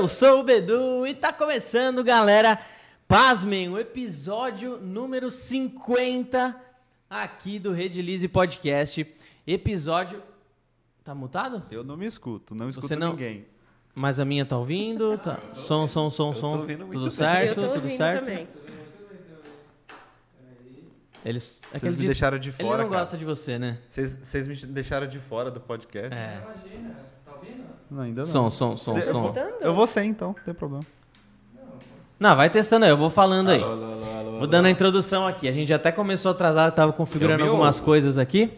Eu sou o Bedu e tá começando, galera. Pasmem, o episódio número 50 aqui do Redilize Podcast. Episódio. Tá mutado? Eu não me escuto, não escuto Você não- ninguém. Mas a minha tá ouvindo? Tá. Som, som, som, Eu tô som. ouvindo muito Tudo bem. certo? eu tô Tudo ouvindo certo? também. Eles, é Vocês ele me disse- deixaram de Ele fora, não cara. gosta de você, né? Vocês vocês me deixaram de fora do podcast? É. Não, ainda não. Som, som, som, Eu som. vou- Eu vou sem, então, não tem problema. Não, vai testando aí, eu vou falando aí. Vou dando a introdução aqui. A gente já até começou atrasado, tava configurando me algumas ouvo. coisas aqui.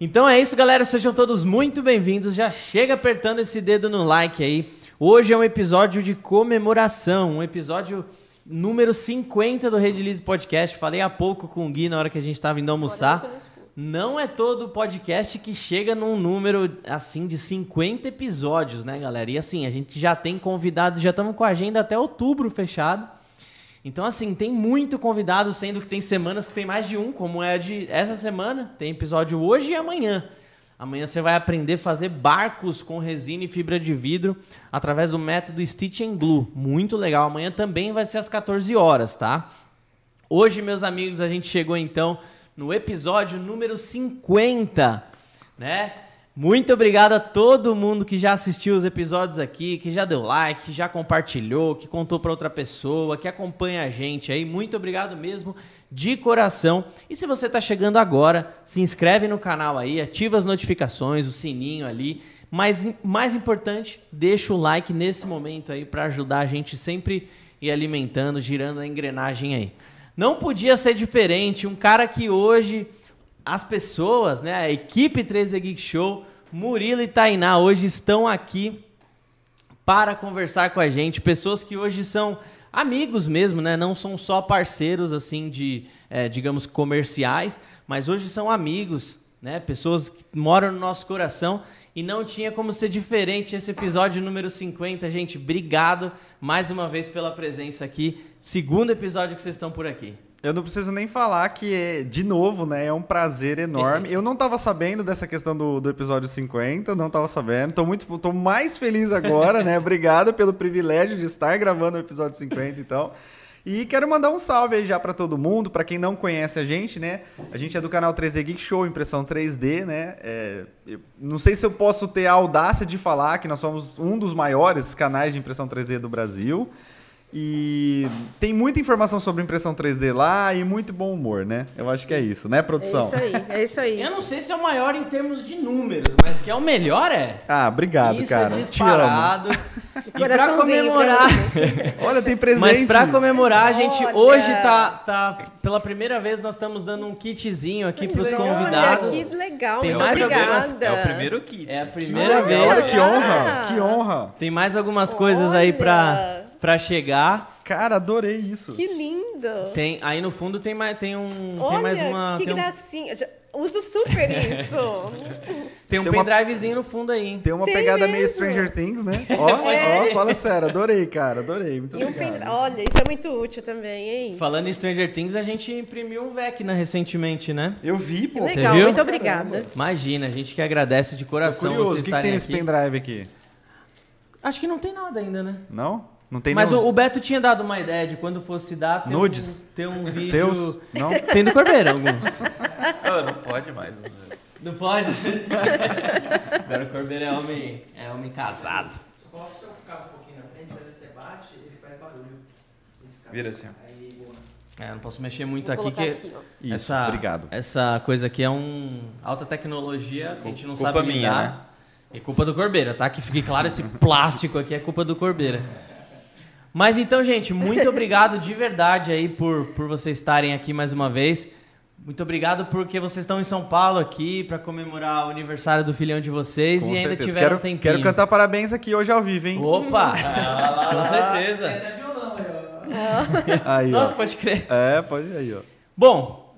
Então é isso, galera. Sejam todos muito bem-vindos. Já chega apertando esse dedo no like aí. Hoje é um episódio de comemoração, um episódio número 50 do Redilize Podcast. Falei há pouco com o Gui na hora que a gente tava indo almoçar. Não é todo podcast que chega num número assim de 50 episódios, né, galera? E assim, a gente já tem convidado, já estamos com a agenda até outubro fechado. Então, assim, tem muito convidado, sendo que tem semanas que tem mais de um, como é de essa semana. Tem episódio hoje e amanhã. Amanhã você vai aprender a fazer barcos com resina e fibra de vidro através do método Stitch and Glue. Muito legal. Amanhã também vai ser às 14 horas, tá? Hoje, meus amigos, a gente chegou então no episódio número 50, né? Muito obrigado a todo mundo que já assistiu os episódios aqui, que já deu like, que já compartilhou, que contou para outra pessoa, que acompanha a gente aí. Muito obrigado mesmo, de coração. E se você tá chegando agora, se inscreve no canal aí, ativa as notificações, o sininho ali. Mas mais importante, deixa o like nesse momento aí para ajudar a gente sempre ir alimentando, girando a engrenagem aí. Não podia ser diferente, um cara que hoje as pessoas, né, a equipe 3D Geek Show, Murilo e Tainá hoje estão aqui para conversar com a gente, pessoas que hoje são amigos mesmo, né? Não são só parceiros assim de, é, digamos, comerciais, mas hoje são amigos, né? Pessoas que moram no nosso coração e não tinha como ser diferente esse episódio número 50, gente. Obrigado mais uma vez pela presença aqui. Segundo episódio que vocês estão por aqui. Eu não preciso nem falar que, é, de novo, né, é um prazer enorme. Eu não tava sabendo dessa questão do, do episódio 50, não tava sabendo. Tô, muito, tô mais feliz agora, né? Obrigado pelo privilégio de estar gravando o episódio 50, então. E quero mandar um salve aí já pra todo mundo, pra quem não conhece a gente, né? A gente é do canal 3D Geek Show, impressão 3D, né? É, não sei se eu posso ter a audácia de falar que nós somos um dos maiores canais de impressão 3D do Brasil. E tem muita informação sobre impressão 3D lá e muito bom humor, né? Eu acho que é isso, né, É produção? isso aí, é isso aí. Eu não sei se é o maior em termos de números, mas que é o melhor é. Ah, obrigado, Isso cara. é Te amo. disparado. E pra comemorar, Olha, tem presente. mas pra comemorar, a gente Olha. hoje tá, tá pela primeira vez nós estamos dando um kitzinho aqui pros Olha, convidados. que legal, Tem mais algumas-. É o primeiro kit. É a Que primeira Olha vez. que honra, que honra. Tem mais algumas coisas aí pra, Olha. Pra chegar. Cara, adorei isso. Que lindo. Tem, aí no fundo tem mais, tem um, Olha, tem mais uma, que tem um, gracinha. Já- Uso super isso. tem um tem uma- pendrivezinho no fundo aí. Tem uma Tem pegada meio mesmo. Stranger Things, né? Ó, É. ó, fala sério, adorei, cara, adorei. Muito e um obrigado. pendrive. Olha, isso é muito útil também, hein? Falando em Stranger Things, a gente imprimiu um Vecna recentemente, né? Eu vi, pô. Você Legal, viu? muito obrigada. Imagina, a gente que agradece de Tô coração curioso, vocês o que, que tem estarem nesse aqui. pendrive aqui? Acho que não tem nada ainda, né? Não? Não tem Mas nem o, os o Beto tinha dado uma ideia de quando fosse dar ter Nudes? um, ter um vídeo. seus? Não? Tem do Corbeira alguns. Ah, não pode mais. Não pode? Agora o Corbeira é homem, é homem casado. Coloca o seu carro um pouquinho na frente, mas aí você bate, ele faz barulho. Vira assim, ó. Aí, boa. É, eu não posso mexer muito Vou aqui, que aqui. Isso, essa, obrigado. essa coisa aqui é um alta tecnologia, que a gente não Culpa sabe minha, lidar. né? É culpa do Corbeira, tá? Que fique claro, esse plástico aqui é culpa do Corbeira. Mas então, gente, muito obrigado de verdade aí por, por vocês estarem aqui mais uma vez. Muito obrigado porque vocês estão em São Paulo aqui para comemorar o aniversário do filhão de vocês Com e ainda certeza. tiveram quero, um tempinho. quero cantar parabéns aqui hoje ao vivo, hein? Opa! Com certeza. Tem até violão aí, ó. Nossa, pode crer. É, pode ir aí, ó. Bom,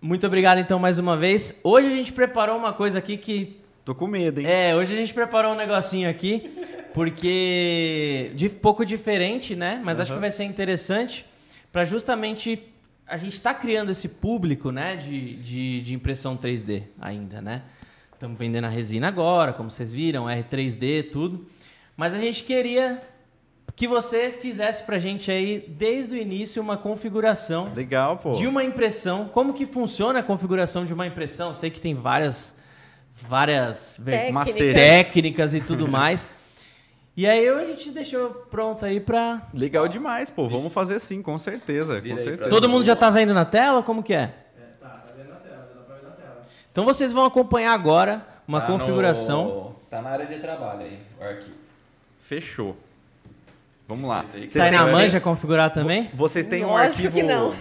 muito obrigado então mais uma vez. Hoje a gente preparou uma coisa aqui que Tô com medo, hein? É, hoje a gente preparou um negocinho aqui, porque de pouco diferente, né? Mas acho que vai ser interessante para justamente a gente tá criando esse público, né, de, de, de impressão 3D ainda, né? Estamos vendendo a resina agora, como vocês viram, R3D, tudo. Mas a gente queria que você fizesse pra gente aí, desde o início, uma configuração Legal, pô. de uma impressão. Como que funciona a configuração de uma impressão? Sei que tem várias, várias Técnicas. Técnicas e tudo mais. E aí a gente deixou pronto aí pra... Legal demais, pô. Vamos fazer sim, com certeza. Com certeza. Todo mundo já tá vendo na tela? Como que é? É, tá, tá vendo na tela, já dá pra ver na tela. Então vocês vão acompanhar agora uma Tá configuração. no- Tá na área de trabalho aí, o arquivo. Fechou. Vamos lá. Vocês Tá aí na manja configurar também? Vocês têm um Lógico arquivo que não.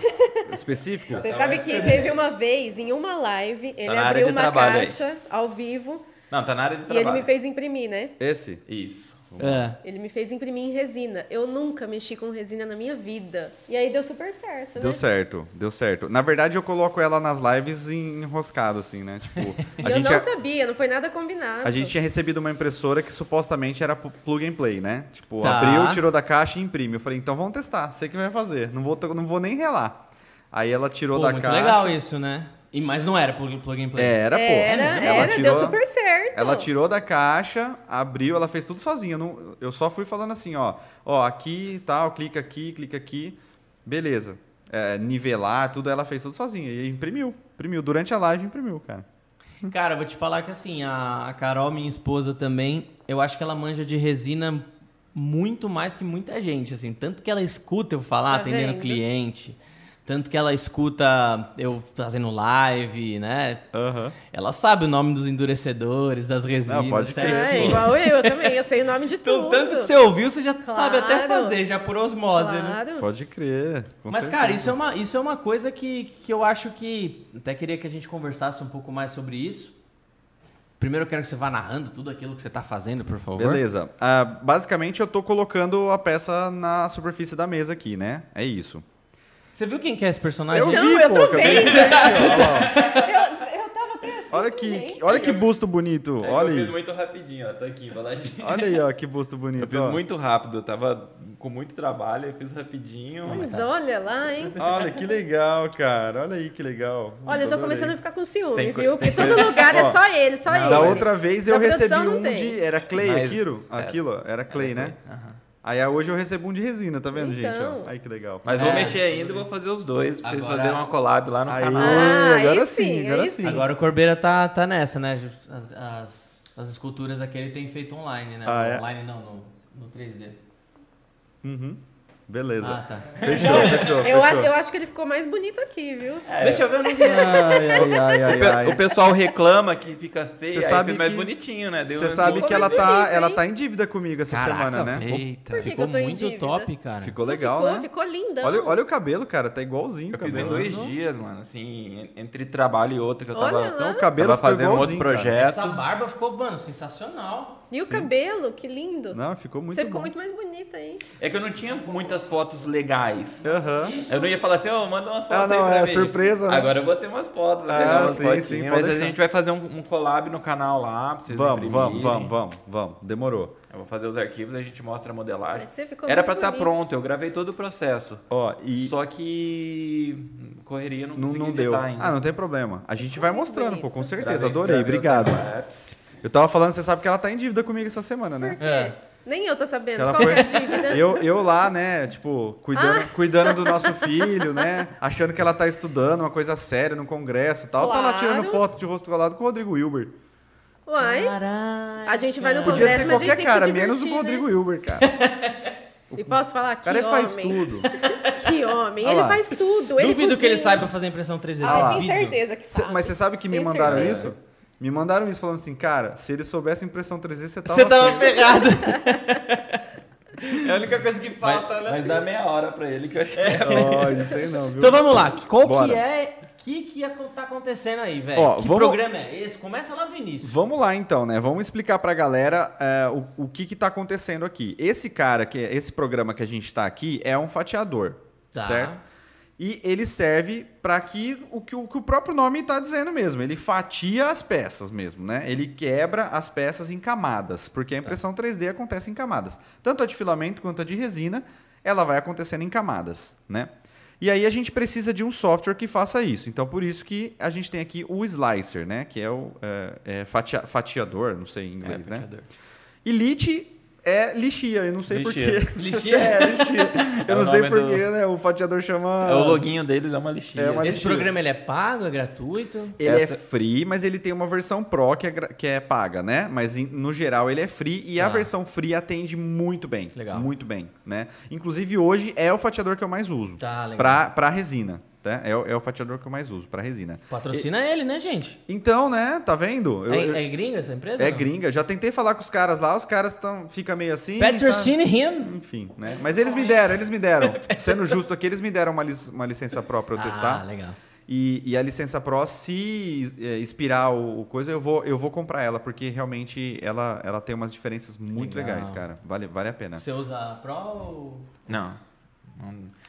Específico? Você sabe que teve uma vez, em uma live, ele Tá abriu uma trabalho aí. caixa ao vivo Não, tá na área de e trabalho. ele me fez imprimir, né? Esse? Isso. É. Ele me fez imprimir em resina. Eu nunca mexi com resina na minha vida. E aí deu super certo, Deu né? certo, deu certo. Na verdade, eu coloco ela nas lives enroscada, assim, né? Tipo, E a eu gente, não a, sabia, não foi nada combinado. a gente tinha recebido uma impressora que supostamente era plug and play, né? Tipo, Tá. abriu, tirou da caixa e imprime. Eu falei, então vamos testar, sei que vai fazer. Não vou, não vou nem relar. Aí ela tirou Pô, da muito caixa. legal isso, né? E, mas não era plug, plug and play. Era, pô. Era, ela era, tirou, deu super certo. Ela tirou da caixa, abriu, ela fez tudo sozinha. Eu, não- eu só fui falando assim, ó. Ó, aqui e tal, clica aqui, clica aqui. Beleza. É, nivelar, tudo, ela fez tudo sozinha. E imprimiu. Imprimiu. Durante a live, imprimiu, cara. Cara, vou te falar que assim, a a Carol, minha esposa também, eu acho que ela manja de resina muito mais que muita gente, assim. Tanto que ela escuta eu falar, Tá atendendo vendo? cliente. Tanto que ela escuta eu fazendo live, né? Aham. Ela sabe o nome dos endurecedores, das resinas. Não, pode crer. É, igual eu, eu também. Eu sei o nome de Então, tudo. tanto que você ouviu, você já sabe até Claro. fazer, já por osmose, né? Claro. Pode crer. com Mas, certeza. cara, isso é, uma, isso é uma coisa que, que eu acho que. Até queria que a gente conversasse um pouco mais sobre isso. Primeiro eu quero que você vá narrando tudo aquilo que você tá fazendo, por favor. Beleza. Ah, basicamente, eu tô colocando a peça na superfície da mesa aqui, né? É isso. Você viu quem que é esse personagem? Então, vi, eu pô, tô vendo. Eu, eu tava até assim. Olha que, gente. olha que busto bonito. É Olha eu fiz aí. muito rapidinho, ó. Tá aqui, embaladinho. Olha aí, ó, que busto bonito. Eu fiz ó. muito rápido, eu tava com muito trabalho, eu fiz rapidinho. Mas olha lá, hein? Olha que legal, cara. Olha aí que legal. Olha, eu tô Adorei. começando a ficar com ciúme, Tem viu? Porque todo lugar é só ele, só ele. Da outra vez eu recebi um tem. de. Era clay Mas- aquilo? é. Aquilo? Era clay, né? Aí hoje eu recebo um de resina, tá vendo, gente? Então. Ó, Aí que legal. Mas vou É. mexer ainda e vou fazer os dois, pra vocês Agora- fazerem uma collab lá no Aí, canal. Ah, agora aí sim, agora aí sim. sim. Agora o Corbeira tá, tá nessa, né? As, as, as esculturas aqui ele tem feito online, né? Ah, é? Online não, no, no 3D. Uhum. Beleza. Ah, tá. Fechou, fechou. Eu fechou. acho, eu acho que ele ficou mais bonito aqui, viu? Deixa eu ver, não vi. Ai, ai, ai, ai, O. O pessoal reclama que fica feio, Cê aí sabe fez mais que- bonitinho, né? Deu Você um- sabe que ela tá, bonito, ela hein? tá em dívida comigo essa Caraca, semana, né? Eita. Por que que Ficou eu tô em muito top, cara. Ficou legal, ficou, né? Ficou lindão. Olha, olha o cabelo, cara, tá igualzinho. Eu o fiz em dois dias, mano, assim, en- entre trabalho e outro que eu tava, Olha. Então o cabelo tava fazendo outro igualzinho, cara. projeto. Essa barba ficou, mano, sensacional. E o Sim. cabelo, que lindo. Não, ficou muito Você ficou bom. muito mais bonita aí. É que eu não tinha muitas fotos legais. Aham. Isso. Eu não ia falar assim, ó, manda umas fotos Ah, não, aí pra é mim. surpresa, né? Agora eu vou ter umas fotos, vou Ah, pegar umas sim, fotinhas, sim, mas pode a deixar. gente vai fazer um, um collab no canal lá, pra vocês Vamos, vamos, vamos, vamos, vamos. Demorou. Eu vou fazer os arquivos, a gente mostra a modelagem. Você ficou Era pra estar bonito. pronto, eu gravei todo o processo. Ó, e Só que correria não não, não deu. ainda. Ah, não tem problema. A gente vai mostrando, pô, com certeza. Gravei- Adorei, gravei obrigado. Eu tava falando, você sabe que ela tá em dívida comigo essa semana, Por né? quê? É. Nem eu tô sabendo. Que ela Qual foi- é a dívida? Eu, eu lá, né, tipo, cuidando, Ah. cuidando do nosso filho, né? Achando que ela tá estudando uma coisa séria no congresso e tal. Tá lá Claro. tirando foto de rosto colado com o Rodrigo Wilber. Uai, Caralho. a gente vai no Podia congresso, ser mas a gente qualquer tem que cara, se menos o divertir, Rodrigo né? Wilber, cara. E posso falar? O Que cara homem. faz tudo. Que homem. Olha ele faz tudo. Ele Duvido que ele saiba fazer impressão 3D. Ah, tenho Duvido. certeza que Cê- sabe. mas você sabe que me Tenho mandaram certeza. isso? Me mandaram isso falando assim, cara, se ele soubesse impressão 3D, você tava. Você tava ferrado. é a única coisa que Mas, falta, né? mas dá meia hora pra ele que eu acho que Ó, não sei não, viu? Então vamos lá. Qual Bora. que é... O que, que tá acontecendo aí, velho? Que vamos- programa é esse? Começa lá do início. Vamos lá então, né? Vamos explicar pra galera é, o, o que que tá acontecendo aqui. Esse cara, que esse programa que a gente tá aqui, é um fatiador, Tá. certo? E ele serve para que o que o que o próprio nome está dizendo mesmo. Ele fatia as peças mesmo, né? Ele quebra as peças em camadas, porque a impressão 3D acontece em camadas. Tanto a de filamento quanto a de resina, ela vai acontecendo em camadas, né? E aí a gente precisa de um software que faça isso. Então, por isso que a gente tem aqui o Slicer, né? Que é o é, é fatia- fatiador, não sei em inglês, né? E Lit é lixia, eu não sei Lixia. porquê. Lixia? É, lixia. Eu É não sei porquê, do- né? O fatiador chama. É, o loginho deles é uma lixinha. É uma Esse lixia. programa ele é pago, é gratuito? Ele Essa- é free, mas ele tem uma versão Pro que é, gra- que é paga, né? Mas no geral ele é free e a Tá. versão free atende muito bem. Legal. Muito bem, né? Inclusive hoje é o fatiador que eu mais uso. Tá, legal. Pra, pra resina, tá? É, o- é o fatiador que eu mais uso, pra resina. Patrocina ele, né, gente? Então, né? Tá vendo? Eu- é, é gringa essa empresa? é não? gringa. Já tentei falar com os caras lá, os caras tão, fica meio assim. Patrocine sabe? him. Enfim, né? Mas eles me deram, eles me deram. Sendo justo aqui, eles me deram uma, lic- uma licença Pro pra eu Ah, testar. legal. E, e a licença Pro, se é, expirar o, o coisa, eu vou, eu vou comprar ela, porque realmente ela, ela tem umas diferenças muito Legal. legais, cara. Vale, vale a pena. Você usa Pro ou... Não.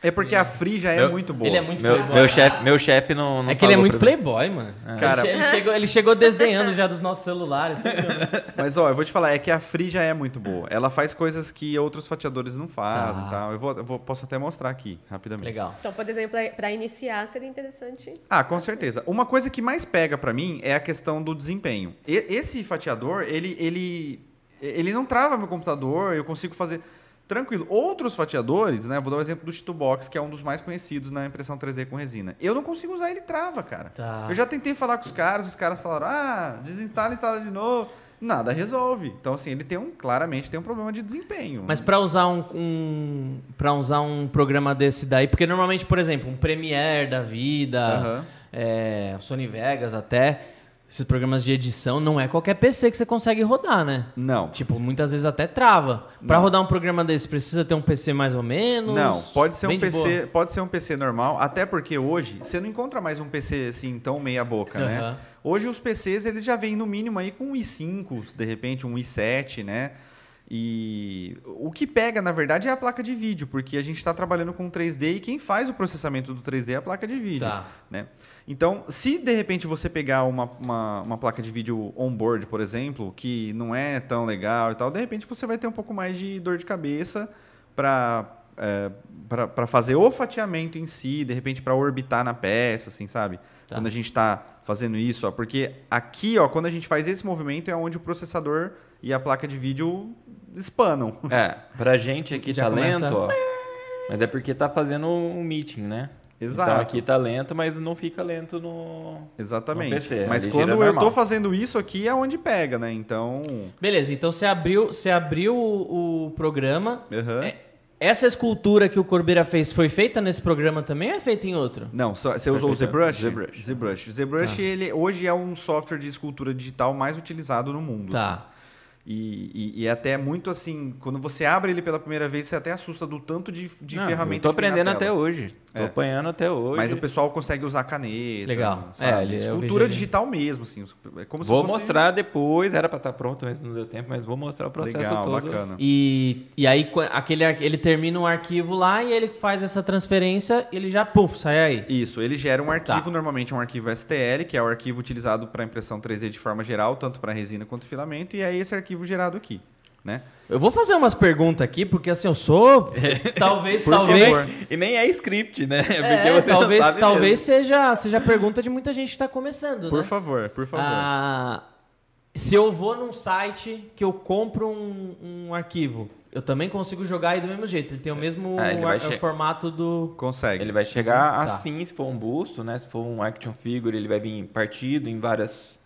É porque a Free já é Meu- muito boa. Ele é muito Meu, playboy. meu chefe meu chefe não, não É que ele é muito playboy, mano. Cara- ele, che- ele chegou, ele chegou desdenhando já dos nossos celulares. viu, né? Mas ó, eu vou te falar, é que a Free já é muito boa. Ela faz coisas que outros fatiadores não fazem Tá. e tal. Eu, vou, eu vou- posso até mostrar aqui, rapidamente. Legal. Então, por exemplo, para iniciar seria interessante. Ah, com certeza. Uma coisa que mais pega pra mim é a questão do desempenho. E- esse fatiador, ele, ele, ele não trava meu computador, eu consigo fazer tranquilo. Outros fatiadores, né? Vou dar o exemplo do Chitubox, que é um dos mais conhecidos na impressão 3D com resina. Eu não consigo usar, ele trava, cara. Tá. Eu já tentei falar com os caras, os caras falaram: "Ah, desinstala, instala de novo". Nada resolve. Então assim, ele tem um claramente tem um problema de desempenho. Mas pra usar um, um para usar um programa desse daí, porque normalmente, por exemplo, um Premiere da vida, Aham. é, Sony Vegas até, esses programas de edição, não é qualquer PC que você consegue rodar, né? não. Tipo, muitas vezes até trava. Não. rodar um programa desse, precisa ter um PC mais ou menos? Não, pode ser Bem um PC, boa. pode ser um PC normal, até porque hoje você não encontra mais um PC assim tão meia boca, né? Aham. Hoje os PCs eles já vêm no mínimo aí com um i5, de repente um i7, né? E o que pega, na verdade, é a placa de vídeo, porque a gente está trabalhando com 3D e quem faz o processamento do 3D é a placa de vídeo. Tá. Né? Então, se de repente você pegar uma, uma, uma placa de vídeo on-board, por exemplo, que não é tão legal e tal, de repente você vai ter um pouco mais de dor de cabeça para para fazer o fatiamento em si, de repente para orbitar na peça, assim, sabe? Tá. Quando a gente está fazendo isso, ó, porque aqui, ó, quando a gente faz esse movimento é onde o processador e a placa de vídeo espanam. É, pra gente aqui Já tá começa- lento, ó. Mas é porque tá fazendo um meeting, né? Exato. Então aqui tá lento, mas não fica lento no. Exatamente. No PC, Mas ali quando eu tô fazendo isso aqui é onde pega, né? Então, Beleza, então você abriu, você abriu o, o programa. aham. É, Essa escultura que o Corbeira fez foi feita nesse programa também ou é feita em outro? Não, só- você usou o ZBrush? ZBrush. ZBrush. ZBrush, Tá. ele hoje é um software de escultura digital mais utilizado no mundo. Tá. assim. E, e, e é até muito assim, quando você abre ele pela primeira vez, você até assusta do tanto de, de Não, ferramenta Eu tô que tem na aprendendo até hoje. Tô É. apanhando até hoje. Mas o pessoal consegue usar caneta. Legal. Sabe? É, eu vejo escultura digital mesmo, assim. É como Vou se fosse... mostrar depois, era pra estar pronto, mas não deu tempo, mas vou mostrar o processo Legal, todo. bacana. E, e aí qu- aquele, ele termina um arquivo lá e ele faz essa transferência ele já, puf, sai aí. Isso, ele gera um arquivo, Tá. normalmente um arquivo STL, que é o arquivo utilizado para impressão 3D de forma geral, tanto para resina quanto filamento, e é esse arquivo gerado aqui, né? Eu vou fazer umas perguntas aqui, porque assim, eu sou. talvez, Por talvez. favor. E nem é script, né? Porque É, talvez, sabe talvez seja, seja pergunta de muita gente que tá começando, Por né? favor, por favor. Ah, se eu vou num site que eu compro um, um arquivo, eu também consigo jogar aí do mesmo jeito. Ele tem o mesmo vai ar- che- formato do. Consegue. Ele vai chegar Tá. assim, se for um busto, né? Se for um action figure, ele vai vir partido em várias,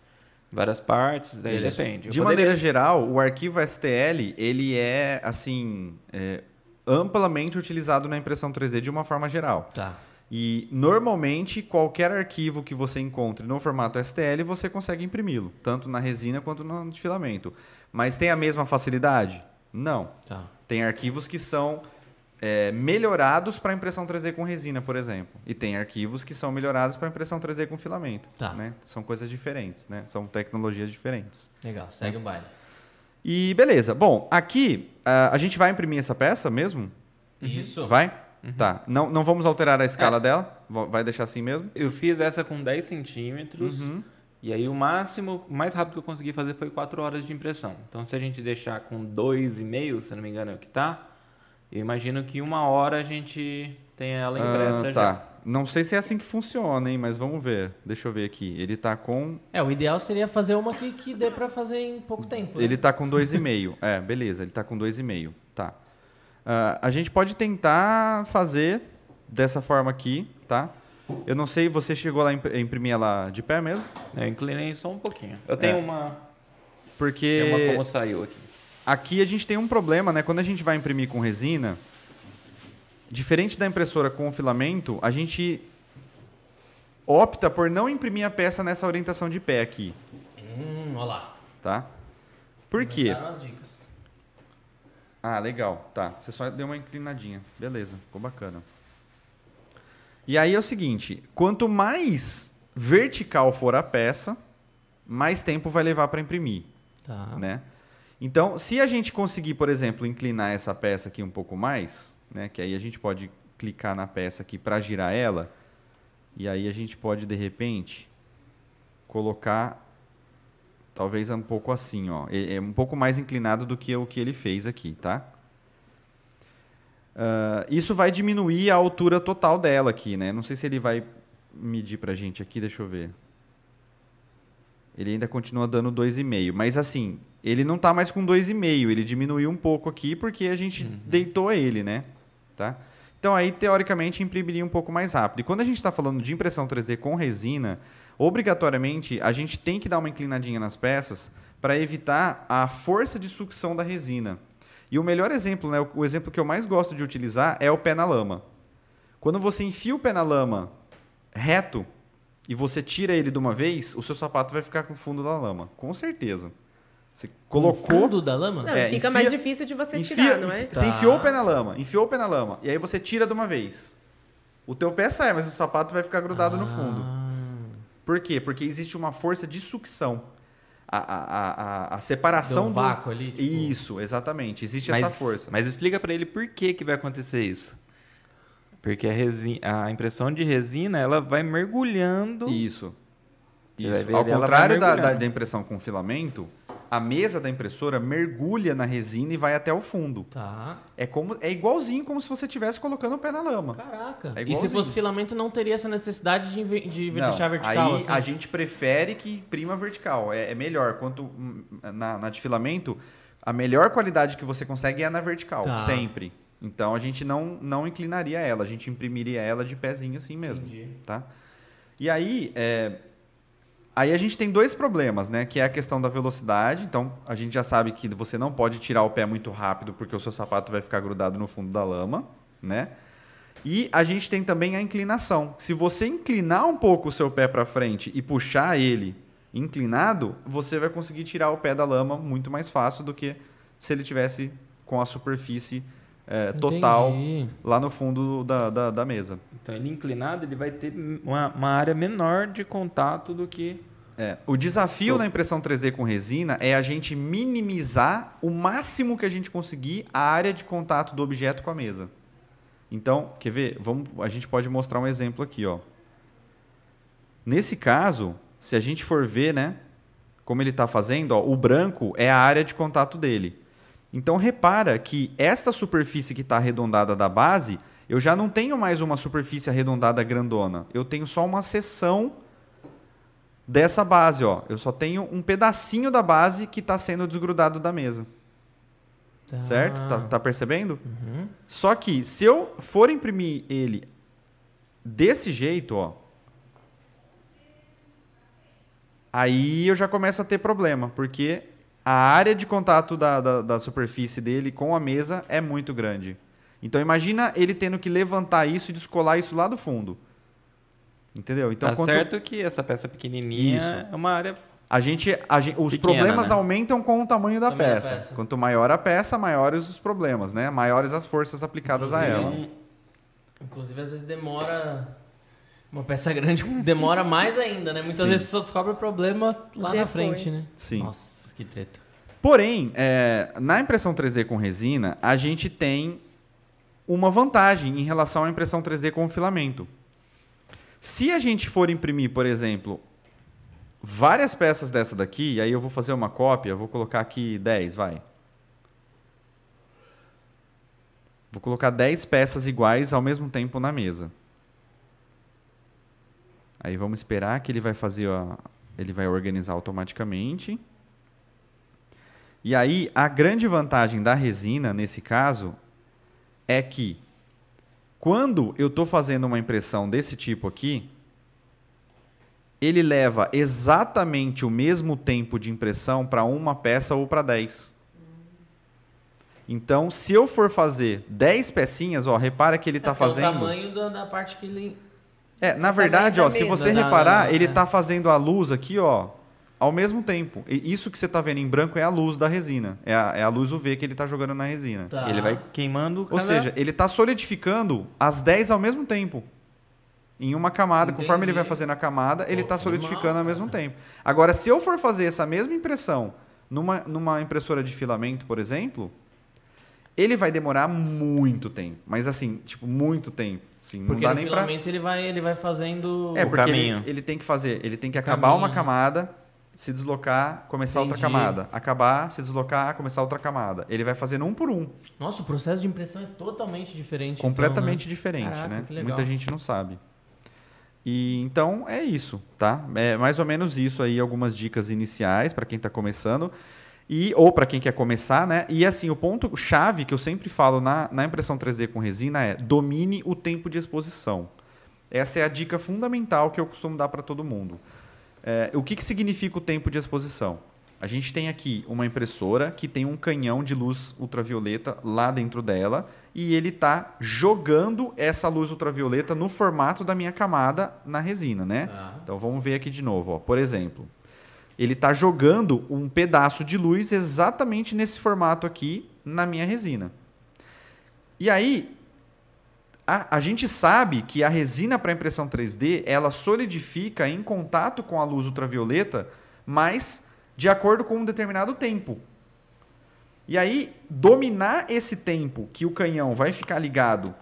várias partes, daí Isso. depende. Eu De poderia- maneira geral, o arquivo STL, ele é, assim, é, amplamente utilizado na impressão 3D de uma forma geral. Tá. E, normalmente, qualquer arquivo que você encontre no formato STL, você consegue imprimi-lo, tanto na resina quanto no filamento. Mas tem a mesma facilidade? Não. Tá. Tem arquivos que são é, melhorados para impressão 3D com resina, por exemplo. E tem arquivos que são melhorados para impressão 3D com filamento. Tá. né? São coisas diferentes, né? São tecnologias diferentes. Legal, segue o baile. E beleza. Bom, aqui ah, a gente vai imprimir essa peça mesmo? Isso. Vai? Tá. Não, não vamos alterar a escala dela? Va- Vai deixar assim mesmo? Eu fiz essa com 10 centímetros. Uhum. E aí o máximo, o mais rápido que eu consegui fazer foi 4 horas de impressão. Então se a gente deixar com 2,5, se eu não me engano é o que tá, Eu imagino que uma hora a gente tem ela impressa Ah, já. tá. Não sei se é assim que funciona, hein? Mas vamos ver. Deixa eu ver aqui. Ele tá com. É, o ideal seria fazer uma que, que dê pra fazer em pouco tempo. né? Ele tá com 2,5. é, beleza, ele tá com 2,5. Tá. Ah, a gente pode tentar fazer dessa forma aqui, tá? Eu não sei, você chegou lá a imprimir ela de pé mesmo? Eu inclinei só um pouquinho. Eu tenho É. uma. Porque Tem uma como saiu aqui. Aqui a gente tem um problema, né? Quando a gente vai imprimir com resina, diferente da impressora com filamento, a gente opta por não imprimir a peça nessa orientação de pé aqui, Hum, olha lá. tá? Por quê? As dicas. Ah, legal. Tá. Você só deu uma inclinadinha. Beleza. Ficou bacana. E aí é o seguinte: quanto mais vertical for a peça, mais tempo vai levar para imprimir, Tá. né? Então, se a gente conseguir, por exemplo, inclinar essa peça aqui um pouco mais, né, que aí a gente pode clicar na peça aqui para girar ela, e aí a gente pode de repente colocar talvez um pouco assim, ó, é um pouco mais inclinado do que o que ele fez aqui, tá? Ah, isso vai diminuir a altura total dela aqui, né? Não sei se ele vai medir pra gente aqui, deixa eu ver. Ele ainda continua dando 2,5, mas assim, ele não tá mais com 2,5, ele diminuiu um pouco aqui porque a gente deitou ele, né? Tá? Então aí, teoricamente, imprimiria um pouco mais rápido. E quando a gente está falando de impressão 3D com resina, obrigatoriamente a gente tem que dar uma inclinadinha nas peças para evitar a força de sucção da resina. E o melhor exemplo, né, o exemplo que eu mais gosto de utilizar é o pé na lama. Quando você enfia o pé na lama reto e você tira ele de uma vez, o seu sapato vai ficar com o fundo da lama. Com certeza. Você O colocou. fundo da lama? Não, É, fica enfia- mais difícil de você enfia- tirar, não é? Você Tá. enfiou o pé na lama, enfiou o pé na lama, e aí você tira de uma vez. O teu pé sai, mas o sapato vai ficar grudado no fundo. Ah, Por quê? Porque existe uma força de sucção. A, a, a, a- separação Deu um do- vácuo ali, tipo- Isso, exatamente. Existe Mas, essa força. mas explica pra ele por que, que vai acontecer isso. Porque a, resi- a impressão de resina, ela vai mergulhando. Isso. Você Isso. ver Ao contrário da, da, da impressão com filamento, a mesa da impressora mergulha na resina e vai até o fundo. Tá. É, como, é igualzinho como se você estivesse colocando o pé na lama. Caraca. É e se fosse filamento, não teria essa necessidade de, de Não, deixar vertical? Aí assim? a gente prefere que imprima vertical. É, é melhor. Quanto hum, na, na de filamento, a melhor qualidade que você consegue é na vertical, Tá. sempre. Então a gente não, não inclinaria ela, a gente imprimiria ela de pezinho assim mesmo. Entendi. Tá? E aí, é, aí a gente tem dois problemas, né? Que é a questão da velocidade. Então a gente já sabe que você não pode tirar o pé muito rápido porque o seu sapato vai ficar grudado no fundo da lama, né? E a gente tem também a inclinação. Se você inclinar um pouco o seu pé para frente e puxar ele inclinado, você vai conseguir tirar o pé da lama muito mais fácil do que se ele tivesse com a superfície eh, total Entendi. lá no fundo da, da, da mesa. Então, ele inclinado, ele vai ter uma, uma área menor de contato do que. É, o desafio na impressão 3D com resina é a gente minimizar o máximo que a gente conseguir a área de contato do objeto com a mesa. Então, quer ver? Vamos, a gente pode mostrar um exemplo aqui, ó. Nesse caso, se a gente for ver, né, como ele está fazendo, ó, o branco é a área de contato dele. Então repara que esta superfície que está arredondada da base, eu já não tenho mais uma superfície arredondada grandona. Eu tenho só uma seção dessa base, ó. Eu só tenho um pedacinho da base que está sendo desgrudado da mesa. Tá. Certo? Tá, tá percebendo? Uhum. Só que se eu for imprimir ele desse jeito, ó. Aí eu já começo a ter problema, porque a área de contato da, da, da superfície dele com a mesa é muito grande. Então imagina ele tendo que levantar isso e descolar isso lá do fundo. Entendeu? Então tá quanto certo que essa peça pequenininha Isso. é uma área. a gente, a gente- os Pequena, problemas né? aumentam com o tamanho da Tamanho peça. peça. Quanto maior a peça, maiores os problemas, né? Maiores as forças aplicadas a ela. Inclusive, Inclusive, às vezes demora. Uma peça grande demora mais ainda, né? Muitas Sim. vezes você só descobre o problema lá na Depois. frente, né? Sim. Nossa, que treta. Porém, é, na impressão 3D com resina, a gente tem uma vantagem em relação à impressão 3D com filamento. Se a gente for imprimir, por exemplo, várias peças dessa daqui, e aí eu vou fazer uma cópia, vou colocar aqui 10, vai. Vou colocar 10 peças iguais ao mesmo tempo na mesa. Aí vamos esperar que ele vai fazer, ó, ele vai organizar automaticamente. E aí a grande vantagem da resina nesse caso é que quando eu estou fazendo uma impressão desse tipo aqui, ele leva exatamente o mesmo tempo de impressão para uma peça ou para 10. Então, se eu for fazer 10 pecinhas, ó, repara que ele está É, fazendo. tamanho da, da parte que ele. É, na verdade, da ó, se mesa. você Da- reparar, ele é. tá fazendo a luz aqui, ó, ao mesmo tempo. E isso que você tá vendo em branco é a luz da resina. É a, é a luz UV que ele tá jogando na resina. Tá. Ele vai queimando Ou cada- seja, ele tá solidificando as 10 ao mesmo tempo. Em uma camada, conforme ele vai Entendi. fazendo a camada, ele tá que solidificando animal, ao mesmo cara. tempo. Agora, se eu for fazer essa mesma impressão numa, numa impressora de filamento, por exemplo, ele vai demorar muito tempo. Mas assim, tipo, muito tempo. Assim, não Porque dá no nem pra... filamento ele vai, ele vai fazendo. É, O porque caminho. Ele, ele tem que fazer, ele tem que acabar uma Caminho. camada, se deslocar, começar outra Entendi. camada. Acabar, se deslocar, começar outra camada. Ele vai fazendo um por um, Nossa, o processo de impressão é totalmente diferente. completamente então, né? diferente, Caraca, né? Muita gente não sabe. E então é isso, tá? É mais ou menos isso aí, algumas dicas iniciais para quem está começando e ou para quem quer começar, né? E assim, o ponto chave que eu sempre falo na, na impressão 3D com resina é domine o tempo de exposição. Essa é a dica fundamental que eu costumo dar para todo mundo. É, o que, que significa o tempo de exposição? A gente tem aqui uma impressora que tem um canhão de luz ultravioleta lá dentro dela e ele está jogando essa luz ultravioleta no formato da minha camada na resina, né? Tá. Então vamos ver aqui de novo. Ó. Por exemplo, ele está jogando um pedaço de luz exatamente nesse formato aqui na minha resina. E aí, a, a gente sabe que a resina para impressão 3D ela solidifica em contato com a luz ultravioleta, mas de acordo com um determinado tempo. E aí, dominar esse tempo que o canhão vai ficar ligado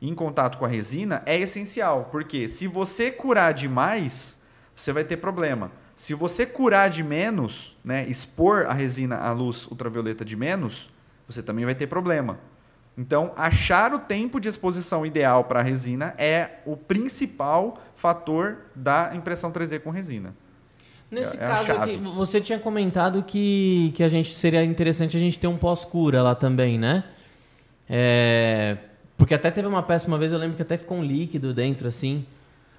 em contato com a resina é essencial, porque se você curar demais, você vai ter problema. Se você curar de menos, né, expor a resina à luz ultravioleta de menos, você também vai ter problema. Então, achar o tempo de exposição ideal para a resina é o principal fator da impressão 3D com resina. Nesse É a caso aqui, você tinha comentado que, que a gente seria interessante a gente ter um pós-cura lá também, né? É, porque até teve uma peça uma vez, eu lembro que até ficou um líquido dentro, assim.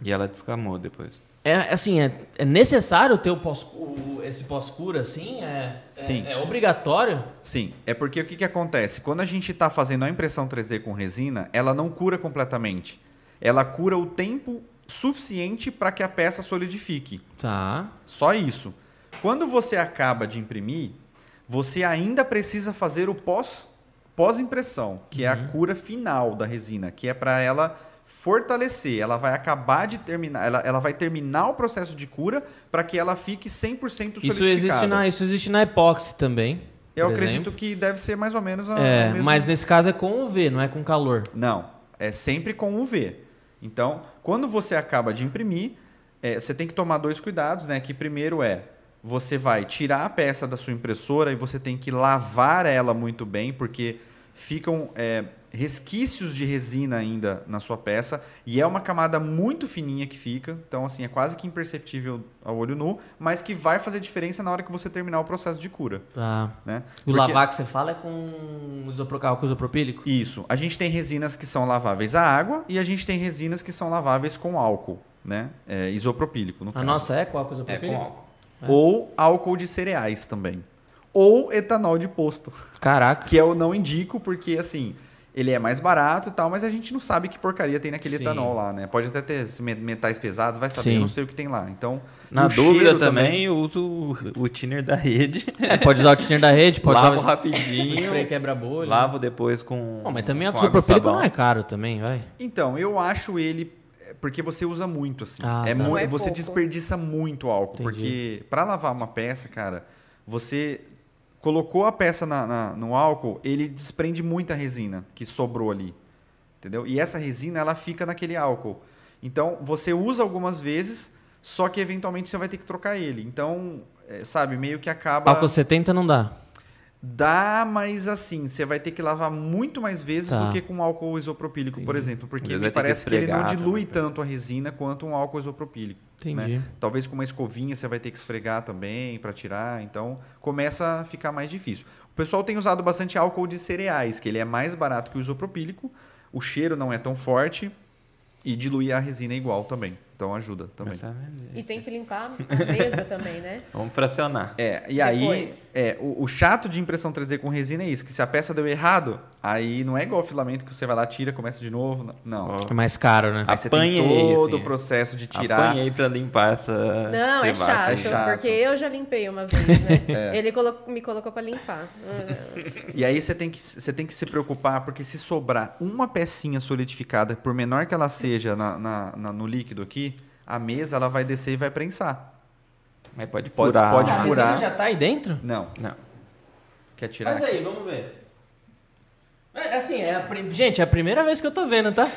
E ela descamou depois. É assim, é, é necessário ter o pós, o- esse pós-cura, assim? É, Sim. É, é obrigatório? Sim, é porque o que, que acontece? Quando a gente está fazendo a impressão 3D com resina, ela não cura completamente. Ela cura o tempo suficiente para que a peça solidifique. Tá. Só isso. Quando você acaba de imprimir, você ainda precisa fazer o pós pós-impressão, que é a cura final da resina, que é para ela fortalecer. Ela vai acabar de terminar, ela, ela vai terminar o processo de cura para que ela fique 100% solidificada. Isso existe, na, isso existe na epóxi também. Eu acredito exemplo. que deve ser mais ou menos a, É, mas nesse caso é com UV, não é com calor. Não, é sempre com UV. Então, quando você acaba de imprimir, é, você tem que tomar dois cuidados, né? Que primeiro é você vai tirar a peça da sua impressora e você tem que lavar ela muito bem, porque ficam é, resquícios de resina ainda na sua peça e é uma camada muito fininha que fica, então assim é quase que imperceptível ao olho nu, mas que vai fazer diferença na hora que você terminar o processo de cura, Tá. né? O Porque- lavar que você fala é com álcool isopropílico? Isso. A gente tem resinas que são laváveis a água e a gente tem resinas que são laváveis com álcool, né? É, isopropílico, no A caso. nossa é com álcool É isopropílico? com álcool. Ou álcool de cereais também. Ou etanol de posto, Caraca. que eu não indico porque, assim, ele é mais barato e tal, mas a gente não sabe que porcaria tem naquele Sim. etanol lá, né? Pode até ter me- metais pesados, vai saber, Sim. eu não sei o que tem lá. Então, Na o dúvida cheiro também, eu uso o, o thinner da rede. É, pode usar o thinner da rede, pode lavo usar o rapidinho. spray quebra-bolha. lavo depois com. Bom, mas também e isopropílico não é caro também, vai. Então, eu acho ele é, porque você usa muito assim. Ah, é tá. mu- é você pouco. desperdiça muito álcool, Entendi. porque para lavar uma peça, cara, você colocou a peça na- na- no álcool, ele desprende muita resina que sobrou ali, entendeu? E essa resina ela fica naquele álcool. Então você usa algumas vezes, só que eventualmente você vai ter que trocar ele. Então, é, sabe, meio que acaba Álcool 70 não dá. Dá, mas assim, você vai ter que lavar muito mais vezes Tá. do que com álcool isopropílico, por exemplo. Porque me ter que parece que, ele não dilui também. tanto a resina quanto um álcool isopropílico. Entendi. né? Talvez com uma escovinha você vai ter que esfregar também para tirar, então começa a ficar mais difícil. O pessoal tem usado bastante álcool de cereais, que ele é mais barato que o isopropílico, o cheiro não é tão forte e diluir a resina é igual também. Então ajuda também. E tem que limpar a mesa também, né? Vamos fracionar. É, e aí, Depois. é, o, o chato de impressão 3D com resina é isso, que se a peça deu errado, aí não é igual filamento que você vai lá, tira, começa de novo. Não. É mais caro, né? Aí você tem Apanhei, todo assim. o processo de tirar. Apanhei pra limpar essa. Não, é chato, é chato. porque eu já limpei uma vez, né? É. Ele colo- me colocou pra limpar. E aí você tem, que, você tem que se preocupar, porque se sobrar uma pecinha solidificada, por menor que ela seja na, na- na- no líquido aqui, a mesa ela vai descer e vai prensar. Mas pode Pode- furar. pode A furar. resina já tá aí dentro? Não. Não. Quer tirar? Faz aí, vamos ver. É, assim, é a prim- gente, é a primeira vez que eu tô vendo, tá?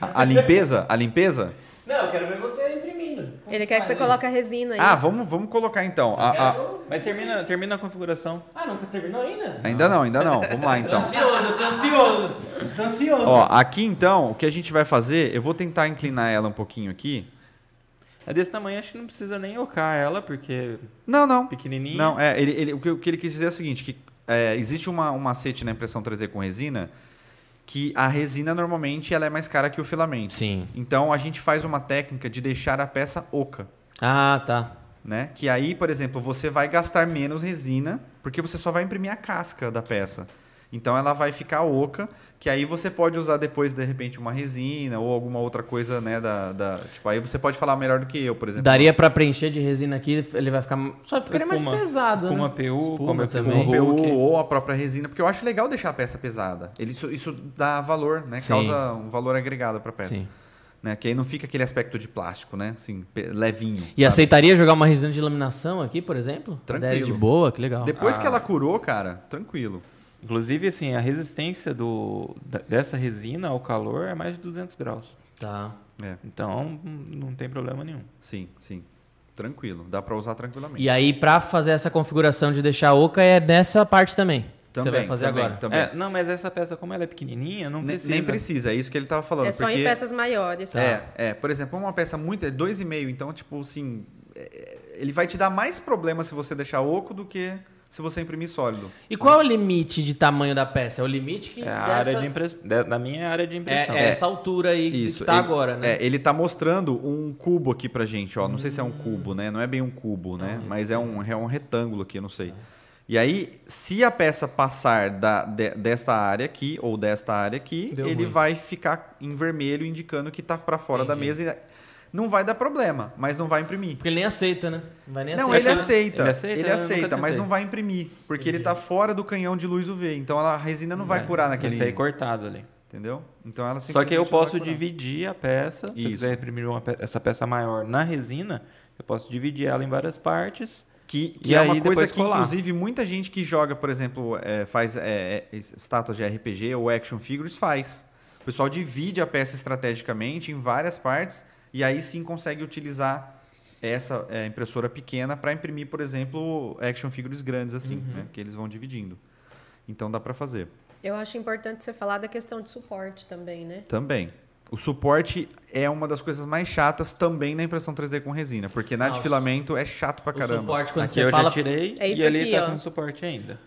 A, a limpeza? A limpeza? Não, eu quero ver você imprimindo. Ele quer que você coloque a resina aí. Ah, vamos, vamos colocar então. A- a- Mas termina, termina a configuração. Ah, nunca terminou ainda? ainda não, ainda não. Vamos lá Tô então. ansioso, eu tô ansioso. Tô ansioso. Ó, aqui então, o que a gente vai fazer, eu vou tentar inclinar ela um pouquinho aqui. É desse tamanho, acho que não precisa nem ocar ela, porque Não, não. pequenininha. Não, é, ele, ele- o, que, o que ele quis dizer é o seguinte, que é, existe uma, um macete na impressão 3D com resina, que a resina normalmente ela é mais cara que o filamento. Sim. Então a gente faz uma técnica de deixar a peça oca. Ah, tá. Né? Que aí, por exemplo, você vai gastar menos resina, porque você só vai imprimir a casca da peça. Então ela vai ficar oca, que aí você pode usar depois, de repente, uma resina ou alguma outra coisa, né? Da, da- tipo, aí você pode falar melhor do que eu, por exemplo. Daria pra preencher de resina aqui, ele vai ficar. Só ficaria mais Espuma. pesado. Espuma né? PU, Espuma como é que Também. PU ou a própria resina, porque eu acho legal deixar a peça pesada. Ele, isso, isso dá valor, né? Sim. Causa um valor agregado para a peça. Sim. Né? Que aí não fica aquele aspecto de plástico, né? Assim, levinho. E sabe? aceitaria jogar uma resina de laminação aqui, por exemplo? Tranquilo. De boa, que legal. Depois que Ah. ela curou, cara, tranquilo. Inclusive, assim, a resistência do, dessa resina ao calor é mais de 200 graus. Tá. É, Então, não tem problema nenhum. sim, sim. Tranquilo. Dá para usar tranquilamente. E aí, pra fazer essa configuração de deixar oca, é nessa parte também. que você vai fazer também, agora. Também. É, não, mas essa peça, como ela é pequenininha, não Nem- precisa. Nem precisa, é isso que ele tava falando. É só porque... em peças maiores. É, é, por exemplo, uma peça muito é 2,5, então, tipo assim, é, ele vai te dar mais problema se você deixar oco do que se você imprimir sólido. E qual é o limite de tamanho da peça? É o limite que É a dessa- área de impressão. Da minha área de impressão. é, é essa altura aí Isso. que tá ele, agora, né? É, ele tá mostrando um cubo aqui pra gente, ó. Não sei se é um cubo, né? Não é bem um cubo, né? Mas é um, é um retângulo aqui, eu não sei. E aí, se a peça passar da, de- desta área aqui ou desta área aqui, Deu ele ruim. vai ficar em vermelho indicando que tá pra fora da Entendi. mesa. e Não vai dar problema, mas não vai imprimir. Porque ele nem aceita, né? Não vai nem Não, ele aceita. Ele aceita? Ele aceita, mas não vai imprimir. Porque ele tá fora do canhão de luz UV. Então a resina não vai curar naquele. Vai sair cortado ali. Entendeu? Então ela Só que eu vai posso dividir a peça. Se eu Isso. quiser imprimir uma essa peça maior na resina, eu posso dividir ela em várias partes. Que, que é aí uma coisa que, colar. inclusive, muita gente que joga, por exemplo, é, faz é, é, estátuas de RPG ou action figures faz. O pessoal divide a peça estrategicamente em várias partes e aí sim consegue utilizar essa é, impressora pequena para imprimir, por exemplo, action figures grandes assim, Uhum. né? Que eles vão dividindo. Então dá para fazer. Eu acho importante você falar da questão de suporte também, né? Também. O suporte é uma das coisas mais chatas também na impressão 3D com resina, porque na de Nossa. filamento é chato pra O caramba. suporte, quando aqui você eu fala... já tirei É isso e ali aqui, tá ó. com suporte ainda.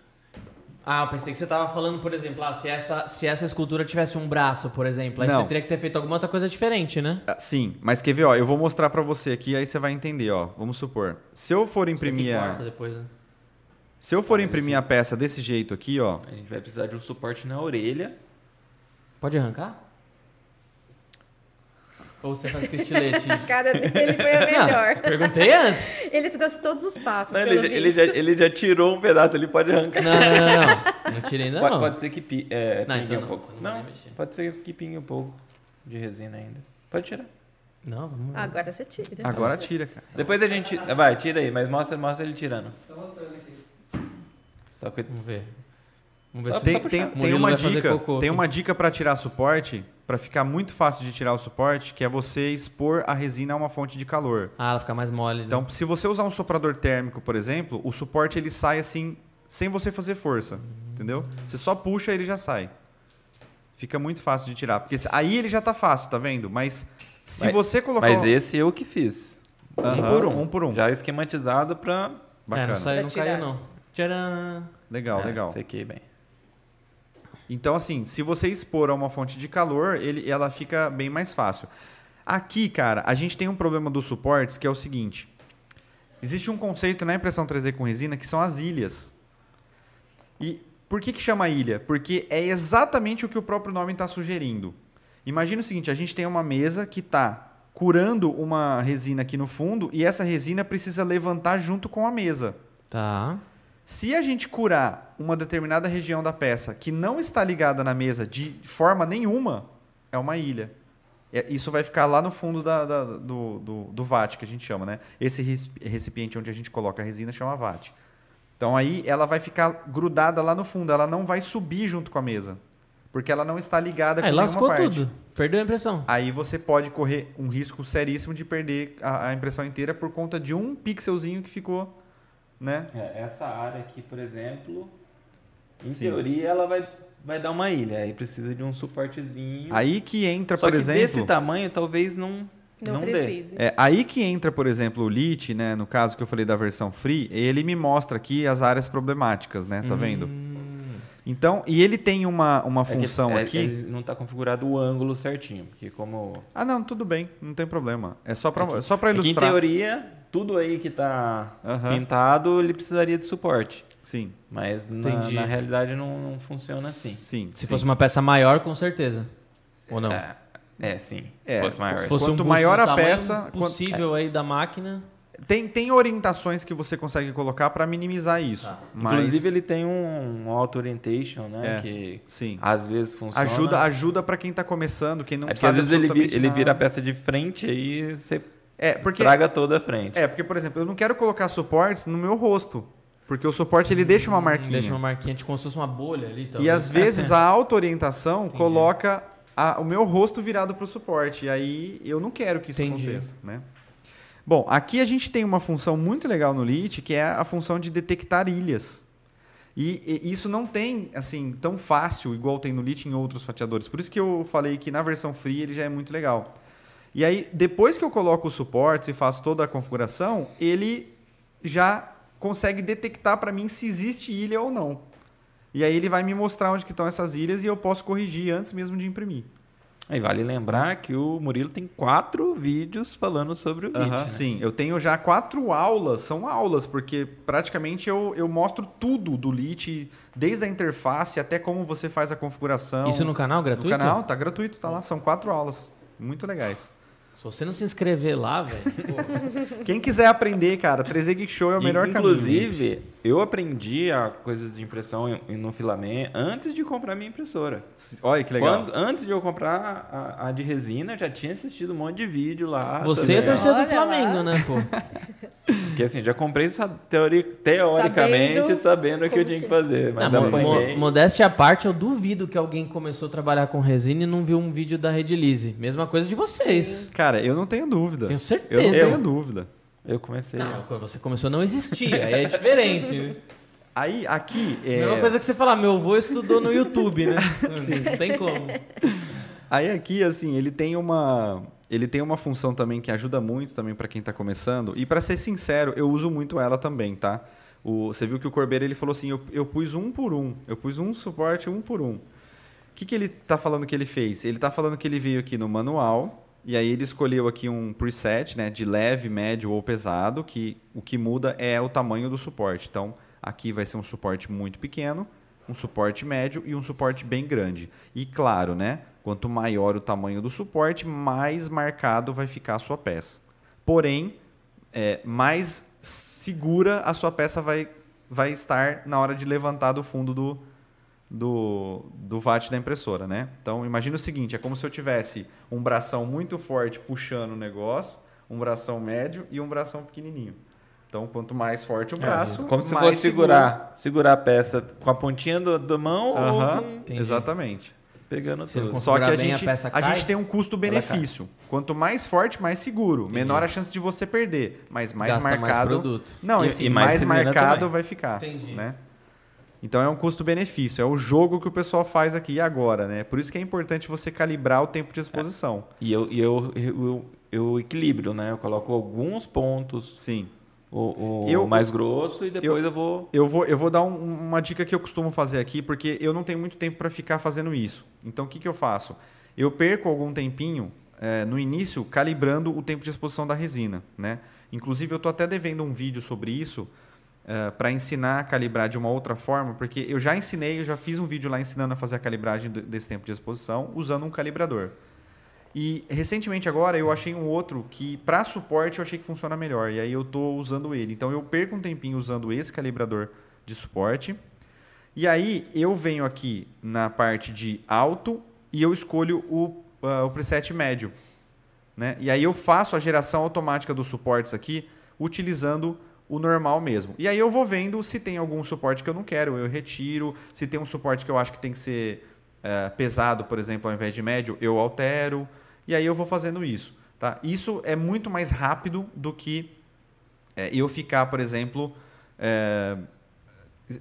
Ah, eu pensei que você tava falando, por exemplo, ah, se, essa, se essa escultura tivesse um braço, por exemplo, aí Não. você teria que ter feito alguma outra coisa diferente, né? Ah, Sim, mas quer ver, ó, eu vou mostrar pra você aqui, aí você vai entender, ó. Vamos supor. Se eu for imprimir a, corta depois, né? se eu for imprimir a peça desse jeito aqui, ó, A gente vai precisar de um suporte na orelha. Pode arrancar? Ou você faz com estilete? A cara dele foi a melhor. Não, perguntei antes. Ele trouxe todos os passos, Não, pelo ele, já- ele já, ele já tirou um pedaço, ele pode arrancar. Não, não, não, não. Não tirei ainda Pode, não. pode ser que é, Não, pingue então um não, pouco. então não pode ser que pingue um pouco de resina ainda. Pode tirar. Não, vamos Agora você tira. agora tira, cara. Depois a gente. Vai, tira aí, mas mostra, mostra ele tirando. Tô mostrando aqui. Só que. Vamos ver. Vamos ver Só se Tem, puxar. tem, tem uma dica, tem uma dica para tirar suporte, pra ficar muito fácil de tirar o suporte, que é você expor a resina a uma fonte de calor. Ah, ela fica mais mole. né? Então, se você usar um soprador térmico, por exemplo, o suporte ele sai assim sem você fazer força, entendeu? Você só puxa ele já sai. Fica muito fácil de tirar, porque aí ele já tá fácil, tá vendo? Mas se Mas- você colocar Mas esse eu que fiz. Um por um. um por um. Já esquematizado pra... É, bacana. não saiu, não caiu não. Tcharam! Legal, É, legal. Sequei bem. Então, assim, se você expor a uma fonte de calor, ele, ela fica bem mais fácil. Aqui, cara, a gente tem um problema dos suportes que é o seguinte: existe um conceito na impressão 3D com resina que são as ilhas. E por que, que chama ilha? Porque é exatamente o que o próprio nome está sugerindo. Imagina o seguinte: a gente tem uma mesa que está curando uma resina aqui no fundo e essa resina precisa levantar junto com a mesa. Tá. Se a gente curar uma determinada região da peça que não está ligada na mesa de forma nenhuma, é uma ilha. É- Isso vai ficar lá no fundo da- da- do, do, do vat, que a gente chama, né? Esse recipiente onde a gente coloca a resina chama vat. Então aí ela vai ficar grudada lá no fundo, ela não vai subir junto com a mesa. Porque ela não está ligada Aí com nenhuma lascou parte. tudo. Perdeu a impressão. Aí você pode correr um risco seríssimo de perder a, a impressão inteira por conta de um pixelzinho que ficou, né? É, essa área aqui, por exemplo, em Sim. teoria ela vai, vai dar uma ilha. Aí precisa de um suportezinho. Aí que entra, Só por que exemplo. desse tamanho talvez não, Não, não, dê. precise. É, aí que entra, por exemplo, o Lit, né? No caso que eu falei da versão free, ele me mostra aqui as áreas problemáticas, né? Tá vendo? Então, e ele tem uma, uma É que- função é- aqui. ele não está configurado o ângulo certinho, porque como Ah, não, tudo bem, não tem problema. É só pra, É que- é só pra é que em ilustrar. teoria tudo aí que está Aham. pintado ele precisaria de suporte, Sim. mas na, na realidade não, não funciona assim. Sim. Se sim. fosse uma peça maior, com certeza. Ou não? É, é, sim. Se É, fosse maior. Se fosse Quanto um maior a peça, quanto- possível aí da máquina. Tem, tem orientações que você consegue colocar pra minimizar isso. Tá. Mas, Inclusive ele tem um, um auto orientation, né? É, que Sim. às vezes funciona. Ajuda, ajuda para quem tá começando, quem não é sabe às vezes ele, vi- ele vira a peça de frente aí você É, porque estraga toda a frente. É, porque, por exemplo, eu não quero colocar suportes no meu rosto. Porque o suporte ele deixa uma marquinha. Deixa uma marquinha de como se fosse uma bolha ali. E talvez. às vezes a auto-orientação coloca a- o meu rosto virado para o suporte. E aí eu não quero que isso Entendi. aconteça, né? Bom, aqui a gente tem uma função muito legal no Lit, que é a função de detectar ilhas. E, e isso não tem, assim, tão fácil, igual tem no Lit em outros fatiadores. Por isso que eu falei que na versão free ele já é muito legal. E aí, depois que eu coloco os suportes e faço toda a configuração, ele já consegue detectar para mim se existe ilha ou não. E aí ele vai me mostrar onde que estão essas ilhas e eu posso corrigir antes mesmo de imprimir. E vale lembrar que o Murilo tem quatro vídeos falando sobre o Git. Né? Sim, eu tenho já quatro aulas, são aulas, porque praticamente eu, eu mostro tudo do Lit, desde a interface até como você faz a configuração. Isso no canal gratuito? No canal, tá gratuito, tá lá. São quatro aulas. Muito legais. Se você não se inscrever lá, velho. Quem quiser aprender, cara, 3D Geek Show é o melhor caminho. Inclusive, eu aprendi a coisas de impressão em- no filamento antes de comprar minha impressora. Olha que legal. Quando- antes de eu comprar a, a de resina, eu já tinha assistido um monte de vídeo lá. você é também. torcedor do Flamengo, lá. né, pô? Porque assim, já comprei teori- teoricamente Sabendo sabendo, o que eu tinha que fazer. Mas Não, apanhei. mo- modéstia à parte, eu duvido que alguém começou a trabalhar com resina e não viu um vídeo da Redilize. Mesma coisa de vocês. Cara, eu não tenho dúvida. Tenho Eu certeza. não tenho dúvida. Eu comecei. Não, quando você começou não existia, aí é diferente. Aí, aqui. É... Mesma coisa que você falar, meu avô estudou no YouTube, né? Não tem como. Aí aqui, assim, ele tem uma. Ele tem uma função também que ajuda muito também para quem tá começando. E para ser sincero, eu uso muito ela também, tá? O, você viu que o Corbeiro ele falou assim: eu, eu pus um por um. Eu pus um suporte um por um. O que, que ele tá falando que ele fez? Ele tá falando que ele veio aqui no manual. E aí ele escolheu aqui um preset, né? De leve, médio ou pesado. Que o que muda é o tamanho do suporte. Então, aqui vai ser um suporte muito pequeno, um suporte médio e um suporte bem grande. E claro, né? Quanto maior o tamanho do suporte, mais marcado vai ficar a sua peça. Porém, é, mais segura a sua peça vai, vai estar na hora de levantar do fundo do, do, do VAT da impressora, né? Então, imagina o seguinte, é como se eu tivesse um bração muito forte puxando o negócio, um bração médio e um bração pequenininho. Então, quanto mais forte o braço, É, Como se mais fosse segurar, segurar a peça com a pontinha do, da mão seguro. ou Aham, com- Entendi. exatamente. pegando Se tudo. Só que a a gente, a, cai, gente tem um custo-benefício. Quanto mais forte, mais seguro. Menor a chance de você perder, mas mais Gasta mais marcado. produto. Não, E- assim, e mais mais, marcado também. vai ficar. Entendi. Né? Então é um custo-benefício, é o jogo que o pessoal faz aqui e agora, né? Por isso que é importante você calibrar o tempo de exposição. E eu, e eu, eu, eu equilibro, né? Eu coloco alguns pontos, Sim. o, o Eu- mais grosso, e depois eu, vou. Eu vou, eu vou dar um- uma dica que eu costumo fazer aqui, porque eu não tenho muito tempo para ficar fazendo isso. Então, o que, que eu faço? Eu perco algum tempinho eh, no início calibrando o tempo de exposição da resina. Né? Inclusive, eu estou até devendo um vídeo sobre isso para ensinar a calibrar de uma outra forma, porque eu já ensinei, eu já fiz um vídeo lá ensinando a fazer a calibragem desse tempo de exposição usando um calibrador. E recentemente agora eu achei um outro que para suporte eu achei que funciona melhor e aí eu estou usando ele. Então eu perco um tempinho usando esse calibrador de suporte. E aí eu venho aqui na parte de alto e eu escolho o, ah, o preset médio. Né? E aí eu faço a geração automática dos suportes aqui utilizando o normal mesmo. E aí eu vou vendo se tem algum suporte que eu não quero, eu retiro. Se tem um suporte que eu acho que tem que ser eh, pesado, por exemplo, ao invés de médio, eu altero. E aí eu vou fazendo isso. Tá? Isso é muito mais rápido do que eh, eu ficar, por exemplo, eh,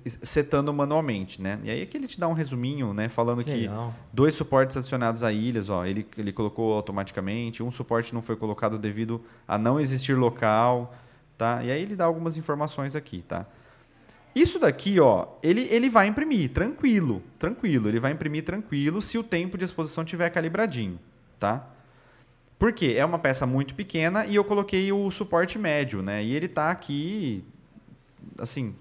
setando manualmente, né? E aí aqui ele te dá um resuminho, né? Falando que Legal. dois suportes adicionados a ilhas, ó, ele, ele colocou automaticamente, um suporte não foi colocado devido a não existir local, tá? E aí ele dá algumas informações aqui, tá? Isso daqui, ó, ele, ele vai imprimir, tranquilo, tranquilo, ele vai imprimir tranquilo se o tempo de exposição tiver calibradinho, tá? Por quê? É uma peça muito pequena e eu coloquei o suporte médio, né? E ele tá aqui, assim,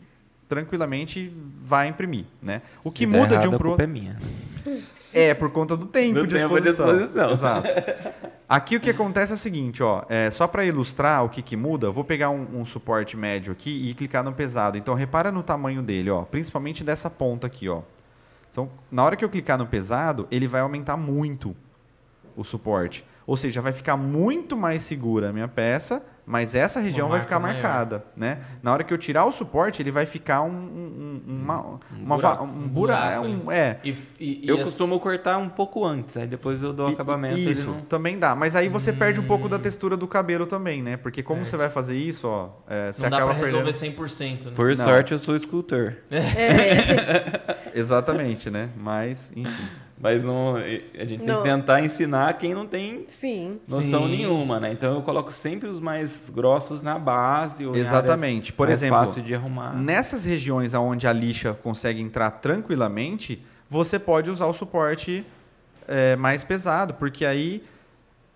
tranquilamente vai imprimir, né? O que Se der muda de um a pro culpa outro... é minha. É, por conta do tempo, Do de, tempo de exposição. exposição. Exato. Aqui o que acontece é o seguinte, ó, é, só para ilustrar o que, que muda, eu vou pegar um, um suporte médio aqui e clicar no pesado. Então repara no tamanho dele, ó, principalmente dessa ponta aqui, ó. Então, na hora que eu clicar no pesado, ele vai aumentar muito o suporte. Ou seja, vai ficar muito mais segura a minha peça, mas essa região vai ficar maior. marcada, né? Na hora que eu tirar o suporte, ele vai ficar um, um, um- uma, uma va- buraco. um Um buraco, é, um- é, E, e- e Eu as- costumo cortar um pouco antes, aí depois eu dou o acabamento. Isso, não- também dá. Mas aí você perde um pouco Hum. da textura do cabelo também, né? Porque como você vai fazer isso, ó, é, você não dá acaba pra resolver perdendo. 100%, né? Por Não. sorte, eu sou escultor. É, Exatamente, né? Mas, enfim. Mas não, a gente tem Não. que tentar ensinar quem não tem sim. noção Sim. nenhuma, né? Então eu coloco sempre os mais grossos na base. Ou Exatamente. Por exemplo, fácil de arrumar. Nessas regiões onde a lixa consegue entrar tranquilamente, você pode usar o suporte é, mais pesado, porque aí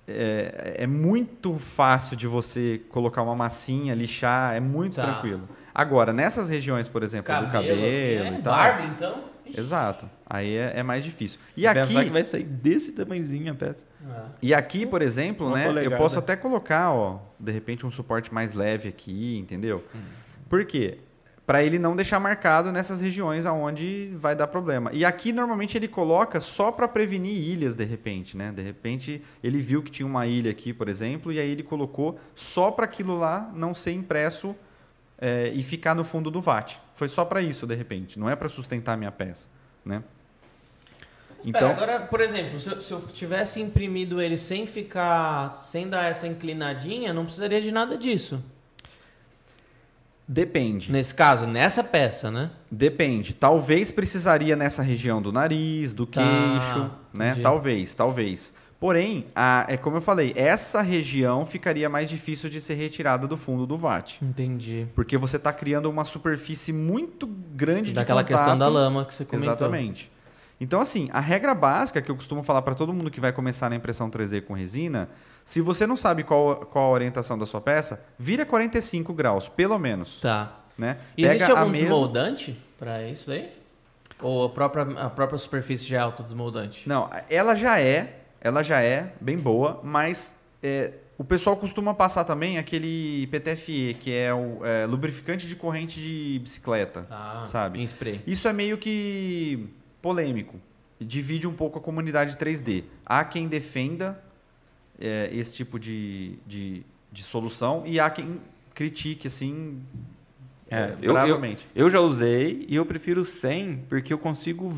é, é muito fácil de você colocar uma massinha, lixar, é muito Tá. tranquilo. Agora, nessas regiões, por exemplo, do cabelo assim, é e tal. Barbie, então? Exato. Aí é, é mais difícil. E Pensar aqui, que vai sair desse tamanhozinho a peça. Ah. e aqui, por exemplo, Uma né, eu polegada. posso até colocar, ó, de repente um suporte mais leve aqui, entendeu? Por quê? Para ele não deixar marcado nessas regiões aonde vai dar problema. E aqui normalmente ele coloca só para prevenir ilhas de repente, né? De repente ele viu que tinha uma ilha aqui, por exemplo, e aí ele colocou só para aquilo lá não ser impresso é, e ficar no fundo do VAT. Foi só para isso, de repente. Não é para sustentar a minha peça, né? Então, Então, agora, por exemplo, se eu, se eu tivesse imprimido ele sem ficar, sem dar essa inclinadinha, não precisaria de nada disso. depende. Nesse caso, nessa peça, né? Depende. Talvez precisaria nessa região do nariz, do Tá, queixo, né? entendi. Talvez, talvez. Porém, a, é como eu falei, essa região ficaria mais difícil de ser retirada do fundo do VAT. Entendi. Porque você está criando uma superfície muito grande Daquela de contato. questão da lama que você comentou. Exatamente. Então, assim, a regra básica que eu costumo falar para todo mundo que vai começar na impressão 3D com resina, se você não sabe qual, qual a orientação da sua peça, vira 45 graus, pelo menos. Tá. Né? E existe Pega a algum mesa- desmoldante pra isso aí? Ou a própria, a própria superfície já é autodesmoldante? Não, ela já é, ela já é bem boa, mas é, o pessoal costuma passar também aquele PTFE, que é o é, lubrificante de corrente de bicicleta, Ah, sabe? Em spray. Isso é meio que polêmico. Divide um pouco a comunidade 3D. Há quem defenda é, esse tipo de, de, de solução e há quem critique, assim, É, é, eu- eu-. Eu já usei e eu prefiro sem, porque eu consigo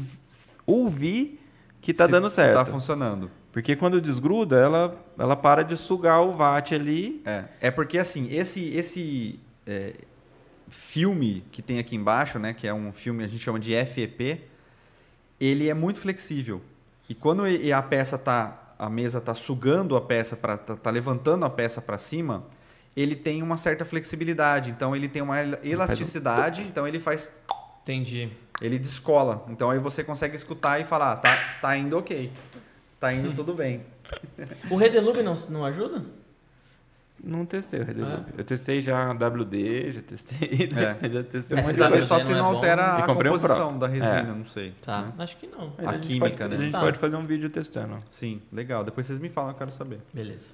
ouvir que tá Se- dando se certo. tá funcionando. Porque quando desgruda, ela, ela para de sugar o VAT ali. É, é porque assim, esse, esse, é, filme que tem aqui embaixo, né, que é um filme a gente chama de FEP, ele é muito flexível. E quando a peça tá a mesa tá sugando a peça para tá, tá levantando a peça para cima, ele tem uma certa flexibilidade, então ele tem uma el- elasticidade, então ele faz Entendi. ele descola. Então aí você consegue escutar e falar, ah, tá, tá indo ok. Tá indo tudo bem. O Redelube não, não ajuda? Não testei o Redelube. Ah. Eu testei já WD, já testei. É. já testei É, um de sabe- só não se é não bom. altera a um composição Pro. da resina, É. não sei. Tá, né? acho que não. Mas A gente química, pode, né? A gente Tá. pode fazer um vídeo testando. Sim, legal. Depois vocês me falam, eu quero saber. Beleza.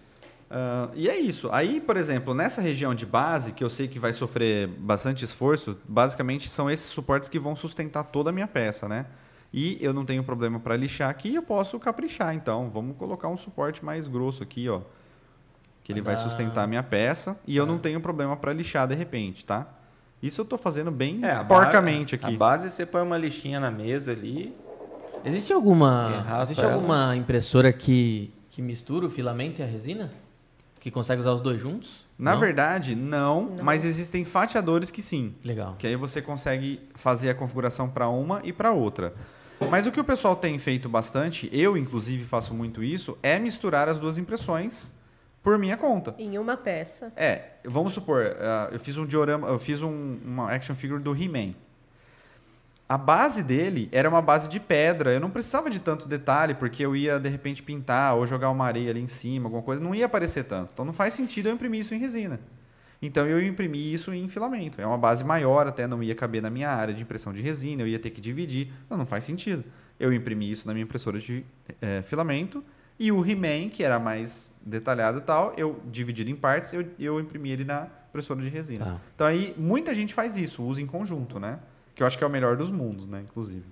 Ah, e é isso. Aí, por exemplo, nessa região de base, que eu sei que vai sofrer bastante esforço, basicamente são esses suportes que vão sustentar toda a minha peça, né? E eu não tenho problema para lixar aqui, eu posso caprichar. Então, vamos colocar um suporte mais grosso aqui, ó. Que ele vai dar- sustentar a minha peça e eu não tenho problema para lixar de repente, tá? Isso eu tô fazendo bem É, a porcamente base, aqui. A base você põe uma lixinha na mesa ali. Existe alguma, existe ela. alguma impressora que, que mistura o filamento e a resina? Que consegue usar os dois juntos? Na Não? verdade, não, Não. mas existem fatiadores que sim. Legal. Que aí você consegue fazer a configuração para uma e para outra. Mas o que o pessoal tem feito bastante, eu inclusive faço muito isso, é misturar as duas impressões por minha conta. Em uma peça. É, vamos supor, ah, eu fiz um diorama, eu fiz um- uma action figure do He-Man. A base dele era uma base de pedra. Eu não precisava de tanto detalhe, porque eu ia de repente pintar ou jogar uma areia ali em cima, alguma coisa, não ia aparecer tanto. Então não faz sentido eu imprimir isso em resina. Então eu imprimi isso em filamento. É uma base maior, até não ia caber na minha área de impressão de resina, eu ia ter que dividir. Não, não faz sentido. Eu imprimi isso na minha impressora de eh, filamento e o He-Man, que era mais detalhado e tal, eu dividido em partes, eu, eu imprimi ele na impressora de resina. Tá. Então aí muita gente faz isso, usa em conjunto, né? Que eu acho que é o melhor dos mundos, né? Inclusive.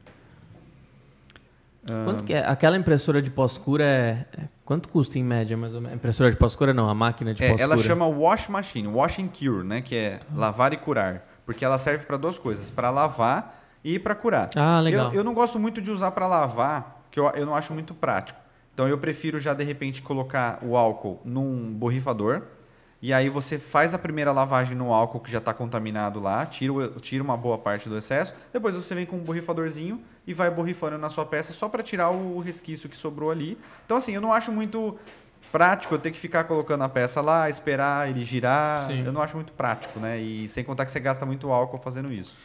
Quanto que é? Aquela impressora de pós-cura é, é- Quanto custa em média, mais ou menos? Impressora de pós-cura não, a máquina de É, pós-cura. ela chama wash machine, wash and cure, né? Que é lavar e curar. Porque ela serve para duas coisas, para lavar e para curar. Ah, legal. Eu, eu não gosto muito de usar para lavar, que eu, eu não acho muito prático. Então eu prefiro já de repente colocar o álcool num borrifador. E aí você faz a primeira lavagem no álcool que já está contaminado lá, tira, tira uma boa parte do excesso. Depois você vem com um borrifadorzinho e vai borrifando na sua peça só para tirar o resquício que sobrou ali. Então assim, eu não acho muito prático eu ter que ficar colocando a peça lá, esperar ele girar. Sim. Eu não acho muito prático, né? E sem contar que você gasta muito álcool fazendo isso.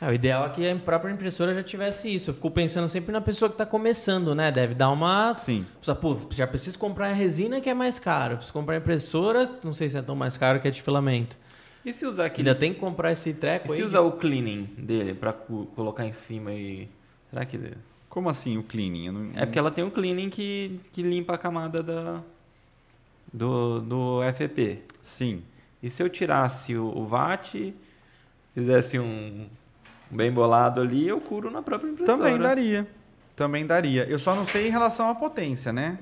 É, o ideal é que a própria impressora já tivesse isso. Eu fico pensando sempre na pessoa que está começando, né? Deve dar uma. Sim. Pô, já preciso comprar a resina que é mais caro. Preciso comprar a impressora, não sei se é tão mais caro que a de filamento. E se usar aquele. Ainda tem que comprar esse treco E aí. se usar o cleaning dele pra cu- colocar em cima e. Será que. Como assim o cleaning? Não- É porque ela tem um cleaning que, que limpa a camada da, do, do FEP. Sim. E se eu tirasse o, o VAT, fizesse um bem bolado ali, eu curo na própria impressora. Também daria. Também daria. Eu só não sei em relação à potência, né?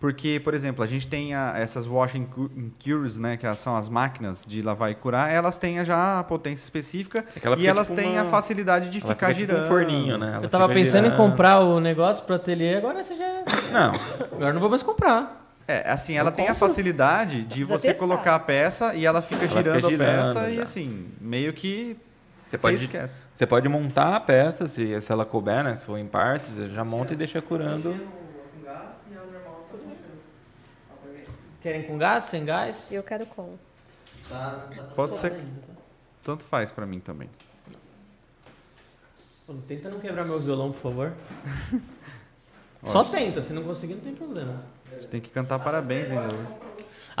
Porque, por exemplo, a gente tem a- essas washing cu- cures, né? Que são as máquinas de lavar e curar. Elas têm já a potência específica É e elas tipo têm uma- a facilidade de Ela ficar fica tipo girando. um forninho, né? Ela Eu tava pensando em girando. comprar o negócio pro ateliê, agora você já. Não, Agora eu não vou mais comprar. É, assim, ela Eu tem a compro. facilidade de Precisa você testar. colocar a peça e ela fica Ela fica girando a girando peça e já. assim, meio que você você pode, esquece. você pode montar a peça, se, se ela couber, né? Se for em partes, já monta e deixa curando. Apaguei. Querem com gás, sem gás? Eu quero com. Tá, tá Pode ser- ainda, tá? Tanto faz pra mim também. Pô, Tenta não quebrar meu violão, por favor. Só tenta, se não conseguir, não tem problema. A gente tem que cantar parabéns ainda.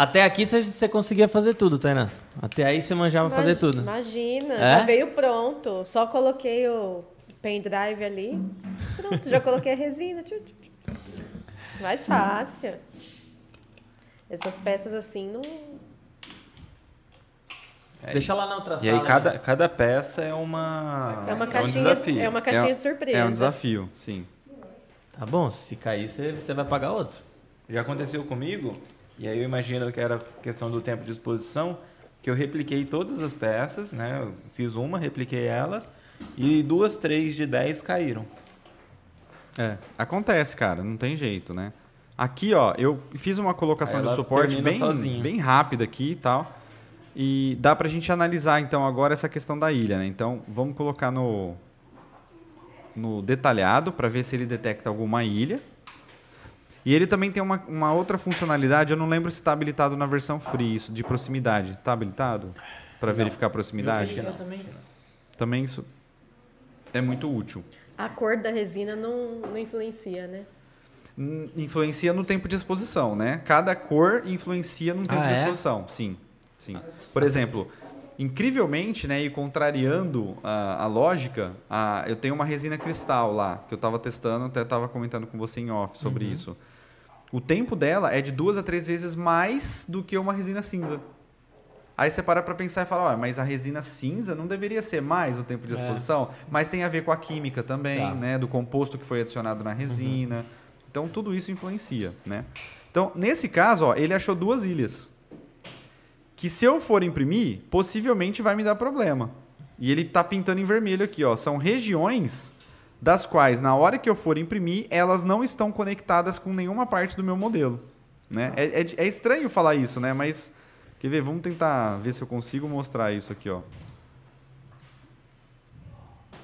Até aqui você, conseguia fazer tudo, Tainá. Até aí você manjava fazer Imag- tudo. Imagina, É? já veio pronto. Só coloquei o pendrive ali. Pronto, já coloquei a resina. Mais fácil. Essas peças assim não. Deixa lá na outra E sala. aí cada, cada peça é uma. É uma um caixinha, desafio. é uma caixinha É- de surpresa. É um desafio, sim. Tá bom, se cair, você, você vai pagar outro. Já aconteceu comigo, e aí eu imagino que era questão do tempo de exposição, que eu repliquei todas as peças, né? Eu fiz uma, repliquei elas, e duas, três de dez caíram. É, acontece, cara, não tem jeito, né? Aqui, ó, eu fiz uma colocação de suporte bem, sozinha. bem rápida aqui e tal. E dá pra gente analisar então agora essa questão da ilha, né? Então vamos colocar no, no detalhado para ver se ele detecta alguma ilha. E ele também tem uma, uma outra funcionalidade, eu não lembro se está habilitado na versão free, isso de proximidade. Está habilitado? Para verificar a proximidade? Eu também. Também isso é muito útil. A cor da resina não, não influencia, né? Hum, Influencia no tempo de exposição, né? Cada cor influencia no tempo Ah, de é? exposição. Sim, sim. Por exemplo, incrivelmente, né, e contrariando a, a lógica, a- eu tenho uma resina cristal lá, que eu estava testando, até estava comentando com você em off sobre Uhum. isso. O tempo dela é de duas a três vezes mais do que uma resina cinza. Aí você para para pensar e fala, "Ó, mas a resina cinza não deveria ser mais o tempo de É. exposição? Mas tem a ver com a química também, Tá. né? Do composto que foi adicionado na resina. Então tudo isso influencia, né? Então, nesse caso, ó, ele achou duas ilhas. Que se eu for imprimir, possivelmente vai me dar problema. E ele tá pintando em vermelho aqui, ó. São regiões das quais, na hora que eu for imprimir, elas não estão conectadas com nenhuma parte do meu modelo. Né? É, é- é estranho falar isso, né? Mas, quer ver? Vamos tentar ver se eu consigo mostrar isso aqui, ó.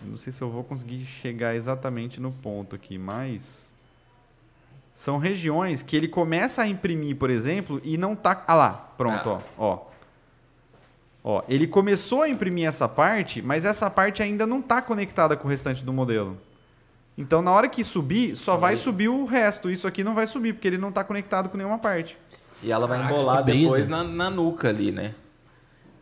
Não sei se eu vou conseguir chegar exatamente no ponto aqui, mas... São regiões que ele começa a imprimir, por exemplo, e não tá... Ah lá, pronto, ó. ó. Ó, ele começou a imprimir essa parte, mas essa parte ainda não está conectada com o restante do modelo. Então, na hora que subir, só vai subir o resto. Isso aqui não vai subir, porque ele não está conectado com nenhuma parte. E ela vai Caraca, embolar depois na, na nuca ali, né?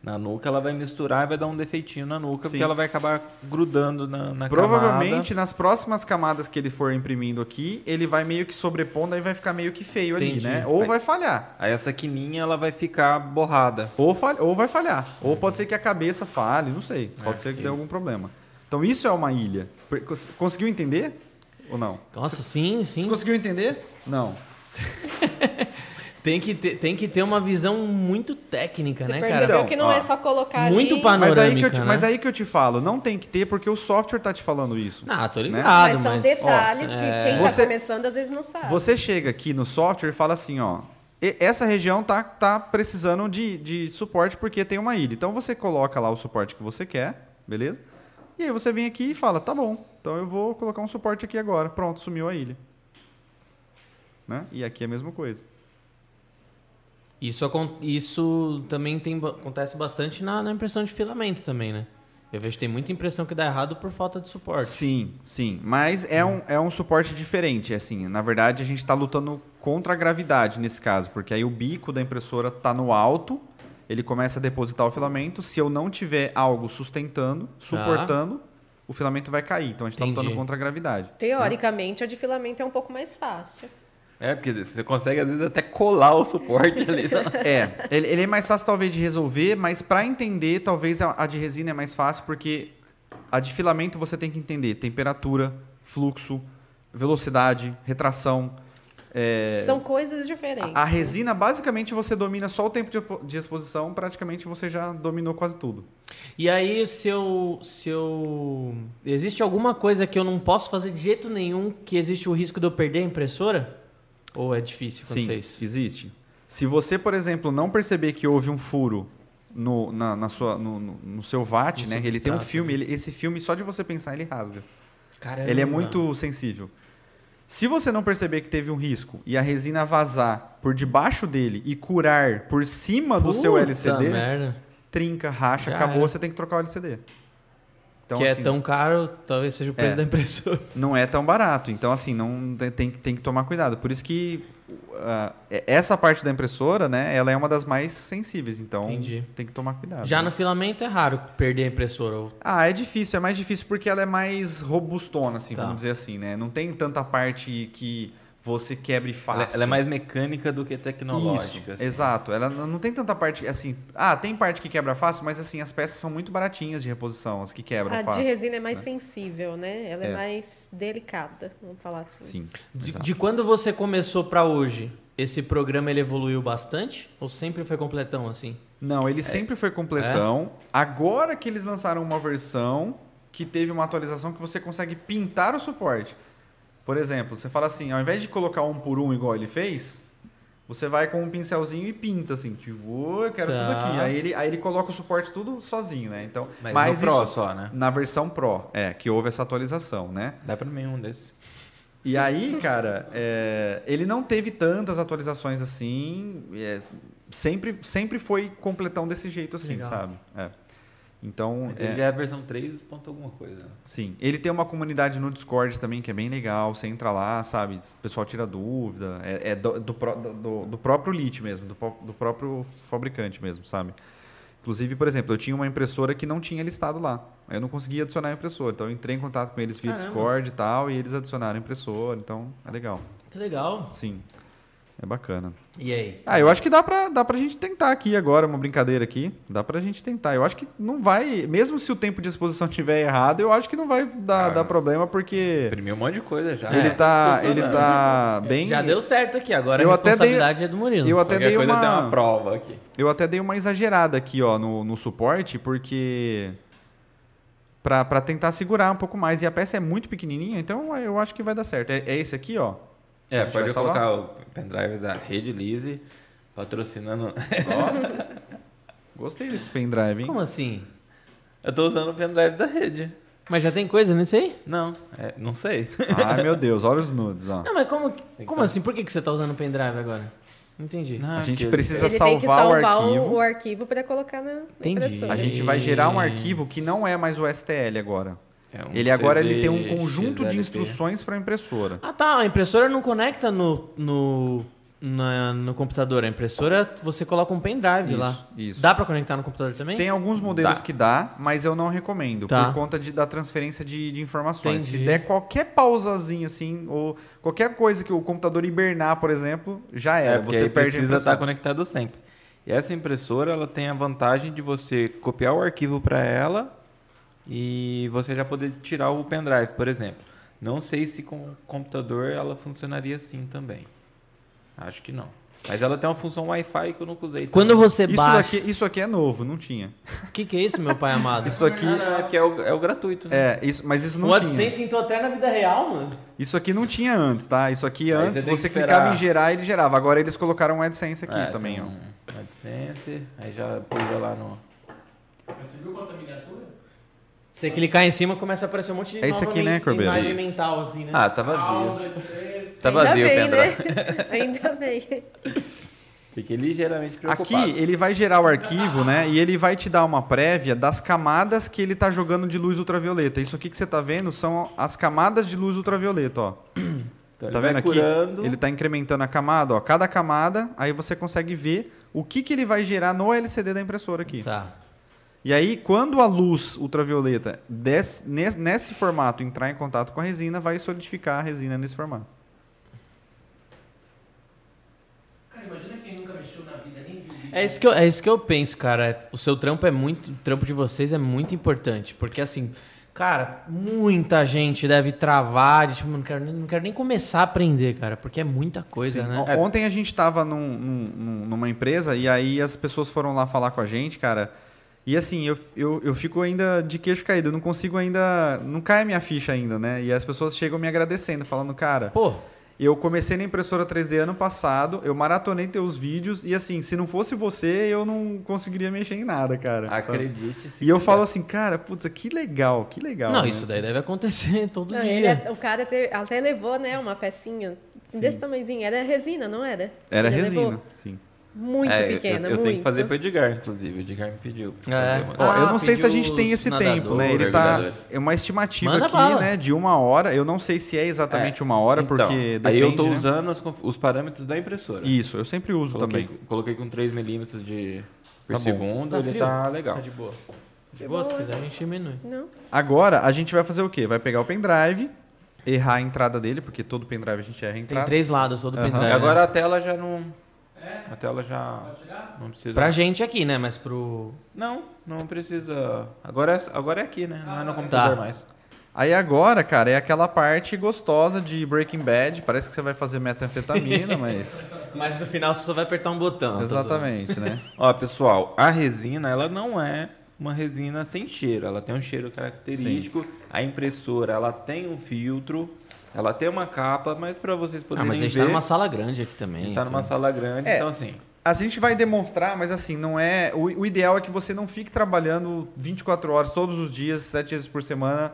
Na nuca ela vai misturar e vai dar um defeitinho na nuca, Sim. porque ela vai acabar grudando na, na Provavelmente, camada. nas próximas camadas que ele for imprimindo aqui, ele vai meio que sobrepondo, aí vai ficar meio que feio Entendi. ali, né? Ou vai falhar. Aí essa quininha ela vai ficar borrada. Ou, fal- ou vai falhar. Ou pode ser que a cabeça falhe, não sei. Pode ser que dê algum problema. Então, isso é uma ilha. Conseguiu entender? Ou não? Nossa, sim, sim. Você conseguiu entender? Não. Tem que, ter, tem que ter uma visão muito técnica, Você né, percebeu cara? Então, que não ó, é só colocar muito ali... pan- Mas aí, que eu Panorâmica, te, né? mas aí que eu te falo, não tem que ter porque o software tá te falando isso. Ah, tô Né? ligado, Mas mas... são detalhes ó, que é- quem Você- tá começando às vezes não sabe. Você chega aqui no software e fala assim, ó, "E- essa região tá, tá precisando de, de suporte porque tem uma ilha. Então você coloca lá o suporte que você quer, beleza? E aí você vem aqui e fala, tá bom, então eu vou colocar um suporte aqui agora. Pronto, sumiu a ilha. Né? E aqui é a mesma coisa. Isso, isso também tem, acontece bastante na, na impressão de filamento também, né? Eu vejo que tem muita impressão que dá errado por falta de suporte. Sim, sim. Mas é um, é um suporte diferente, assim. Na verdade, a gente está lutando contra a gravidade nesse caso, porque aí o bico da impressora está no alto, ele começa a depositar o filamento. Se eu não tiver algo sustentando, suportando, o filamento vai cair. Então a gente está lutando contra a gravidade. Teoricamente, a de filamento é um pouco mais fácil. É, porque você consegue às vezes até colar o suporte ali. na- É, ele, ele é mais fácil talvez de resolver, mas para entender, talvez a, a de resina é mais fácil, porque a de filamento você tem que entender temperatura, fluxo, velocidade, retração. é, São coisas diferentes. a, a resina, basicamente, você domina só o tempo de, de exposição, praticamente você já dominou quase tudo. E aí, se eu, se eu... Existe alguma coisa que eu não posso fazer de jeito nenhum que existe o risco de eu perder a impressora? Ou é difícil Sim, isso? existe. Se você, por exemplo, não perceber que houve um furo no, na, na sua, no, no- no seu VAT, né? Ele tem um filme, ele- esse filme, só de você pensar, ele rasga. Caramba. Ele é muito sensível. Se você não perceber que teve um risco e a resina vazar por debaixo dele e curar por cima do seu Puta LCD, merda. trinca, racha, Já acabou, era. você tem que trocar o LCD. Então, que assim, é tão caro, talvez seja o preço É. da impressora. não é tão barato. Então, assim, não tem, tem, que- tomar cuidado. Por isso que ah, essa parte da impressora, né, ela é uma das mais sensíveis. Então, Entendi. tem que tomar cuidado. Já né? no filamento é raro perder a impressora. ou- Ah, é difícil. É mais difícil porque ela é mais robustona, assim, Tá. vamos dizer assim, né? Não tem tanta parte que você quebre fácil. Ela, ela é mais mecânica do que Isso, tecnológica. assim. exato. Ela não tem tanta parte, assim... Ah, tem parte que quebra fácil, mas assim, as peças são muito baratinhas de reposição, as que quebram A fácil. de resina é mais sensível, né? Ela é, É. mais delicada, vamos falar assim. Sim, De, de quando você começou pra hoje, esse programa ele evoluiu bastante? Ou sempre foi completão assim? Não, É. ele sempre foi completão. Agora que eles lançaram uma versão que teve uma atualização que você consegue pintar o suporte. Por exemplo, você fala assim, ao invés de colocar um por um igual ele fez, Você vai com um pincelzinho e pinta, assim, tipo, "Ô, eu quero Tá. tudo aqui. Aí ele, aí ele coloca o suporte tudo sozinho, né? Então, Mas, no Pro isso- só, né? na versão Pro, é, que houve essa atualização, né? Dá pra mim um desse. E aí, cara, é, ele não teve tantas atualizações assim. é, sempre, sempre foi completão desse jeito assim, Legal. sabe? É. Então, Ele é, já é a versão 3 ponto alguma coisa. sim. Ele tem uma comunidade no Discord também que é bem legal. Você entra lá, sabe? O pessoal tira dúvida. É, é do, do, do- do próprio Lit mesmo, do, pró- do próprio fabricante mesmo, sabe? Inclusive, por exemplo, eu tinha uma impressora que não tinha listado lá. Aí Eu não conseguia adicionar a impressora. Então eu entrei em contato com eles via Caramba. Discord e tal, e eles adicionaram a impressora. Então, é legal. Que legal. Sim. É bacana. E aí? Ah, eu acho que dá pra, dá pra gente tentar aqui agora, uma brincadeira aqui. Dá pra gente tentar. Eu acho que não vai, mesmo se o tempo de exposição estiver errado, eu acho que não vai dar, Ah, dar problema, porque Imprimiu um monte de coisa já. ele É, tá, ele tá bem... Já deu certo aqui, agora Eu a até dei- responsabilidade é do Murilo. Eu até Qualquer dei uma, uma prova aqui. eu até dei uma exagerada aqui, ó, no, no suporte, porque pra, pra tentar segurar um pouco mais. E a peça é muito pequenininha, então eu acho que vai dar certo. É, é esse aqui, ó. É, pode salvar? colocar o pendrive da Rede Lise patrocinando. Gostei desse pendrive, hein? Como assim? Eu tô usando o pendrive da rede. Mas já tem coisa nisso aí? Não, é, não sei. Ai, meu Deus, olha os nudes, ó. Não, mas como, como assim? Por que, que você tá usando o pendrive agora? Não entendi. Não, A gente precisa Ele tem que salvar o salvar arquivo. o, o arquivo para colocar na, na impressora. A gente vai gerar um arquivo que não é mais o STL agora. É um ele agora ele tem um conjunto de XLP. instruções para impressora. Ah tá, a impressora não conecta no, no, na- no computador. A impressora você coloca um pendrive Isso, lá. isso. Dá pra conectar no computador também? Tem alguns modelos Dá. que dá, mas eu não recomendo, Tá. por conta de- da transferência de, de informações. Se Entendi. der qualquer pausazinha assim, ou qualquer coisa que o computador hibernar, por exemplo, já É, era. porque você aí perde a precisa impressão. estar conectado sempre. E essa impressora, ela tem a vantagem de você copiar o arquivo para ela e você já poder tirar o pendrive, por exemplo. Não sei se com o computador ela funcionaria assim também. Acho que não. Mas ela tem uma função Wi-Fi que eu nunca usei. Quando também. você Isso, baixa. daqui, isso aqui é novo, não tinha. O que, que é isso, meu pai amado? Isso aqui. Ah, não, é é o, é o gratuito, né? É, isso, mas isso o não tinha. AdSense entrou até na vida real, mano. Isso aqui não tinha antes, tá? Isso aqui Aí antes, você clicava em gerar, ele gerava. Agora eles colocaram um AdSense aqui É, também, tem ó. um AdSense, aí já puxa lá no... Você viu quanta miniatura? Você clicar em cima começa a aparecer um monte de É isso aqui, né, Corbeiro? imagem Isso. mental, assim, né? Ah, tá Ah, um, vazio. dois, três. Tá Ainda vazio o bem, pendrive. né? Ainda bem. Fiquei ligeiramente Aqui preocupado. ele vai gerar o arquivo, né? E ele vai te dar uma prévia das camadas que ele tá jogando de luz ultravioleta. Isso aqui que você tá vendo são as camadas de luz ultravioleta, ó. Então, tá ele vendo aqui? curando. Ele tá incrementando a camada, ó. Cada camada, aí você consegue ver o que, que ele vai gerar no LCD da impressora aqui. Tá. E aí, quando a luz ultravioleta des- nes- nesse formato entrar em contato com a resina, vai solidificar a resina nesse formato. Cara, imagina quem nunca mexeu na vida, nem viu vídeo. É isso, que eu, é isso que eu penso, cara. O seu trampo é muito. O trampo de vocês é muito importante. Porque assim, cara, muita gente deve travar, de, tipo, não quero, nem- não quero nem começar a aprender, cara, porque é muita coisa, Sim. né? Ontem a gente tava num- num- numa empresa e aí as pessoas foram lá falar com a gente, cara. E assim, eu, eu, eu fico ainda de queixo caído, eu não consigo ainda. Não cai a minha ficha ainda, né? E as pessoas chegam me agradecendo, falando, cara, Pô, eu comecei na impressora 3D ano passado, eu maratonei teus vídeos e assim, se não fosse você, eu não conseguiria mexer em nada, cara. Acredite. se E eu quiser. falo assim, cara, puta, que legal, que legal. não, né? isso daí deve acontecer todo Não, dia. ele é- o cara te- até levou, né, uma pecinha assim, desse tamanhozinho. Era resina, não era? Era Ele resina, levou sim. Muito É, eu- pequena, eu, eu muito. tenho que fazer pro Edgar, inclusive. O Edgar me pediu. É. fazer uma- Ó, eu Ah, não sei se a gente tem esse os tempo, né? Ele tá. É uma estimativa Manda aqui, bala. né? De uma hora. Eu não sei se é exatamente É, uma hora, então, porque. Aí eu tô depende, né? usando as conf- os parâmetros da impressora. Isso, eu sempre uso Coloquei, também. coloquei com 3 milímetros de por Tá segundo, Tá ele frio? tá legal. Tá de boa. De De boa, se quiser a gente diminui. Não. Agora a gente vai fazer o quê? Vai pegar o pendrive, errar a entrada dele, porque todo pendrive a gente erra a Tem entrada. três lados todo Aham. pendrive. E agora né? a tela já não. É? A tela já Pode tirar? não precisa. Pra gente aqui, né? Mas pro. Não, não precisa. Agora é, agora é aqui, né? Não é no computador Tá. mais. Aí agora, cara, é aquela parte gostosa de Breaking Bad. Parece que você vai fazer metanfetamina, mas. Mas no final você só vai apertar um botão. zoando. Exatamente, né? Ó, pessoal, a resina, ela não é uma resina sem cheiro. Ela tem um cheiro característico. A impressora, ela tem um filtro. Ela tem uma capa, mas para vocês Ah, poderem mas a gente ver, tá numa sala grande aqui a também. gente tá numa então. sala grande, É. então assim, A gente vai demonstrar, mas assim, não é. O, o ideal é que você não fique trabalhando 24 horas todos os dias, 7 vezes por semana,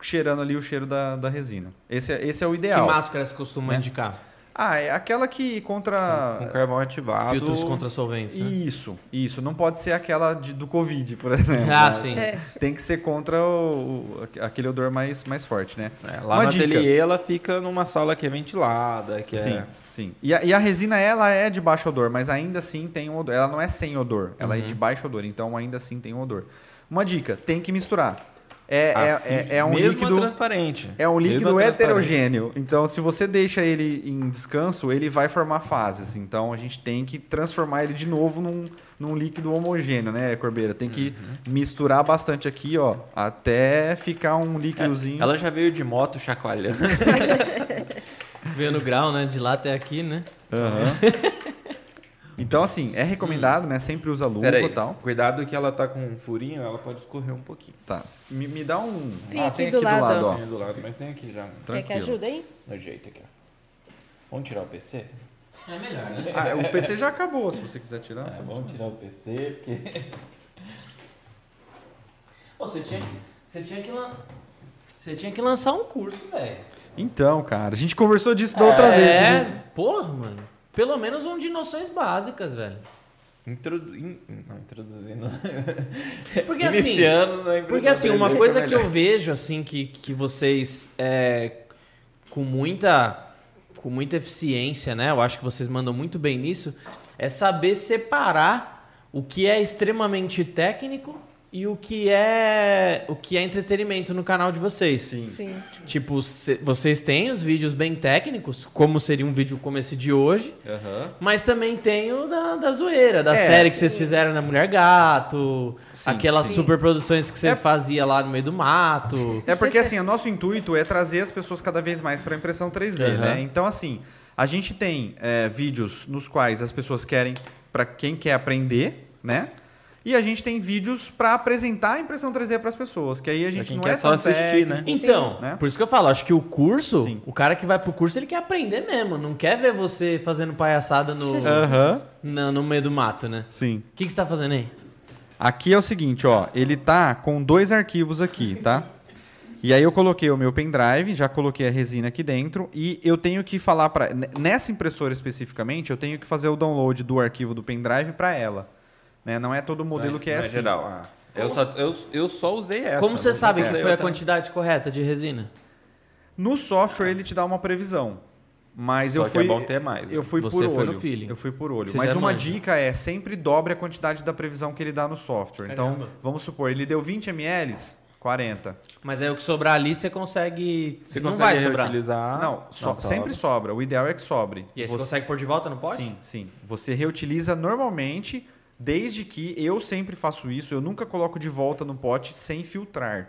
cheirando ali o cheiro da, da resina. Esse é, esse é o Que ideal. máscara você costuma Né? indicar? Ah, é aquela que contra. com carvão ativado. Filtros contra solventes, né? Isso, isso. Não pode ser aquela de- do Covid, por exemplo. Ah, né? sim. É. Tem que ser contra o, o- aquele odor mais, mais forte, né? É, lá Uma no dica. ateliê ela fica numa sala que é ventilada, que Sim, é sim. E a, e a resina, ela é de baixo odor, mas ainda assim tem um odor. Ela não é sem odor, ela Uhum. é de baixo odor, então ainda assim tem um odor. Uma dica, tem que misturar. É, é- assim, é, é um mesmo líquido... transparente. É um líquido heterogêneo. Então, se você deixa ele em descanso, ele vai formar fases. Então, a gente tem que transformar ele de novo num, num líquido homogêneo, né, Corbeira? Tem que Uhum. misturar bastante aqui, ó, até ficar um líquidozinho. Ela já veio de moto chacoalhando. Veio no grau, né? De lá até aqui, né? Aham. então, assim, é recomendado, né? Sempre usa luva e tal. cuidado que ela tá com um furinho, ela pode escorrer um pouquinho. Tá. Me, me dá um. Tem ah, aqui tem do aqui do lado, lado, ó. Tem do lado, mas tem aqui já Quer que Tranquilo. ajude aí? no jeito aqui, ó. Vamos tirar o PC? É melhor, né? Ah, o PC já acabou, se você quiser tirar. É, vamos tirar o PC, porque você, tinha, você, tinha que lan... você tinha que lançar um curso, velho. Então, cara, a gente conversou disso da outra vez. É, porra, mano. Pelo menos um de noções básicas, velho. Introdu... in- Não, introduzindo. Porque assim, porque assim, uma coisa 3D que eu vejo assim que, que vocês é, com muita com muita eficiência, né? Eu acho que vocês mandam muito bem nisso, é saber separar o que é extremamente técnico e o que é o que é entretenimento no canal de vocês. Sim. Sim. Tipo, cê- vocês têm os vídeos bem técnicos, como seria um vídeo como esse de hoje, Aham. mas também tem o da, da zoeira, da É, série que vocês fizeram na Mulher Gato, Sim, aquelas sim. super produções que você É- fazia lá no meio do mato. É porque assim, o nosso intuito é trazer as pessoas cada vez mais para impressão 3D, Aham. né? Então assim, a gente tem é, vídeos nos quais as pessoas querem para quem quer aprender, né? E a gente tem vídeos para apresentar a impressão 3D para as pessoas, que aí a gente não quer é só assistir, técnico. né? Então, né? por isso que eu falo, acho que o curso, Sim. o cara que vai pro curso, ele quer aprender mesmo, não quer ver você fazendo palhaçada no, Aham. na- no meio do mato, né? Sim. O que, que você tá fazendo aí? Aqui é o seguinte, ó, ele tá com dois arquivos aqui, tá? E aí eu coloquei o meu pendrive, já coloquei a resina aqui dentro e eu tenho que falar para nessa impressora especificamente, eu tenho que fazer o download do arquivo do pendrive para ela, né? Não é todo modelo que é Não assim. geral. Ah, eu, só, eu, eu só usei essa. Como você não sabe que foi a quantidade correta de resina? No software ele te dá uma previsão, mas Só eu que fui é bom ter mais. eu fui Você por foi olho. no feeling. Eu fui por olho. Você Mas uma manja. dica é sempre dobre a quantidade da previsão que ele dá no software. Então, Caramba. vamos supor, ele deu 20 ml, 40. Mas aí o que sobrar ali você consegue. Você não consegue vai sobrar. reutilizar? não, so- sempre sobra. O ideal é que sobre. E aí você consegue pôr de volta no pote? Sim, sim. Você reutiliza normalmente, desde que eu sempre faço isso. Eu nunca coloco de volta no pote sem filtrar.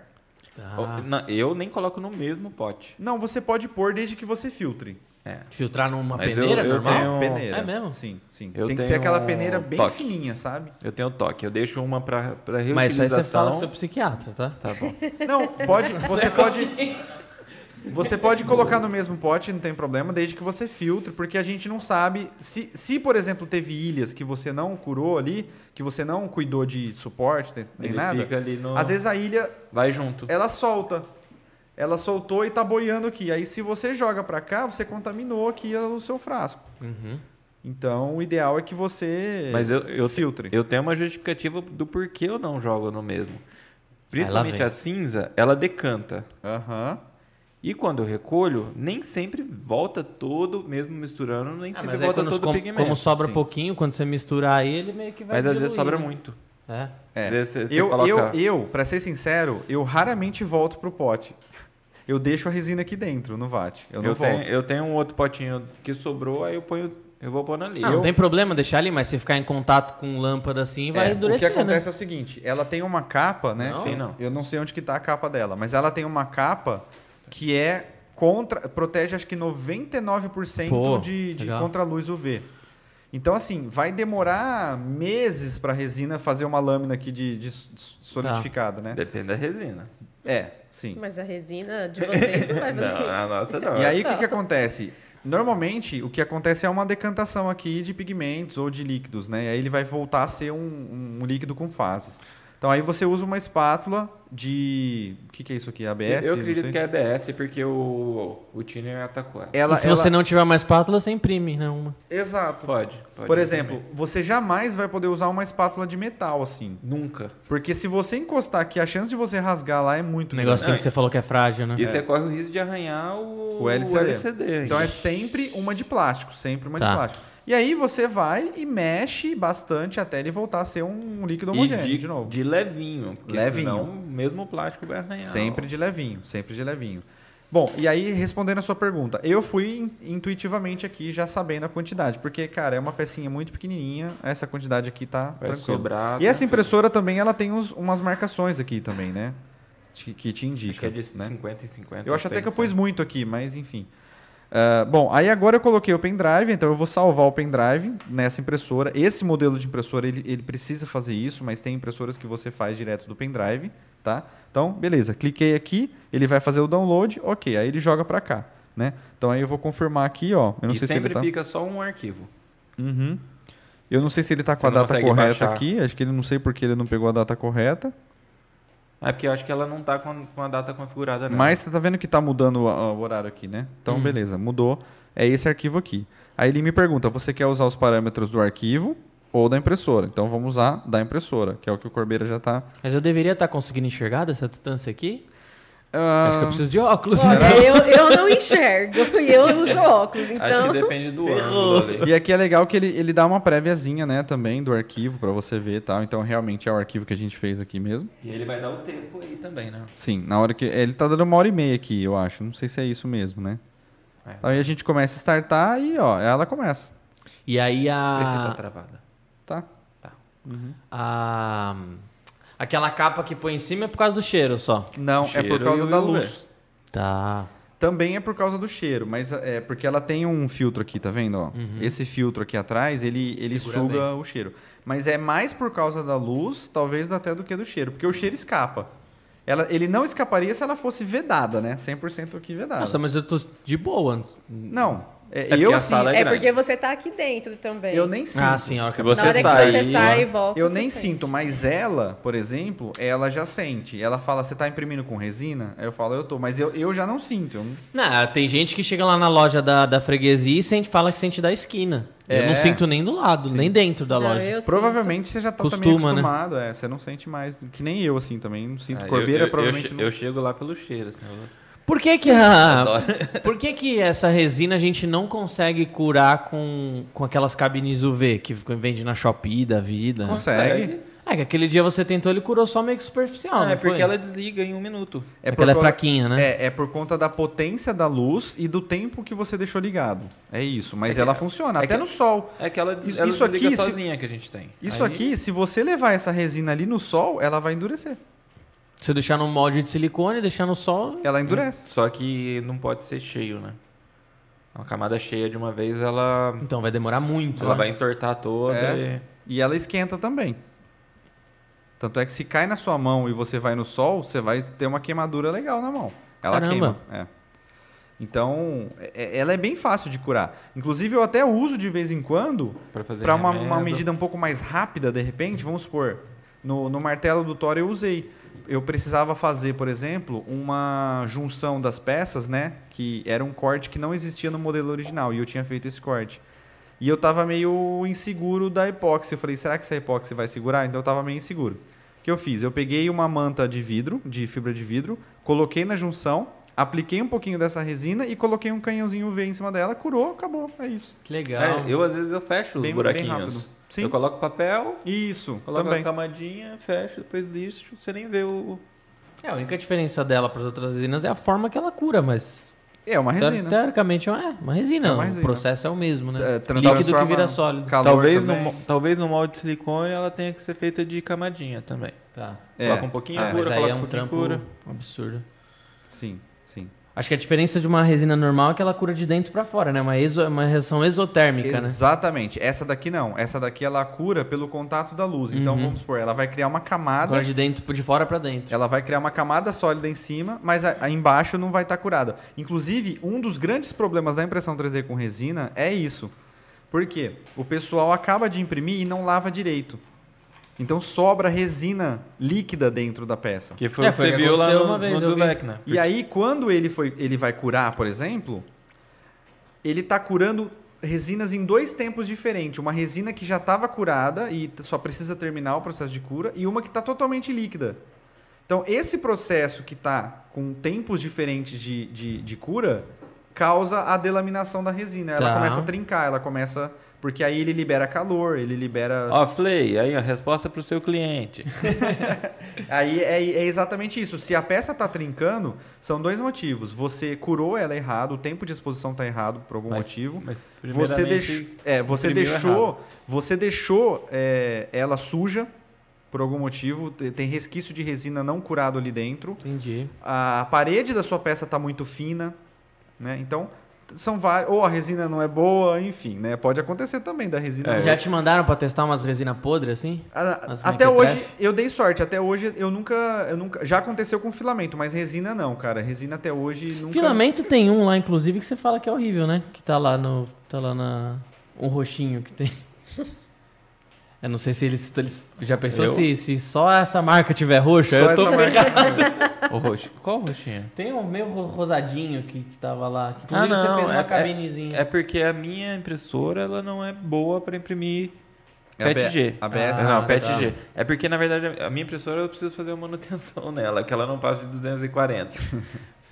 Tá. Não, eu nem coloco no mesmo pote. Não, você pode pôr desde que você filtre. É. Filtrar numa Mas peneira eu- eu normal? tenho- Peneira. É mesmo? Sim, sim. Eu Tem que ser aquela um peneira bem toque. fininha, sabe? Eu tenho toque. Eu deixo uma pra, pra reutilização. Mas isso aí você fala com seu psiquiatra, tá? Tá bom. Não, pode. Você pode. Você pode colocar no mesmo pote, não tem problema, desde que você filtre, porque a gente não sabe. Se, se por exemplo, teve ilhas que você não curou ali, que você não cuidou de suporte, nem Ele nada. fica ali no... Às vezes a ilha, Vai junto. ela solta. Ela soltou e tá boiando aqui. Aí se você joga pra cá, você contaminou aqui o seu frasco. Uhum. Então o ideal é que você Mas eu, eu, filtre. eu tenho uma justificativa do porquê eu não jogo no mesmo. Principalmente a cinza, ela decanta. Aham. E quando eu recolho, nem sempre volta todo, mesmo misturando, nem Ah, sempre volta todo o como, pigmento. como sobra sim. pouquinho, quando você misturar aí, ele meio que vai Mas às vezes diluir, sobra né? muito. É. É. Às vezes você- você eu, coloca- eu, eu, pra ser sincero, eu raramente volto pro pote. Eu deixo a resina aqui dentro, no vat. Eu não Eu volto. tenho, eu tenho um outro potinho que sobrou, aí eu ponho, eu vou pondo ali. Ah, eu, não tem problema deixar ali, mas se ficar em contato com lâmpada assim, vai É, o que endurecer, acontece né? é o seguinte, ela tem uma capa, né? Não? Sim, não. Eu não sei onde que tá a capa dela, mas ela tem uma capa que é contra, protege acho que 99% Pô, de, de legal. contra a luz UV. Então assim, vai demorar meses para resina fazer uma lâmina aqui de, de solidificada, né? Depende da resina. É, sim. Mas a resina de vocês não vai fazer Não, a nossa não. E aí, o que, que acontece? Normalmente, o que acontece é uma decantação aqui de pigmentos ou de líquidos, né? E aí ele vai voltar a ser um, um líquido com fases. Então aí você usa uma espátula de... O que, que é isso aqui? ABS? eu acredito sei. que é ABS porque o, o Tiner atacou ela. Ela, e se ela- você não tiver uma espátula, você imprime, né? Uma. Exato. Pode, pode. Por exemplo, você jamais vai poder usar uma espátula de metal assim. Nunca. Porque se você encostar aqui, a chance de você rasgar lá é muito O negocinho Não, que você falou que é frágil, né? E você corre o risco de arranhar o, O LCD. LCD Então é sempre uma de plástico, sempre uma Tá. de plástico. E aí você vai e mexe bastante até ele voltar a ser um líquido homogêneo de, de, novo. de levinho. Levinho. Senão, mesmo o plástico vai arranhar. Sempre de levinho, sempre de levinho. Bom, e aí respondendo a sua pergunta, eu fui in- intuitivamente aqui já sabendo a quantidade, porque cara, é uma pecinha muito pequenininha, essa quantidade aqui tá Vai tranquilo. sobrar. E essa impressora também, ela tem uns- umas marcações aqui também, né? Que te indica, Acho que é de né? 50 em 50. Eu acho até que eu pus muito aqui, mas enfim. Ah, bom, aí agora eu coloquei o pendrive, então eu vou salvar o pendrive nessa impressora. Esse modelo de impressora, ele, ele precisa fazer isso, mas tem impressoras que você faz direto do pendrive, tá? Então, beleza, cliquei aqui, ele vai fazer o download, ok, aí ele joga pra cá, né? Então aí eu vou confirmar aqui, ó. Eu não e sei se ele sempre tá... fica só um arquivo. Uhum. Eu não sei se ele tá com Você a data correta baixar. aqui, acho que ele não sei porque ele não pegou a data correta. É porque eu acho que ela não tá com, a data configurada, não. Mas você tá vendo que tá mudando o, horário aqui, né? Então, Hum. beleza, mudou. É esse arquivo aqui. Aí ele me pergunta: você quer usar os parâmetros do arquivo ou da impressora? Então vamos usar da impressora, que é o que o Corbeira já tá. Mas eu deveria estar conseguindo enxergar dessa distância aqui? Ah, Acho que eu preciso de óculos. Olha, eu, eu não enxergo e eu uso óculos, Acho então. que depende do ângulo ali. E aqui é legal que ele, ele dá uma préviazinha, né, também do arquivo pra você ver e tal. Então realmente é o arquivo que a gente fez aqui mesmo. E ele vai dar o tempo aí também, né? Sim, na hora que. Ele tá dando uma hora e meia aqui, eu acho. Não sei se é isso mesmo, né? É. Aí a gente começa a startar e, ó, ela começa. E aí Vê se tá a, travada. Tá? a. Aquela capa que põe em cima é por causa do cheiro só. Não, é Cheiro por causa da luz. Tá. Também é por causa do cheiro, mas é porque ela tem um filtro aqui, tá vendo? Ó? Esse filtro aqui atrás, ele, ele Segura suga o cheiro. Mas é mais por causa da luz, talvez até do que do cheiro, porque o cheiro escapa. Ela, ele não escaparia se ela fosse vedada, né? 100% aqui vedada. Nossa, mas eu tô de boa. Não, é, porque eu a sim, sala É grande. porque você tá aqui dentro também. eu nem sinto. Ah, sim, a hora que você Na hora sair, que você sai e volta. Eu nem sente. sinto, mas ela, por exemplo, ela já sente. Ela fala, você tá imprimindo com resina? Aí eu falo, eu tô. Mas eu, eu já não sinto. eu não- Não, tem gente que chega lá na loja da, da freguesia e sente, fala que sente da esquina. Eu É. não sinto nem do lado, nem dentro da Não, loja. eu Provavelmente você já tá também Costuma, né? acostumado, é. Você não sente mais, que nem eu, assim, também. Não sinto. Ah, eu- Corbeira, eu, eu, provavelmente che- não. eu chego lá pelo cheiro, assim. Por que que a... Por que que essa resina a gente não consegue curar com, com aquelas cabines UV que vende na Shopee da vida? Consegue. É que aquele dia você tentou, ele curou só meio que superficial, Ah, não é porque foi? ela desliga em um minuto. É Porque ela é por conta- fraquinha, né? É, é por conta da potência da luz e do tempo que você deixou ligado. É isso. Mas É que- ela funciona, é até que- no sol. É que ela, des- Isso- ela isso desliga aqui, se- sozinha que a gente tem. Isso Aí- aqui, se você levar essa resina ali no sol, ela vai endurecer. Se eu deixar no molde de silicone, deixar no sol... Ela endurece. Só que não pode ser cheio, né? Uma camada cheia de uma vez, ela, Então vai demorar muito, ela né? vai entortar toda. É. E ela esquenta também. Tanto é que se cai na sua mão e você vai no sol, você vai ter uma queimadura legal na mão. Ela Caramba. queima. É. Então, é- ela é bem fácil de curar. Inclusive, eu até uso de vez em quando E para fazer para uma, uma medida um pouco mais rápida, de repente, vamos supor, no, no martelo do Thor eu usei. Eu precisava fazer, por exemplo, uma junção das peças, né? Que era um corte que não existia no modelo original e eu tinha feito esse corte. E eu tava meio inseguro da epóxi. Eu falei, será que essa epóxi vai segurar? Então eu tava meio inseguro. O que eu fiz? Eu peguei uma manta de vidro, de fibra de vidro, coloquei na junção, apliquei um pouquinho dessa resina e coloquei um canhãozinho UV em cima dela, curou, acabou. É isso. Que legal. É, eu às vezes eu fecho os Bem- bem buraquinhos. rápido. Sim. Eu coloco papel, Isso, coloco também. a camadinha, fecho, depois lixo, você nem vê o. É, a única diferença dela para as outras resinas é a forma que ela cura, mas É uma te- resina. teoricamente é uma- uma resina. É uma resina. O processo é o mesmo, né? É, Líquido que vira sólido. talvez, no, também. talvez no molde de silicone ela tenha que ser feita de camadinha também. Tá. É, Coloca um pouquinho, é. Mas cura, aí coloca é um um trampo cura. absurdo. Sim, sim. Acho que a diferença de uma resina normal é que ela cura de dentro pra fora, né? Uma, exo, uma reação exotérmica, né? Exatamente. Essa daqui não. Essa daqui ela cura pelo contato da luz. Então, Uhum. vamos supor, ela vai criar uma camada. Cura de dentro, de fora pra dentro. Ela vai criar uma camada sólida em cima, mas a- aí embaixo não vai estar curada. Inclusive, um dos grandes problemas da impressão 3D com resina é isso. Por quê? O pessoal acaba de imprimir e não lava direito. Então sobra resina líquida dentro da peça. Que foi É, que foi você viu lá no, uma vez, no vi. Vecna. E aí, quando ele, foi, ele vai curar, por exemplo, ele está curando resinas em dois tempos diferentes. Uma resina que já estava curada e só precisa terminar o processo de cura, e uma que está totalmente líquida. Então, esse processo que está com tempos diferentes de, de, de cura causa a delaminação da resina. Ela Tá. começa a trincar, ela começa. Porque aí ele libera calor, ele libera. Ó, Flay, aí a resposta pro seu cliente. Aí é, é exatamente isso. Se a peça está trincando, são dois motivos. Você curou ela errado, o tempo de exposição está errado por algum Mas- motivo. Mas Você, primeiramente, deix... é, você deixou, errado. você deixou é, ela suja por algum motivo. te- Tem resquício de resina não curado ali dentro. Entendi. A parede da sua peça está muito fina, né? Então são vários. Ou a resina não é boa, enfim, né? Pode acontecer também da resina. É, Já te mandaram pra testar umas resina podre assim? A- As até hoje eu dei sorte. Até hoje eu nunca, eu nunca. Já aconteceu com filamento, mas resina não, cara. Resina até hoje nunca. Filamento tem um lá, inclusive, que você fala que é horrível, né? Que tá lá no. Tá lá na. Um roxinho que tem. Eu não sei se eles. eles já pensou Eu? se, se só essa marca tiver roxo? Só eu tô essa marca. O roxo. Qual roxinho? Tem um meio ro- rosadinho que, que tava lá. Que, Ah, não, você fez uma é- cabinezinha. É porque a minha impressora ela não é boa para imprimir É a PETG. B- a BS? não, Ah, PETG. É porque, na verdade, a minha impressora eu preciso fazer uma manutenção nela, que ela não passa de 240.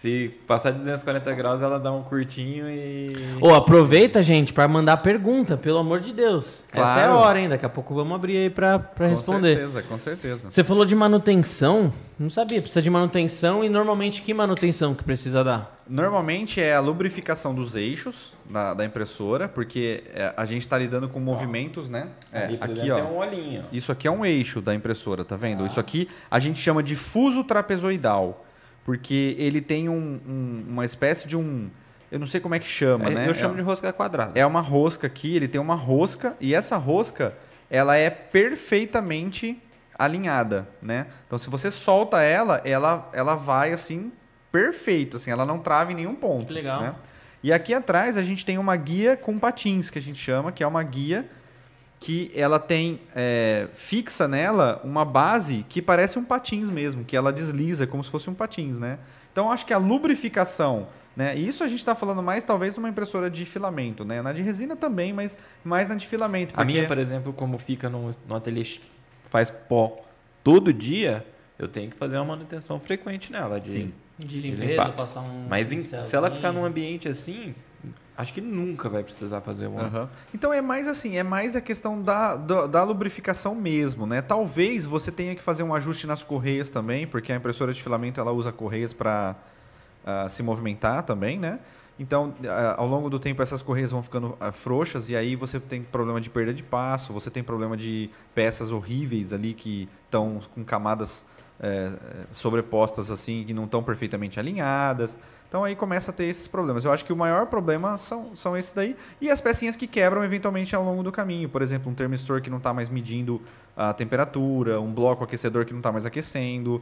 Se passar de 240 graus, ela dá um curtinho e. Ô, aproveita, gente, pra mandar pergunta, pelo amor de Deus. Essa é a Claro. hora, hein? Daqui a pouco vamos abrir aí pra, pra Com responder. certeza, com certeza. Você falou de manutenção? Não sabia, precisa de manutenção e normalmente que manutenção que precisa dar? Normalmente é a lubrificação dos eixos da, da impressora, porque é, a gente está lidando com movimentos, né? É, aqui, ó. tem um olhinho. Isso aqui é um eixo da impressora, tá vendo? Isso aqui a gente chama de fuso trapezoidal, porque ele tem um- um- uma espécie de um. Eu não sei como é que chama, É, né? Eu chamo é, de rosca quadrada. é uma rosca aqui, ele tem uma rosca, e essa rosca ela é perfeitamente alinhada, né? Então se você solta ela, ela, ela vai assim, perfeito, assim, ela não trava em nenhum ponto. Que legal. né? E aqui atrás a gente tem uma guia com patins, que a gente chama, que é uma guia que ela tem é, fixa nela uma base que parece um patins mesmo, que ela desliza como se fosse um patins, né? Então acho que a lubrificação, né? E isso a gente está falando mais talvez numa impressora de filamento, né? Na de resina também, mas mais na de filamento. A porque- minha, por exemplo, como fica no, no ateliê, faz pó todo dia, eu tenho que fazer uma manutenção frequente nela. De, Sim. De limpar. limpeza, passar um. Mas em- se ela ficar num ambiente assim, acho que nunca vai precisar fazer uma. Aham. Então é mais assim, é mais a questão da, da, da lubrificação mesmo, né? Talvez você tenha que fazer um ajuste nas correias também, porque a impressora de filamento ela usa correias para se movimentar também, né? Então, ah, ao longo do tempo, essas correias vão ficando ah, frouxas e aí você tem problema de perda de passo, você tem problema de peças horríveis ali que estão com camadas eh, sobrepostas assim, que não estão perfeitamente alinhadas. Então aí começa a ter esses problemas. Eu acho que o maior problema são, são esses daí. E as pecinhas que quebram eventualmente ao longo do caminho. Por exemplo, um termistor que não está mais medindo a temperatura, um bloco aquecedor que não está mais aquecendo,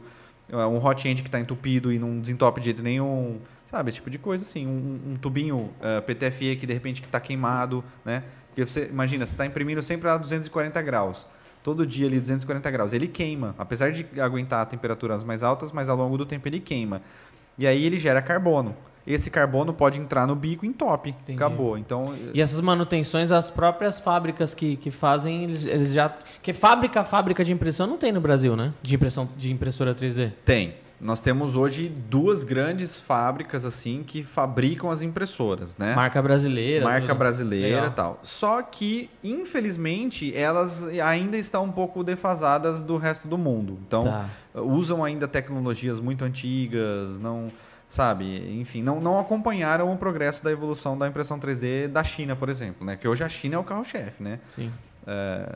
uh, um hot end que está entupido e não desentope de jeito nenhum. Sabe, esse tipo de coisa assim. Um, um tubinho uh, PTFE que de repente está queimado, né? Porque você, imagina, você está imprimindo sempre a 240 graus. Todo dia ali 240 graus. Ele queima. Apesar de aguentar temperaturas mais altas, mas ao longo do tempo ele queima. E aí ele gera carbono. Esse carbono pode entrar no bico e entope. Entendi. Acabou. Então, E essas manutenções, as próprias fábricas que, que fazem, eles, eles já. Porque fábrica, fábrica de impressão não tem no Brasil, né? De impressão de impressora 3D. tem. Nós temos hoje duas grandes fábricas assim que fabricam as impressoras, né? Marca brasileira. Marca tudo. brasileira e tal. Só que, infelizmente, elas ainda estão um pouco defasadas do resto do mundo. Então, Tá. usam ainda tecnologias muito antigas, não, sabe, enfim, não, não acompanharam o progresso da evolução da impressão 3D da China, por exemplo, né? Que hoje a China é o carro-chefe, né? Sim. É,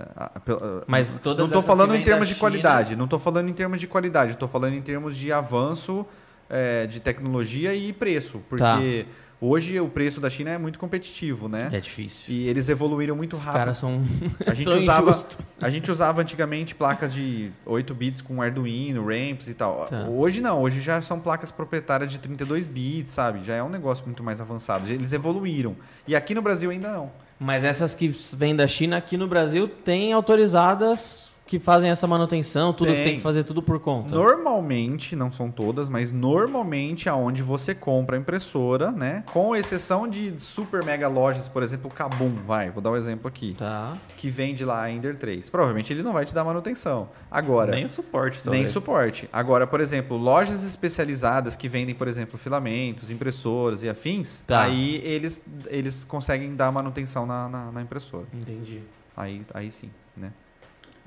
Mas todas não estou falando em termos de China- qualidade, não estou falando em termos de qualidade, estou falando em termos de avanço é, de tecnologia e preço, porque hoje o preço da China é muito competitivo, né? É difícil. E eles evoluíram muito Os rápido. caras são. A gente, são usava, a gente usava antigamente placas de 8 bits com Arduino, Ramps e tal. Tá. Hoje não, hoje já são placas proprietárias de 32 bits, sabe? Já é um negócio muito mais avançado. Eles evoluíram. E aqui no Brasil ainda não. Mas essas que vêm da China aqui no Brasil têm autorizadas que fazem essa manutenção, tudo você Tem. tem que fazer tudo por conta. Normalmente, não são todas, mas normalmente aonde você compra a impressora, né? Com exceção de super mega lojas, por exemplo, o Kabum, vai, vou dar um exemplo aqui, Tá. que vende lá a Ender 3. Provavelmente ele não vai te dar manutenção. Agora, Nem suporte, Nem talvez. suporte. Agora, por exemplo, lojas especializadas que vendem, por exemplo, filamentos, impressoras e afins, Tá. aí eles, eles conseguem dar manutenção na, na, na impressora. Entendi. Aí, aí sim,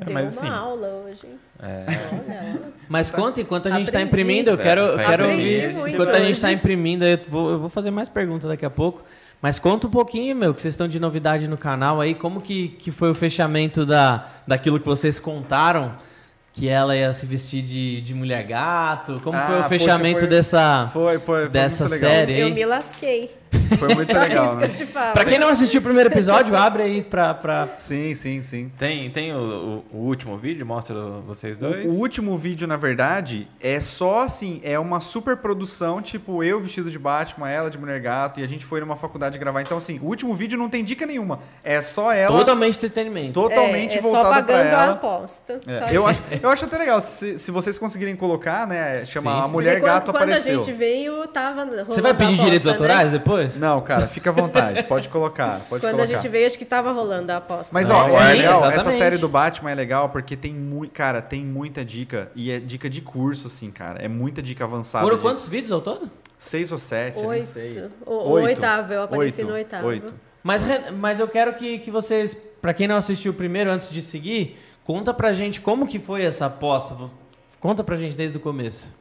Deu mas uma assim, aula hoje. hein? é, Olha. Mas conta, enquanto a gente está imprimindo, eu quero, eu quero ouvir. Enquanto a gente hoje. está imprimindo, eu vou, eu vou fazer mais perguntas daqui a pouco. Mas conta um pouquinho, meu, que vocês estão de novidade no canal aí. Como que, que foi o fechamento da, daquilo que vocês contaram? Que ela ia se vestir de, de mulher gato? Como foi Ah, o poxa, fechamento foi- dessa, Foi, foi, foi dessa série Eu me lasquei. Foi muito Só legal, isso que né? eu te falo. Pra quem não assistiu o primeiro episódio, abre aí pra. pra... Sim, sim, sim. tem, tem o, o- o último vídeo, mostra vocês O, dois. o último vídeo, na verdade, é só assim, é uma super produção, tipo, eu vestido de Batman, ela de mulher gato, e a gente foi numa faculdade gravar. Então, assim, o último vídeo não tem dica nenhuma. É só ela Totalmente entretenimento. totalmente é, é só voltada pra pagando a ela. aposta. É, Só eu, isso. acho, eu acho até legal, se, se vocês conseguirem colocar, né? Chama Sim, A. Mulher Gato quando, quando apareceu. a gente veio, tava rolando Você vai pedir aposta, direitos né? autorais depois? Não, cara, fica à vontade, pode colocar, pode Quando colocar. a gente veio, acho que tava rolando a aposta. Mas ó, sim, é legal, essa série do Batman é legal porque tem muito, cara, tem muita dica e é dica de curso assim, cara, é muita dica avançada. Foram de quantos vídeos ao todo? Seis ou sete, eu nem sei. Oito. O, o Oito. oitavo, eu apareci Oito. no oitavo. Oito. Mas, mas eu quero que, que vocês, pra quem não assistiu primeiro, antes de seguir, conta pra gente como que foi essa aposta. Conta pra gente desde o começo.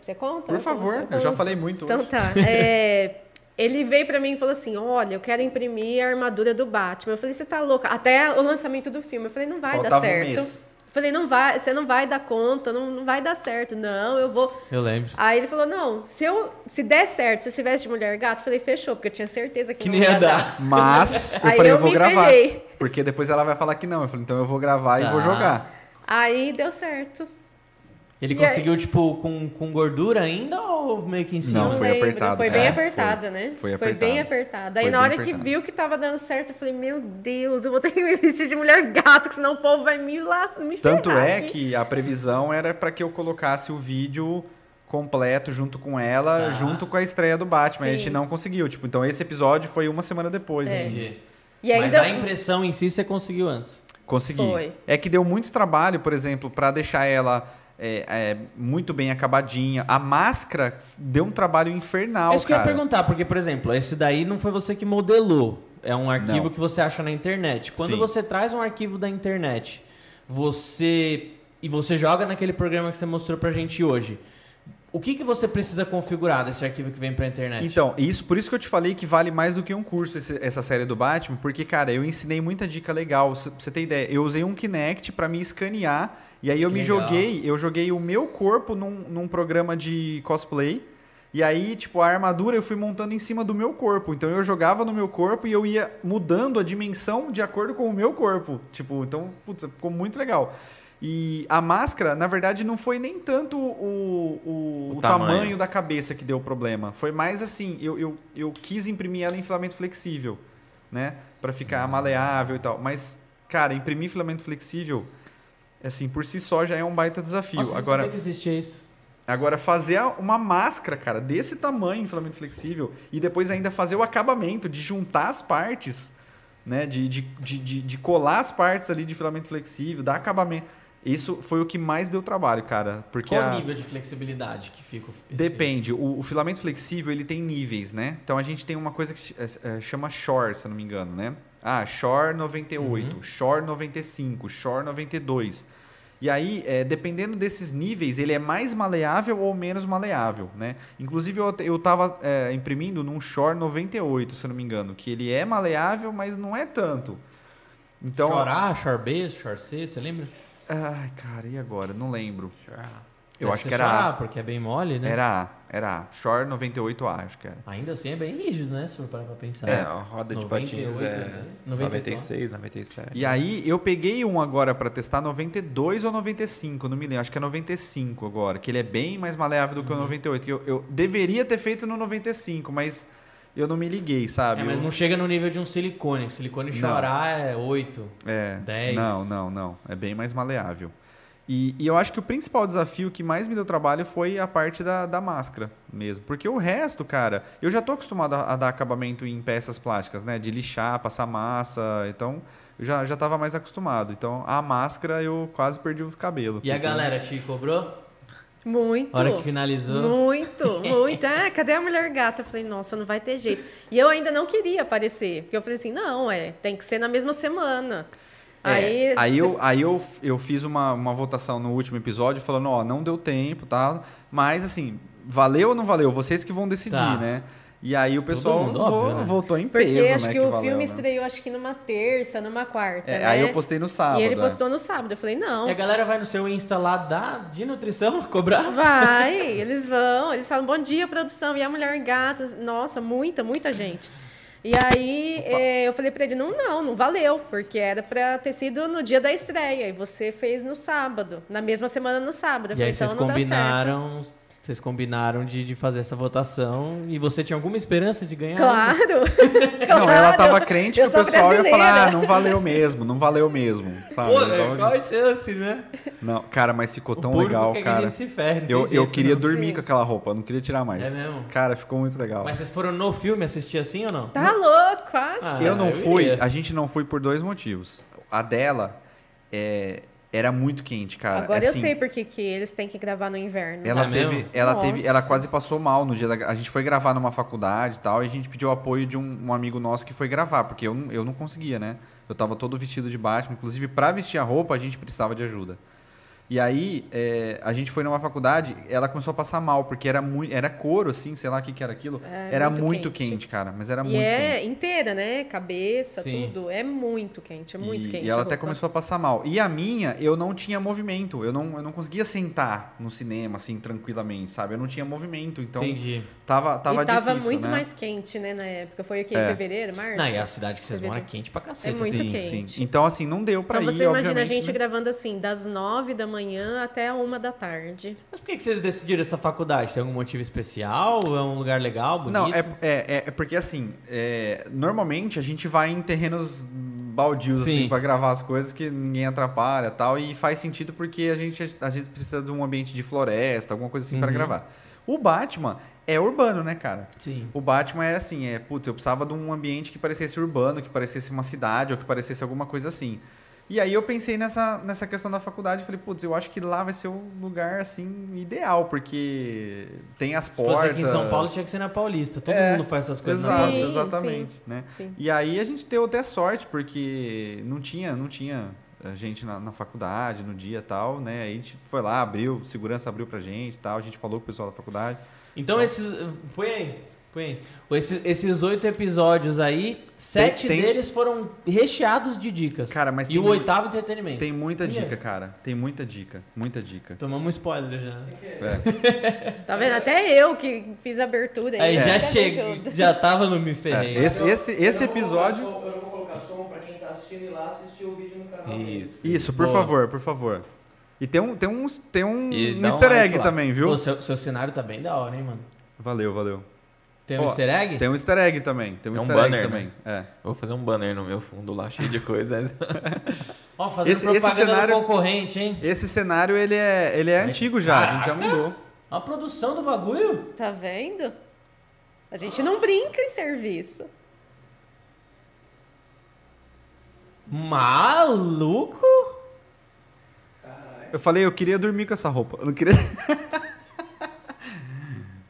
Você, conta? Por favor, conto, eu já falei muito Então hoje. tá. É, ele veio pra mim e falou assim: Olha, eu quero imprimir a armadura do Batman. Eu falei: Você tá louca? Até o lançamento do filme. Eu falei: Não vai Faltava um dar certo. mês. Eu falei: Não vai, você não vai dar conta, não, não vai dar certo. Não, eu vou. Eu lembro. Aí ele falou: Não, se, eu, se der certo, se você veste de mulher gato, eu falei: Fechou, porque eu tinha certeza que, Que não ia ia dar. Mas eu Aí falei, eu eu vou gravar. Porque depois ela vai falar que não. Eu falei, então eu vou gravar Tá. e vou jogar. Aí deu certo. Ele E aí- conseguiu, tipo, com, com gordura ainda ou meio que em cima? Não, Não foi lembro, apertado. Foi bem É, apertada, né? foi Foi bem apertado. apertada. Aí Foi na hora que apertado. viu que tava dando certo, eu falei, meu Deus, eu vou ter que me vestir de mulher gato, que senão o povo vai me, lá, me Tanto ferrar é aqui. que a previsão era pra que eu colocasse o vídeo completo junto com ela, Tá. junto com a estreia do Batman. A Sim. gente não conseguiu. Tipo, então esse episódio foi uma semana depois. É. Entendi. E Mas ainda a impressão em si você conseguiu antes. Consegui. Foi. É que deu muito trabalho, por exemplo, pra deixar ela é, é, muito bem acabadinha. A máscara deu um trabalho infernal, é isso que eu ia cara. perguntar, porque, por exemplo, esse daí não foi você que modelou. É um arquivo Não. que você acha na internet. Quando Sim. você traz um arquivo da internet, você. E você joga naquele programa que você mostrou pra gente hoje. O que, que você precisa configurar desse arquivo que vem pra internet? Então, isso, por isso que eu te falei que vale mais do que um curso esse- essa série do Batman, porque, cara, eu ensinei muita dica legal. Pra você ter ideia, eu usei um Kinect pra me escanear, e aí eu Que me legal. joguei, eu joguei o meu corpo num, num programa de cosplay. E aí, tipo, a armadura eu fui montando em cima do meu corpo. Então eu jogava no meu corpo e eu ia mudando a dimensão de acordo com o meu corpo. Tipo, então, putz, ficou muito legal. E a máscara, na verdade, não foi nem tanto o, o, O o tamanho. tamanho. da cabeça que deu problema. Foi mais assim, eu, eu, eu quis imprimir ela em filamento flexível, né? Pra ficar maleável e tal. Mas, cara, imprimir filamento flexível, assim, por si só já é um baita desafio. Nossa, Agora, que existia isso. Agora, fazer uma máscara, cara, desse tamanho em filamento flexível e depois ainda fazer o acabamento de juntar as partes, né? De, de, de, de, colar as partes ali de filamento flexível, dar acabamento. Isso foi o que mais deu trabalho, cara. Porque Qual a- nível de flexibilidade que fica? esse- Depende. O, o filamento flexível, ele tem níveis, né? Então, a gente tem uma coisa que é, é, chama Shore, se eu não me engano, né? Ah, Shore 98, Shore 95, Shore 92. E aí, é, dependendo desses níveis, ele é mais maleável ou menos maleável, né? Inclusive, eu, eu tava é, imprimindo num Shore 98, se eu não me engano, que ele é maleável, mas não é tanto. Então, Shore A, Shore B, Shore C, você lembra? ai, cara, e agora? Não lembro. Eu Deve acho que era A. porque é bem mole, né? Era A, era A. Shore 98A, acho que era. Ainda assim é bem rígido, né? Se for parar pra pensar. É, a roda de 98, patins é né? 96, 97. E aí eu peguei um agora pra testar 92 ou 95, não me lembro, acho que é 95 agora, que ele é bem mais maleável do que o Uhum. 98. que Eu, eu deveria ter feito no 95, mas eu não me liguei, sabe? É, mas Eu- não chega no nível de um silicone. O silicone Não. chorar é 8. É, 10. Não, não, não. É bem mais maleável. E, e eu acho que o principal desafio que mais me deu trabalho foi a parte da, da máscara mesmo. Porque o resto, cara, eu já tô acostumado a, a dar acabamento em peças plásticas, né? De lixar, passar massa. Então, eu já, já tava mais acostumado. Então, a máscara eu quase perdi o cabelo. E a porque- galera te cobrou? Muito. A hora que finalizou. Muito, muito. Ah, cadê a mulher gata? Eu falei, nossa, não vai ter jeito. E eu ainda não queria aparecer. Porque eu falei assim, não, é, tem que ser na mesma semana. É, aí aí, eu, aí eu, eu fiz uma, uma votação no último episódio falando, ó, não deu tempo, tá? Mas assim, valeu ou não valeu? Vocês que vão decidir, Tá. né? E aí o pessoal mundo, vo- óbvio, né? votou em Porque peso, acho né? que, o valeu, filme né? estreou, acho que numa terça, numa quarta. É, né? Aí eu postei no sábado. E ele é. postou no sábado. Eu falei, não. E a galera vai no seu Insta lá da, de nutrição cobrar? Vai, eles vão, eles falam bom dia, produção, e a mulher gato, nossa, muita, muita gente. E aí eh, eu falei pra ele, não, não, não valeu, porque era pra ter sido no dia da estreia, e você fez no sábado, na mesma semana no sábado. Eu E falei, aí vocês então certo. combinaram. Vocês combinaram de, de fazer essa votação e você tinha alguma esperança de ganhar? Claro! Não, ela tava crente que o pessoal ia brasileira. falar, ah, não valeu mesmo, não valeu mesmo. Sabe? Pô, né? tava- qual a chance, né? Não, cara, mas ficou O tão legal, que cara. gente se ferre, não Eu, eu queria não. dormir Sim. com aquela roupa, eu não queria tirar mais. É mesmo? Cara, ficou muito legal. Mas vocês foram no filme assistir assim ou não? Tá louco, acho. Ah, eu não eu fui, iria. a gente não foi por dois motivos. A dela é, era muito quente, cara. Agora eu Assim, sei por que que eles têm que gravar no inverno. Ela É teve, mesmo? ela teve, ela Nossa. quase passou mal no dia da, a gente foi gravar numa faculdade e tal, e a gente pediu o apoio de um, um amigo nosso que foi gravar, porque eu, não- eu não conseguia, né? Eu tava todo vestido de Batman, inclusive pra vestir a roupa a gente precisava de ajuda. E aí, é, a gente foi numa faculdade, ela começou a passar mal, porque era muito, era couro, assim, sei lá o que, que era aquilo. É, era muito muito quente. quente. cara, mas era E muito é quente. inteira, né? Cabeça, Sim. tudo. É muito quente, é muito e, quente. E ela a até começou a passar mal. E a minha, eu não tinha movimento. Eu não, eu não conseguia sentar no cinema, assim, tranquilamente, sabe? Eu não tinha movimento. Então, Entendi. Tava, tava e tava difícil, muito né? mais quente, né, na época. Foi o quê? É. Fevereiro, março? Não, e a cidade que vocês Fevereiro. moram é quente pra cacete. É muito sim, quente. Sim. Então, assim, não deu pra Então ir, você imagina a gente né? gravando assim, das nove da manhã até uma da tarde. Mas por que que vocês decidiram essa faculdade? Tem algum motivo especial? É um lugar legal, bonito? Não, é, é, é porque assim, é, normalmente a gente vai em terrenos baldios, Sim. assim, pra gravar as coisas que ninguém atrapalha e tal. E faz sentido porque a gente, a gente precisa de um ambiente de floresta, alguma coisa assim pra Uhum. gravar. O Batman é urbano, né, cara? Sim. O Batman é assim, é, putz, eu precisava de um ambiente que parecesse urbano, que parecesse uma cidade ou que parecesse alguma coisa assim. E aí eu pensei nessa, nessa questão da faculdade, falei, putz, eu acho que lá vai ser o lugar, assim, ideal, porque tem as Se portas... fosse aqui em São Paulo, tinha que ser na Paulista. Todo É, mundo faz essas coisas na Exato, Paulista. Sim, exatamente, né? Sim. E aí a gente deu até sorte, porque não tinha, não tinha gente na, na faculdade no dia e tal, né? Aí a gente foi lá, abriu, segurança abriu pra gente e tal, a gente falou com o pessoal da faculdade. Então esses. Põe aí. Põe aí. Esses, esses oito episódios aí, sete tem- deles foram recheados de dicas. Cara, mas e tem o oitavo entretenimento. Tem muita E aí? dica, cara. Tem muita dica, muita dica. Tomamos um spoiler já. É. Tá vendo? Até eu que fiz a abertura. Aí eu já também chega, já tava no Me É, Ferrei. esse esse, Eu esse colocar episódio. Assistindo ir lá assistir o vídeo no canal. dele. Isso. Isso, por Boa. favor, por favor. E tem um, tem um, tem um, E um um easter like egg lá. também, viu? Pô, seu, seu cenário tá bem da hora, hein, mano? Valeu, valeu. Tem um Ó, easter egg? Tem um easter egg também. Tem um É um easter egg banner, também. né? É. Vou fazer um banner no meu fundo lá, cheio de coisa. Ó, fazendo Esse- esse propaganda cenário- do concorrente, hein? Esse cenário, ele é, ele é antigo já, a gente já mudou. A produção do bagulho. Tá vendo? A gente não brinca em serviço. Maluco? Eu falei, eu queria dormir com essa roupa. Eu não queria.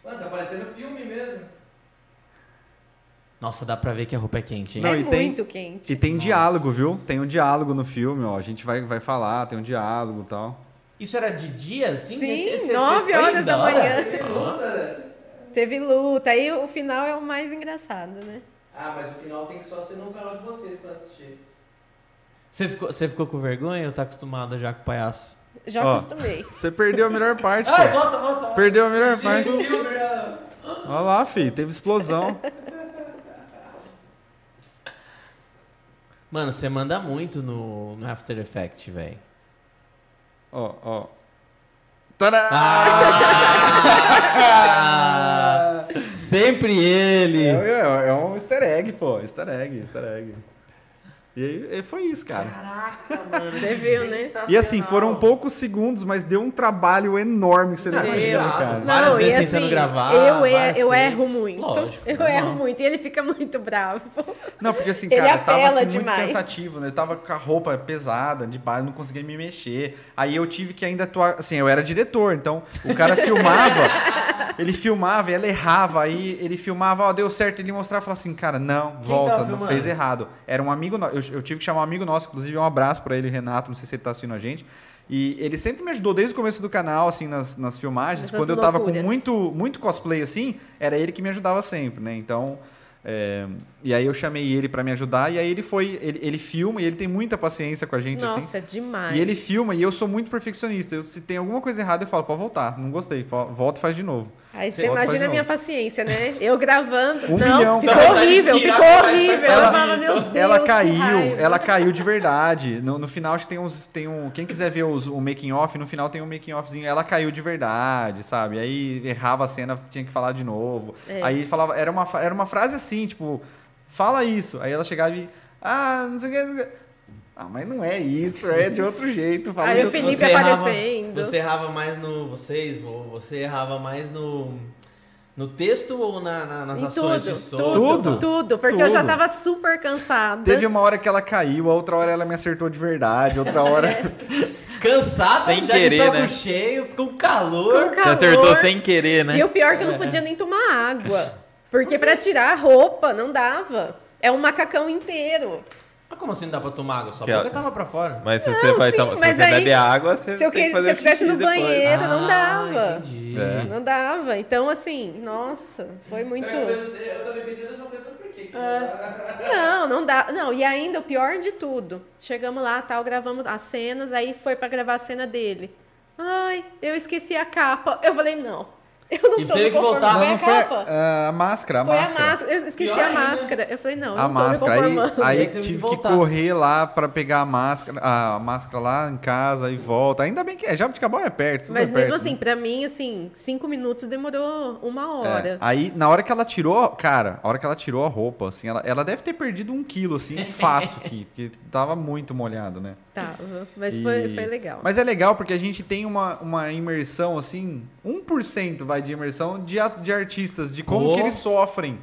Mano, tá parecendo filme mesmo. Nossa, dá pra ver que a roupa é quente, hein? Não, é e tem- muito quente. E tem diálogo, viu? Tem um diálogo no filme, ó. A gente vai, vai falar, tem um diálogo e tal. Isso era de dia, assim? Sim, Esse- esse nove horas da hora? manhã. Teve luta. Teve luta. Aí o final é o mais engraçado, né? Ah, mas o final tem que só ser no canal de vocês pra assistir. Você ficou, você ficou com vergonha ou tá acostumado já com o palhaço? Já Ó. acostumei. Você perdeu a melhor parte, Ai, pô. volta, volta. Perdeu a melhor parte. Olha lá, filho, teve explosão. Mano, você manda muito no, no After Effects, velho. Ó, ó. Tadá! Ah! Sempre ele. É, é- é um easter egg, pô. Easter egg, easter egg. E aí, e foi isso, cara. Caraca, mano. Você viu, né? E assim, foram poucos segundos, mas deu um trabalho enorme que você não imagina, eu- cara. Várias Não, e vezes tentando assim, gravar, eu, e- vários eu erro muito. Lógico, eu normal. erro muito. E ele fica muito bravo. Não, porque assim, Ele cara, tava assim, muito cansativo, né? Eu tava com a roupa pesada, de baixo, não conseguia me mexer. Aí eu tive que ainda atuar. Assim, eu era diretor, então o cara filmava, ele filmava e ela errava. Aí ele filmava, ó, deu certo, ele mostrava e falava assim, cara, não, tava volta, não filmando? fez errado. Era um amigo nosso, eu, eu tive que chamar um amigo nosso, inclusive um abraço pra ele, Renato, não sei se ele tá assistindo a gente. E ele sempre me ajudou desde o começo do canal, assim, nas, nas filmagens. Nessas Quando eu tava com muito, muito cosplay, assim, era ele que me ajudava sempre, né? Então. É, e aí eu chamei ele pra me ajudar, e aí ele foi. Ele, ele filma e ele tem muita paciência com a gente, assim. Nossa, demais. E ele filma e eu sou muito perfeccionista. Eu, se tem alguma coisa errada, eu falo, pode voltar. Não gostei. Volta e faz de novo. Aí você imagina a minha paciência, né? Eu gravando. Um não, milhão. ficou horrível, ficou horrível. vai. falava, meu Deus, ela caiu, ela caiu de verdade. No, no final acho que tem uns. Tem um, quem quiser ver os- o making off, no final tem um making offzinho. Ela caiu de verdade, sabe? Aí errava a cena, tinha que falar de novo. É. Aí falava, era uma, era uma frase assim, tipo, fala isso. Aí ela chegava e. Ah, não sei o que. Ah, mas não é isso, é de outro jeito. Aí de o Felipe Você errava- aparecendo. Você errava mais no. Vocês, vo- você errava mais no. No texto ou na, na- nas Em ações tudo, de som? tudo, Tudo. tudo, porque eu já Tudo. tava super cansada. Teve uma hora que ela caiu, a outra hora ela me acertou de verdade, outra hora. Cansada, Sem já querer, de saco né? cheio, com com calor. calor. Você acertou sem querer, né? E o pior é que eu não podia nem tomar água. Porque pra tirar a roupa não dava. É um macacão inteiro. Mas como assim não dá pra tomar água? Sua Que boca a- tava pra fora. Mas se você, Não, vai sim, tomar- se mas você aí, bebe água, você Se eu, tem que- se eu o quisesse no depois. banheiro, não Ah, dava. Entendi. É. Não dava. Então, assim, nossa, foi muito. Eu, eu também pensei nessa coisa, mas por que? que É. não dá? Não, não dá. Não, e ainda o pior de tudo. Chegamos lá, tal, gravamos as cenas, aí foi pra gravar a cena dele. Ai, eu esqueci a capa. Eu falei, não. Eu não E tô teve que voltar. conformando. Não, Foi não a foi capa. a, a máscara, a Foi máscara. a máscara. Eu esqueci Pior a ainda. máscara. Eu falei, não, eu A não tô máscara. me Aí, conformando. aí Aí teve que tive que voltar. correr lá pra pegar a máscara, a máscara lá em casa e volta. Ainda bem que é, Jabuticabal é perto. tudo Mas é mesmo perto, assim, né? pra mim, assim, cinco minutos demorou uma É. hora. Aí, na hora que ela tirou, cara, a hora que ela tirou a roupa, assim, ela, ela deve ter perdido um quilo, assim, fácil aqui, porque tava muito molhado, né? Tava. Mas E- foi, foi legal. Mas é legal porque a gente tem uma, uma imersão, assim, 1% vai de imersão de, de artistas, de como Oh. que eles sofrem.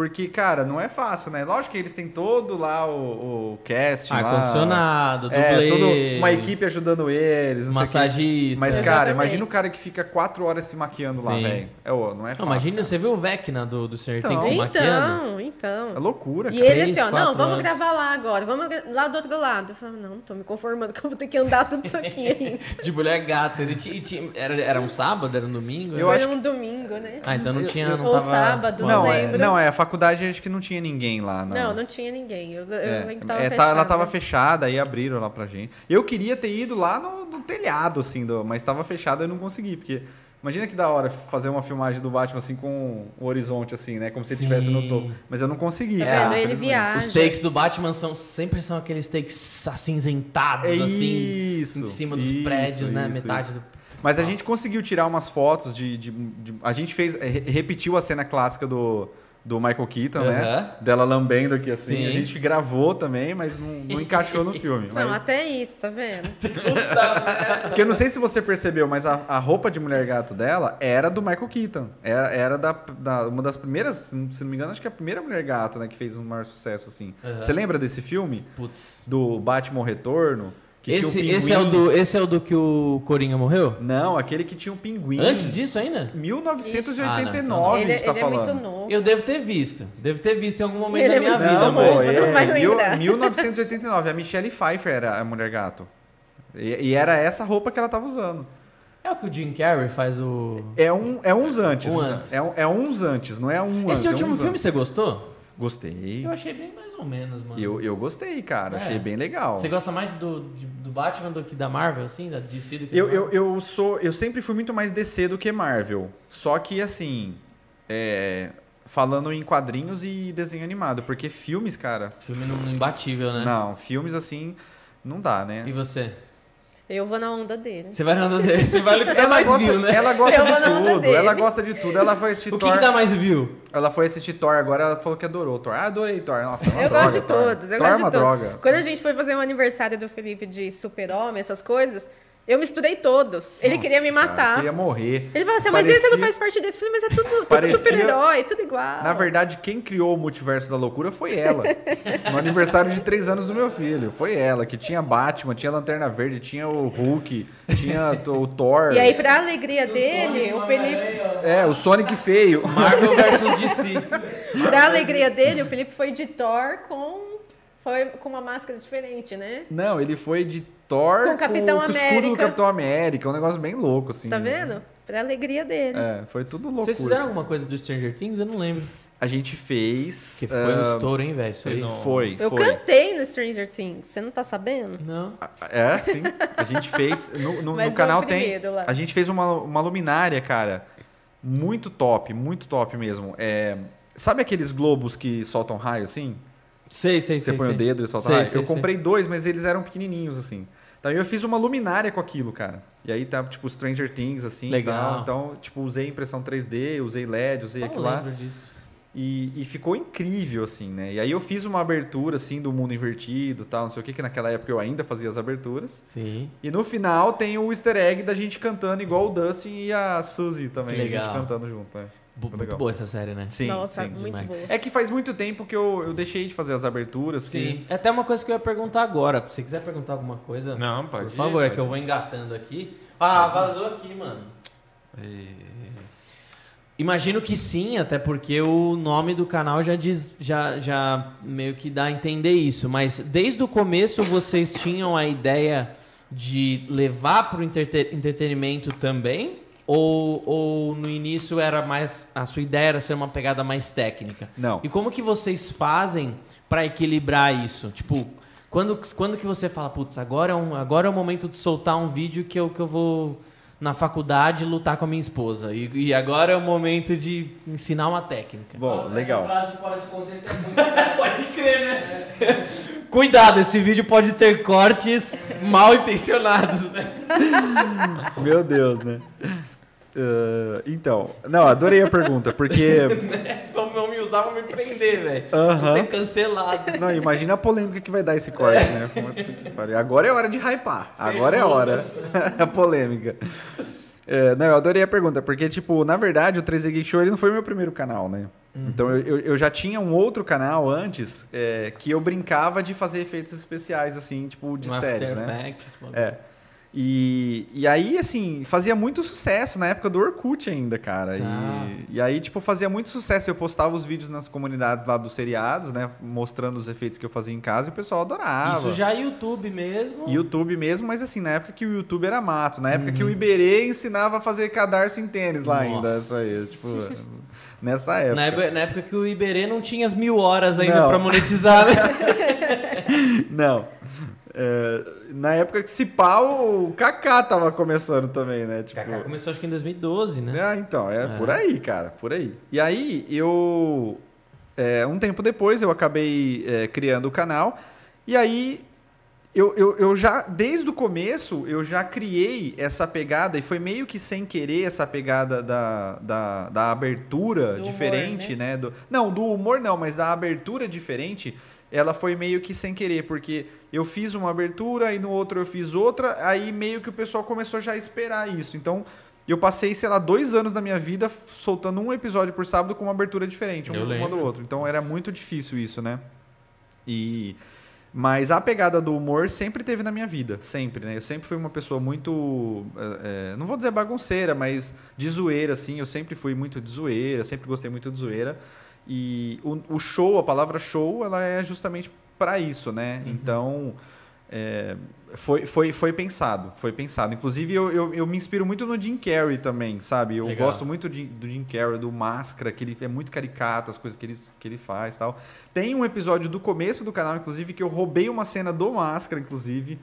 Porque, cara, não é fácil, né? Lógico que eles têm todo lá o, o lá. Ar-condicionado, É, dublê, uma equipe ajudando eles, não massagista. Mas, cara, Exatamente. imagina o cara que fica quatro horas se maquiando lá, Sim. velho. É, não é fácil. Não, imagina, cara. você viu o Vecna do, do Senhor Então. Tem que se maquiando? Então, então. É loucura, E cara. ele Três, assim, ó, não, vamos anos. gravar lá agora, vamos lá do outro lado. Eu falei, não, tô me conformando que eu vou ter que andar tudo isso aqui ainda. De mulher gata. Ele tinha, tinha- era, era um sábado, era um domingo? Eu Foi acho um domingo, né? Ah, então não tinha, não Ou tava... sábado, Não, não é, lembro. não, é, a faculdade acho que não tinha ninguém lá. Não, não tinha ninguém. Eu, eu É, que tava é, tá- ela tava fechada, aí abriram lá pra gente. Eu queria ter ido lá no, no telhado, assim, do, mas tava fechado e eu não consegui, porque imagina que da hora fazer uma filmagem do Batman assim com o horizonte, assim, né? Como se ele estivesse no topo. Mas eu não consegui. Tá cara, vendo? Ele infelizmente. viaja. Os takes do Batman são, sempre são aqueles takes acinzentados, É assim, isso, em cima dos isso, prédios, né? isso, Metade isso. do... Mas a gente conseguiu tirar umas fotos de. de- de- a gente fez. re- repetiu a cena clássica do, do Michael Keaton, né? Aham. Dela lambendo aqui assim. Sim. A gente gravou também, mas não, não encaixou no filme. Não, mas- até isso, tá vendo? Porque eu não sei se você percebeu, mas a, a roupa de mulher gato dela era do Michael Keaton. Era, era da, da- uma das primeiras, se não me engano, acho que é a primeira mulher gato, né? Que fez um maior sucesso, assim. Aham. Você lembra desse filme? Putz. Do Batman Retorno? Que tinha um Esse, esse, é o do, esse é o do que o Coringa morreu? Não, aquele que tinha um pinguim. Antes disso ainda? 1989 ele a gente tá ele é falando. muito novo. Eu devo ter visto. Devo ter visto em algum momento Ele da é minha muito vida, Não, mas não vai é lembrar. 1989. A Michelle Pfeiffer era a mulher gato. E, e era essa roupa que ela tava usando. É o que o Jim Carrey faz o... É, um, é uns antes. Um antes. É, é uns antes, não é um antes. Esse é último uns filme antes. você gostou? Gostei. Eu achei bem ou menos, mano. Eu, eu gostei, cara. É. Achei bem legal. Você gosta mais do, do Batman do que da Marvel, assim? Da DC do que Eu, eu, eu sou. Eu sempre fui muito mais DC do que Marvel. Só que assim. é, falando em quadrinhos e desenho animado. Porque filmes, cara. Filme não- imbatível, né? Não, filmes assim. Não dá, né? E você? Eu vou na onda dele. Você vai na onda dele, você vai no que dá Ela mais gosta, view, né? ela gosta Eu de tudo. Ela gosta de tudo. Ela foi assistir O que, Thor. que dá mais view? Ela foi assistir Thor agora, ela falou que adorou Thor. Ah, adorei Thor. Nossa, é uma Eu droga, gosto de Thor. todos, eu Thor é gosto uma de todos. droga. Quando a gente foi fazer o aniversário do Felipe de super-homem, essas coisas, eu misturei todos. Ele Nossa, queria me cara, matar. queria morrer. Ele falou assim, mas esse Parecia- não faz parte desse. Eu falei, mas é tudo, tudo Parecia- super-herói, tudo igual. Na verdade, quem criou o multiverso da loucura foi ela. no aniversário de três anos do meu filho. Foi ela, que tinha Batman, tinha Lanterna Verde, tinha o Hulk, tinha o Thor. E aí, pra alegria dele, o Felipe... É, o Sonic feio. Marvel versus DC. Pra alegria dele, o Felipe foi de Thor com... Foi com uma máscara diferente, né? Não, ele foi de Thor Com o Capitão com o escudo do América. Capitão América. Um negócio bem louco, assim. Tá vendo? Pra alegria dele. É, foi tudo loucura. Vocês fizeram assim. alguma coisa do Stranger Things? Eu não lembro. A gente fez. Que foi um ah, estouro, hein, velho? Isso aí. fez um- Foi, Eu foi. cantei no Stranger Things, você não tá sabendo? Não. É, sim. A gente fez. No, no- Mas no canal tem. lá. A gente fez uma, uma luminária, cara. Muito top, muito top mesmo. É, sabe aqueles globos que soltam raio assim? Sei, sei, Você sei. põe sei. o dedo e solta Sei, raio? sei, eu comprei dois, mas eles eram pequenininhos assim. Então eu fiz uma luminária com aquilo, cara. E aí tá tipo Stranger Things assim. e Legal. tal. Então, tipo, usei impressão 3D, usei LED, usei sei. aquilo lá. lembro disso. E, e ficou incrível, assim, né? E aí eu fiz uma abertura, assim, do mundo invertido tal, não sei o que, que naquela época eu ainda fazia as aberturas. Sim. E no final tem o easter egg da gente cantando igual o Dustin e a Suzy também, Que a gente legal. cantando junto. É. Muito legal. boa essa série, né? Sim, Nossa, sim. muito demais. boa. É que faz muito tempo que eu, eu deixei de fazer as aberturas. Sim. É até uma coisa que eu ia perguntar agora. Se você quiser perguntar alguma coisa, Não, pode por ir, favor, é pode que eu vou engatando aqui. Ah, vazou aqui, mano. Imagino que sim, até porque o nome do canal já diz, já, já meio que dá a entender isso. Mas desde o começo vocês tinham a ideia de levar para o entretenimento também? Ou, ou no início era mais a sua ideia era ser uma pegada mais técnica? Não. E como que vocês fazem para equilibrar isso? Tipo, quando, quando que você fala, putz, agora é, um, agora é o momento de soltar um vídeo que eu, que eu vou na faculdade lutar com a minha esposa. E, e agora é o momento de ensinar uma técnica. Bom, legal. Essa frase fora de contexto é muito. Pode crer, né? Cuidado, esse vídeo pode ter cortes mal intencionados. né? Meu Deus, né? Ah, então, não, adorei a pergunta, porque. Vão me usar, vão me prender, velho. Vou ser cancelado. Não, imagina a polêmica que vai dar esse corte, né? Agora é hora de hypar. Agora é hora. a polêmica. É, não, eu adorei a pergunta, porque, tipo, na verdade, o 3D Geek Show ele não foi meu primeiro canal, né? Então, eu, eu, já tinha um outro canal antes é, que eu brincava de fazer efeitos especiais, assim, tipo, de No séries, né? Effects. É. E, e aí, assim, fazia muito sucesso na época do Orkut ainda, cara. Tá. E, e aí, tipo, fazia muito sucesso. Eu postava os vídeos nas comunidades lá dos seriados, né? Mostrando os efeitos que eu fazia em casa e o pessoal adorava. Isso já é YouTube mesmo. YouTube mesmo, mas assim, na época que o YouTube era mato, na época que o Iberê ensinava a fazer cadarço em tênis lá ainda. Nossa. Isso aí, tipo, nessa época. Na época, na época que o Iberê não tinha as mil horas ainda pra monetizar, né? Não. É, na época que se pá, o Kaká tava começando também, né? Tipo, Kaká começou acho que em 2012, né? Ah, então, é, É. por aí, cara, por aí. E aí, eu. é, um tempo depois, eu acabei é, criando o canal. E aí, eu, eu, eu já, desde o começo, eu já criei essa pegada, e foi meio que sem querer essa pegada da, da, da abertura Do humor, diferente, né? Do, não, do humor não, mas da abertura diferente, ela foi meio que sem querer, porque eu fiz uma abertura e no outro eu fiz outra, aí meio que o pessoal começou já a esperar isso. Então, eu passei, sei lá, dois anos da minha vida soltando um episódio por sábado com uma abertura diferente, um, uma do outro. Então era muito difícil isso, né? E mas a pegada do humor sempre teve na minha vida, sempre, né? Eu sempre fui uma pessoa muito, é, não vou dizer bagunceira, mas de zoeira, assim. Eu sempre fui muito de zoeira, sempre gostei muito de zoeira. E o, o show, a palavra show, ela é justamente para isso, né? Então é, foi, foi, foi pensado, foi pensado. Inclusive eu, eu, eu me inspiro muito no Jim Carrey também, sabe? Eu Legal. gosto muito de- do Jim Carrey, do Máscara, que ele é muito caricato, as coisas que ele, que ele faz e tal. Tem um episódio do começo do canal, inclusive, que eu roubei uma cena do Máscara, inclusive.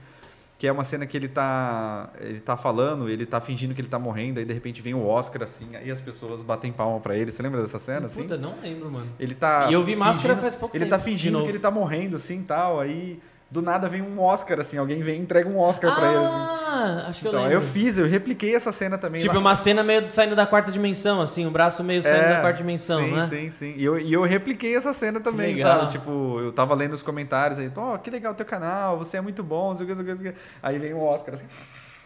Que é uma cena que ele tá, ele tá falando, ele tá fingindo que ele tá morrendo, aí de repente vem o Oscar assim, aí as pessoas batem palma pra ele. Você lembra dessa cena assim? Puta, não lembro, mano. Ele tá E eu vi Máscara fingindo- faz pouco Ele tempo, tá fingindo que ele tá morrendo assim, tal, aí do nada vem um Oscar assim, alguém vem e entrega um Oscar pra ele assim. Ah, acho que eu Então, lembro. eu fiz, eu repliquei essa cena também Tipo, lá. uma cena meio saindo da quarta dimensão, assim, o braço meio saindo É, da quarta dimensão, sim, né? Sim, sim, E eu, e eu repliquei essa cena também, sabe? Tipo, eu tava lendo os comentários aí, ó, que legal o teu canal, você é muito bom, não sei o que, não sei o que, não sei o que. Aí vem o Oscar, assim,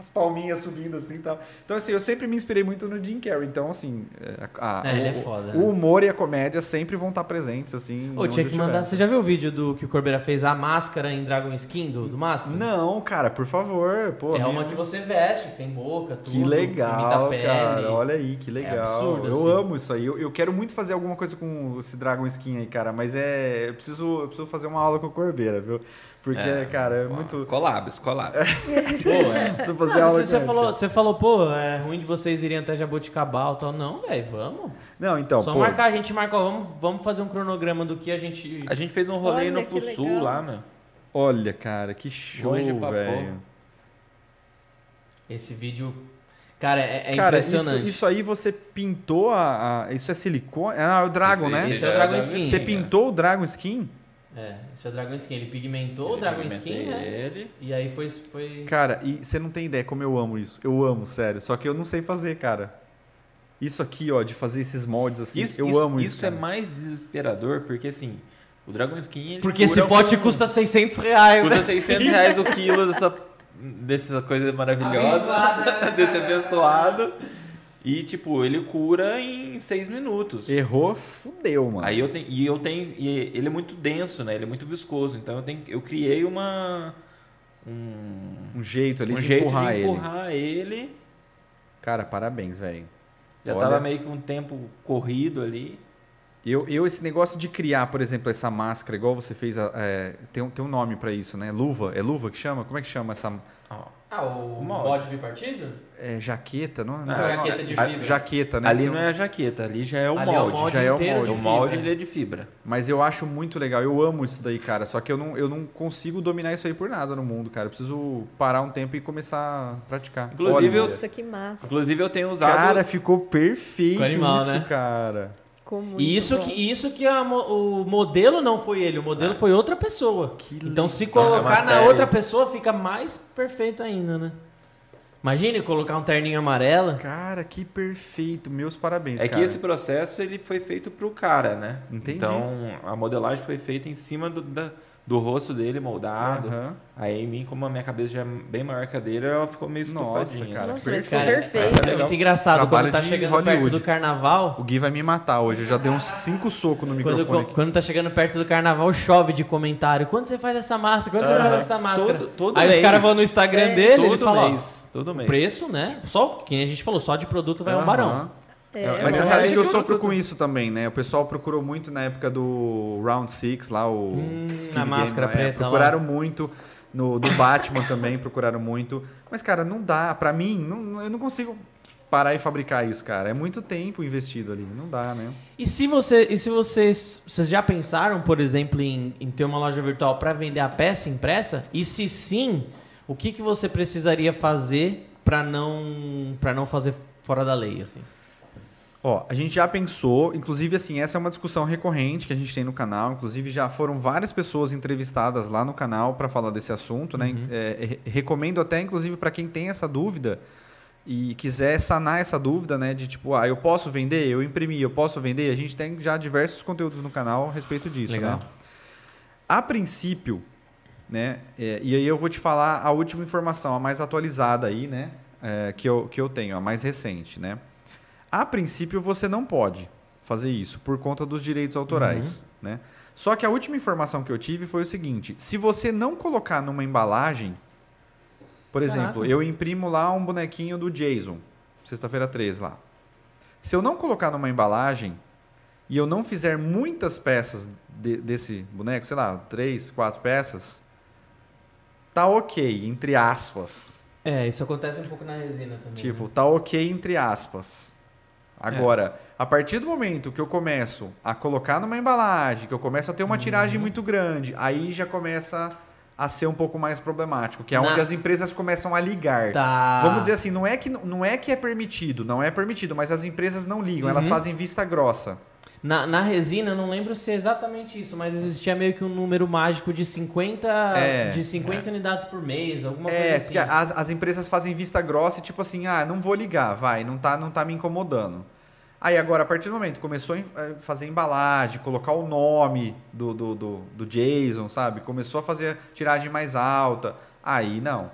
as palminhas subindo assim e tal. Então, assim, eu sempre me inspirei muito no Jim Carrey. Então, assim, é, a- É, ele é o, foda, o né? humor e a comédia sempre vão estar presentes, assim. Ô, tinha que mandar. tiver. Você já viu o vídeo do que o Corbeira fez a máscara em Dragon Skin do, do Máscara? Não, cara, por favor. Pô, É me- uma que você veste, que tem boca, tudo. Que legal, pele. cara. Olha aí, que legal. absurdo, eu assim. amo isso aí. Eu, eu quero muito fazer alguma coisa com esse Dragon Skin aí, cara. Mas é. Eu preciso, eu preciso fazer uma aula com o Corbeira, viu? Porque, cara, é muito. Collabs, collabs. Pô, é. Fazer Não, aula você, você falou, você falou, pô, é ruim de vocês irem até Jaboticabal e tal. Não, velho, vamos. Não, então, Só pô. marcar, a gente marca, ó, vamos, vamos fazer um cronograma do que a gente. A gente fez um rolê Olha, que pro legal. sul lá, meu. Olha, cara, que show, velho. Esse vídeo. Cara, é, é Cara, isso, impressionante. isso aí você pintou a, a- Isso é silicone? Ah, é o Dragon, Esse- né? Esse é o já Dragon Skin. Você é. pintou o Dragon Skin? É, esse é o Dragon Skin. Ele pigmentou o Ele Dragon pigmentei Skin, né? ele. E aí foi. foi... Cara, e você não tem ideia como eu amo isso. Eu amo, sério. Só que eu não sei fazer, cara. Isso aqui, ó, de fazer esses moldes assim, Isso, eu isso, amo isso. Isso é cara. mais desesperador, porque assim, o Dragon Skin. Ele Porque esse pote com- custa 600 reais, Custa né? 600 reais o quilo dessa, dessa coisa maravilhosa, Abençoada. desse abençoado. E, tipo, ele cura em 6 minutos. Errou, fudeu, mano. Aí eu tenho. E eu tenho. E ele é muito denso, né? Ele é muito viscoso. Então eu, tenho, eu criei uma. Um, Um jeito ali um de jeito empurrar de ele. empurrar ele. Cara, parabéns, velho. Já Olha. tava meio que um tempo corrido ali. Eu, eu, esse negócio de criar, por exemplo, essa máscara, igual você fez, é, tem, um, tem um nome pra isso, né? Luva? É luva que chama? Como é que chama essa. Ó, Ah, o Uma bode bipartido? É jaqueta, não? não Ah, tem- jaqueta de a- fibra. Jaqueta, né? ali não é a jaqueta, ali já é o Ali é o molde. molde já é o inteiro molde. de o molde fibra. ele é de fibra. Mas eu acho muito legal, eu amo isso daí, cara. Só que eu não, eu não consigo dominar isso aí por nada no mundo, cara. Eu preciso parar um tempo e começar a praticar. Inclusive, Olha, eu- Nossa, que massa. Inclusive eu tenho usado. Cara, ficou perfeito Ficou animal, isso, né? cara. Ficou muito E isso bom. que, isso que a o modelo não foi ele, o modelo foi outra pessoa. Que então se. É colocar uma na série. outra pessoa fica mais perfeito ainda, né? Imagine colocar um terninho amarelo. Cara, que perfeito. Meus parabéns, É que cara. esse processo ele foi feito pro cara, né? Entendi. Então a modelagem foi feita em cima do, da- do rosto dele moldado. Aham. Aí em mim, como a minha cabeça já é bem maior que a dele, ela ficou meio Nossa, estufadinha. cara. Nossa, mas ficou Cara, perfeito. É muito engraçado Trabalho quando tá chegando Hollywood. perto do carnaval. O Gui vai me matar hoje. Eu já dei uns cinco socos no Quando, microfone. aqui. quando tá chegando perto do carnaval, chove de comentário. Quando você faz essa máscara? Quando você Aham. faz essa máscara? Todo- todo Aí os mês. caras vão no Instagram É. dele, Todo ele fala, mês. Todo o mês. preço, né? Só, quem a gente falou, só de produto vai um Aham. barão. É, Mas Mas você É, sabe é que eu sofro com isso também, né? O pessoal procurou muito na época do Round Six lá, o Hum, Squid a máscara lá, é, preta lá. procuraram muito. No, do Batman também procuraram muito. Mas, cara, não dá. Pra mim, não- eu não consigo parar e fabricar isso, cara. É muito tempo investido ali. Não dá, né? E se você, e se vocês, vocês já pensaram, por exemplo, em, em ter uma loja virtual para vender a peça impressa? E se sim, o que, que você precisaria fazer para não para não fazer fora da lei, assim? Ó, a gente já pensou, inclusive assim, essa é uma discussão recorrente que a gente tem no canal, inclusive já foram várias pessoas entrevistadas lá no canal para falar desse assunto, né? É, re- recomendo até, inclusive, para quem tem essa dúvida e quiser sanar essa dúvida, né? De tipo, ah, eu posso vender, eu imprimi, eu posso vender. A gente tem já diversos conteúdos no canal a respeito disso, Legal. né? A princípio, né? é, e aí eu vou te falar a última informação, a mais atualizada aí, né? é, que, eu, que eu tenho, a mais recente, né? A princípio você não pode fazer isso por conta dos direitos autorais, né? Só que a última informação que eu tive foi o seguinte: se você não colocar numa embalagem, por exemplo, Caraca. eu imprimo lá um bonequinho do Jason, sexta-feira 13 lá. Se eu não colocar numa embalagem e eu não fizer muitas peças de- desse boneco, sei lá, três, quatro peças, tá ok, entre aspas. É, isso acontece um pouco na resina também. Tipo, né? tá ok entre aspas. Agora, a partir do momento que eu começo a colocar numa embalagem, que eu começo a ter uma tiragem muito grande, aí já começa a ser um pouco mais problemático, que é Na- onde as empresas começam a ligar. Tá. Vamos dizer assim, não é, que, não é que é permitido, não é permitido, mas as empresas não ligam, elas Uhum. fazem vista grossa. Na, na resina, eu não lembro se é exatamente isso, mas existia meio que um número mágico de 50, É, de 50 unidades por mês, alguma É, coisa assim. porque as, as empresas fazem vista grossa e tipo assim, ah, não vou ligar, vai, não tá, não tá me incomodando. Aí agora, a partir do momento que começou a a fazer embalagem, colocar o nome do, do, do, do Jason, sabe? Começou a fazer tiragem mais alta. Aí não.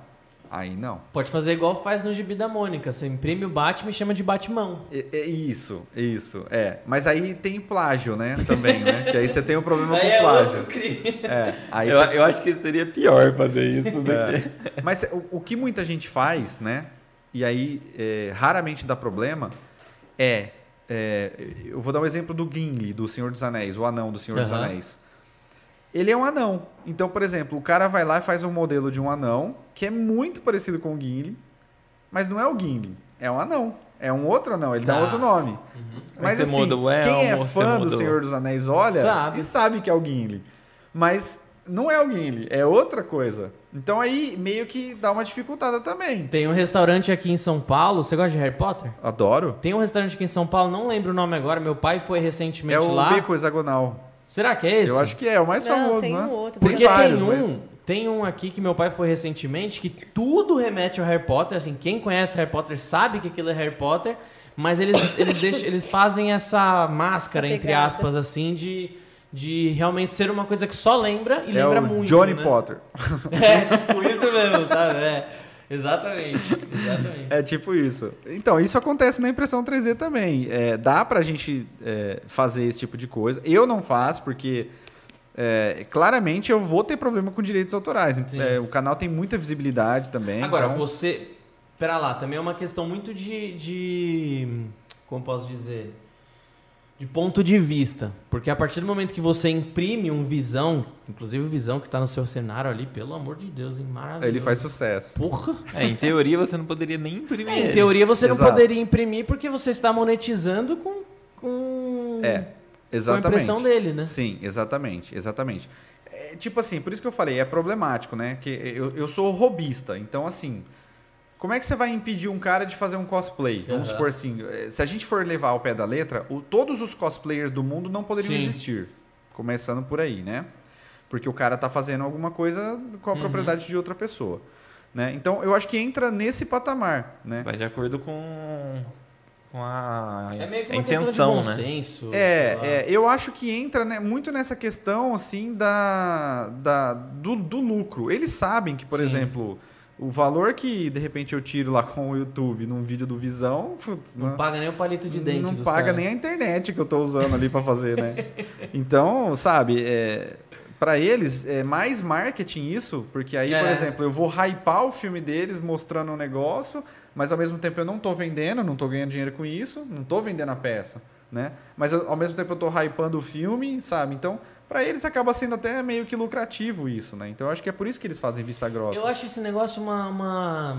Aí não. Pode fazer igual faz no gibi da Mônica. Você imprime o Batman e chama de Batmão. É, é isso, isso, é. Mas aí tem plágio, né? Também, né? Que aí você tem um problema Aí com é plágio. outro crime. É, aí Eu, você- eu acho que seria pior fazer isso do que. É. Mas o, o que muita gente faz, né? E aí é, raramente dá problema, é, é, Eu vou dar um exemplo do Gimli, do Senhor dos Anéis, o anão do Senhor dos Aham. Anéis. Ele é um anão. Então, por exemplo, o cara vai lá e faz um modelo de um anão que é muito parecido com o Gimli, mas não é o Gimli, é um anão. É um outro anão, ele dá Tá. outro nome. Mas Você assim, o quem é fã do Senhor dos Anéis olha Sabe. e sabe que é o Gimli. Mas não é o Gimli, é outra coisa. Então aí meio que dá uma dificultada também. Tem um restaurante aqui em São Paulo. Você gosta de Harry Potter? Adoro. Tem um restaurante aqui em São Paulo, não lembro o nome agora. Meu pai foi recentemente É o lá. beco hexagonal. Será que é esse? Eu acho que é, é o mais Não, famoso, tem né? um outro. Tem Porque vários, tem um, mas... tem um aqui que meu pai foi recentemente que tudo remete ao Harry Potter. Assim, quem conhece Harry Potter sabe que aquilo é Harry Potter, mas eles, eles, deixam, eles fazem essa máscara, Essa entre aspas, assim, de, de realmente ser uma coisa que só lembra e É lembra o muito. Johnny né? Potter. É, tipo isso mesmo, sabe? É, exatamente. Exatamente. É tipo isso. Então, isso acontece na impressão 3D também. É, dá pra gente é, fazer esse tipo de coisa. Eu não faço, porque é, claramente eu vou ter problema com direitos autorais. É, o canal tem muita visibilidade também. Agora, então- você. Pera lá, também é uma questão muito de. de como posso dizer? De ponto de vista. Porque a partir do momento que você imprime um visão, inclusive o visão que tá no seu cenário ali, pelo amor de Deus, hein? Maravilhoso. Ele faz sucesso. Porra! É, em teoria você não poderia nem imprimir. É, em teoria você Exato. não poderia imprimir porque você está monetizando com. com... É, com a exatamente. impressão dele, né? Sim, exatamente, exatamente. É, tipo assim, por isso que eu falei, é problemático, né? Que eu, eu sou robista, então assim, como é que você vai impedir um cara de fazer um cosplay? Vamos supor assim, eh, se a gente for levar ao pé da letra, o- todos os cosplayers do mundo não poderiam Sim. existir. Começando por aí, né? Porque o cara tá fazendo alguma coisa com a Uhum. propriedade de outra pessoa. Né? Então, eu acho que entra nesse patamar, né? Vai de acordo com, com a, É meio que a intenção, de bom né? senso. É, é, eu acho que entra né, muito nessa questão assim da, da do, do lucro. Eles sabem que, por Sim. exemplo, o valor que de repente eu tiro lá com o YouTube num vídeo do Visão, putz, Não né, paga nem o palito de dente. não paga caras. nem a internet que eu tô usando ali para fazer, né? Então, sabe, é, para eles é mais marketing isso, porque aí, por É. exemplo, eu vou hypar o filme deles mostrando um negócio, mas ao mesmo tempo eu não tô vendendo, não tô ganhando dinheiro com isso, não tô vendendo a peça, né? Mas eu- ao mesmo tempo eu tô hypando o filme, sabe? Então, para eles acaba sendo até meio que lucrativo isso, né? Então eu acho que é por isso que eles fazem vista grossa. Eu acho esse negócio uma, uma,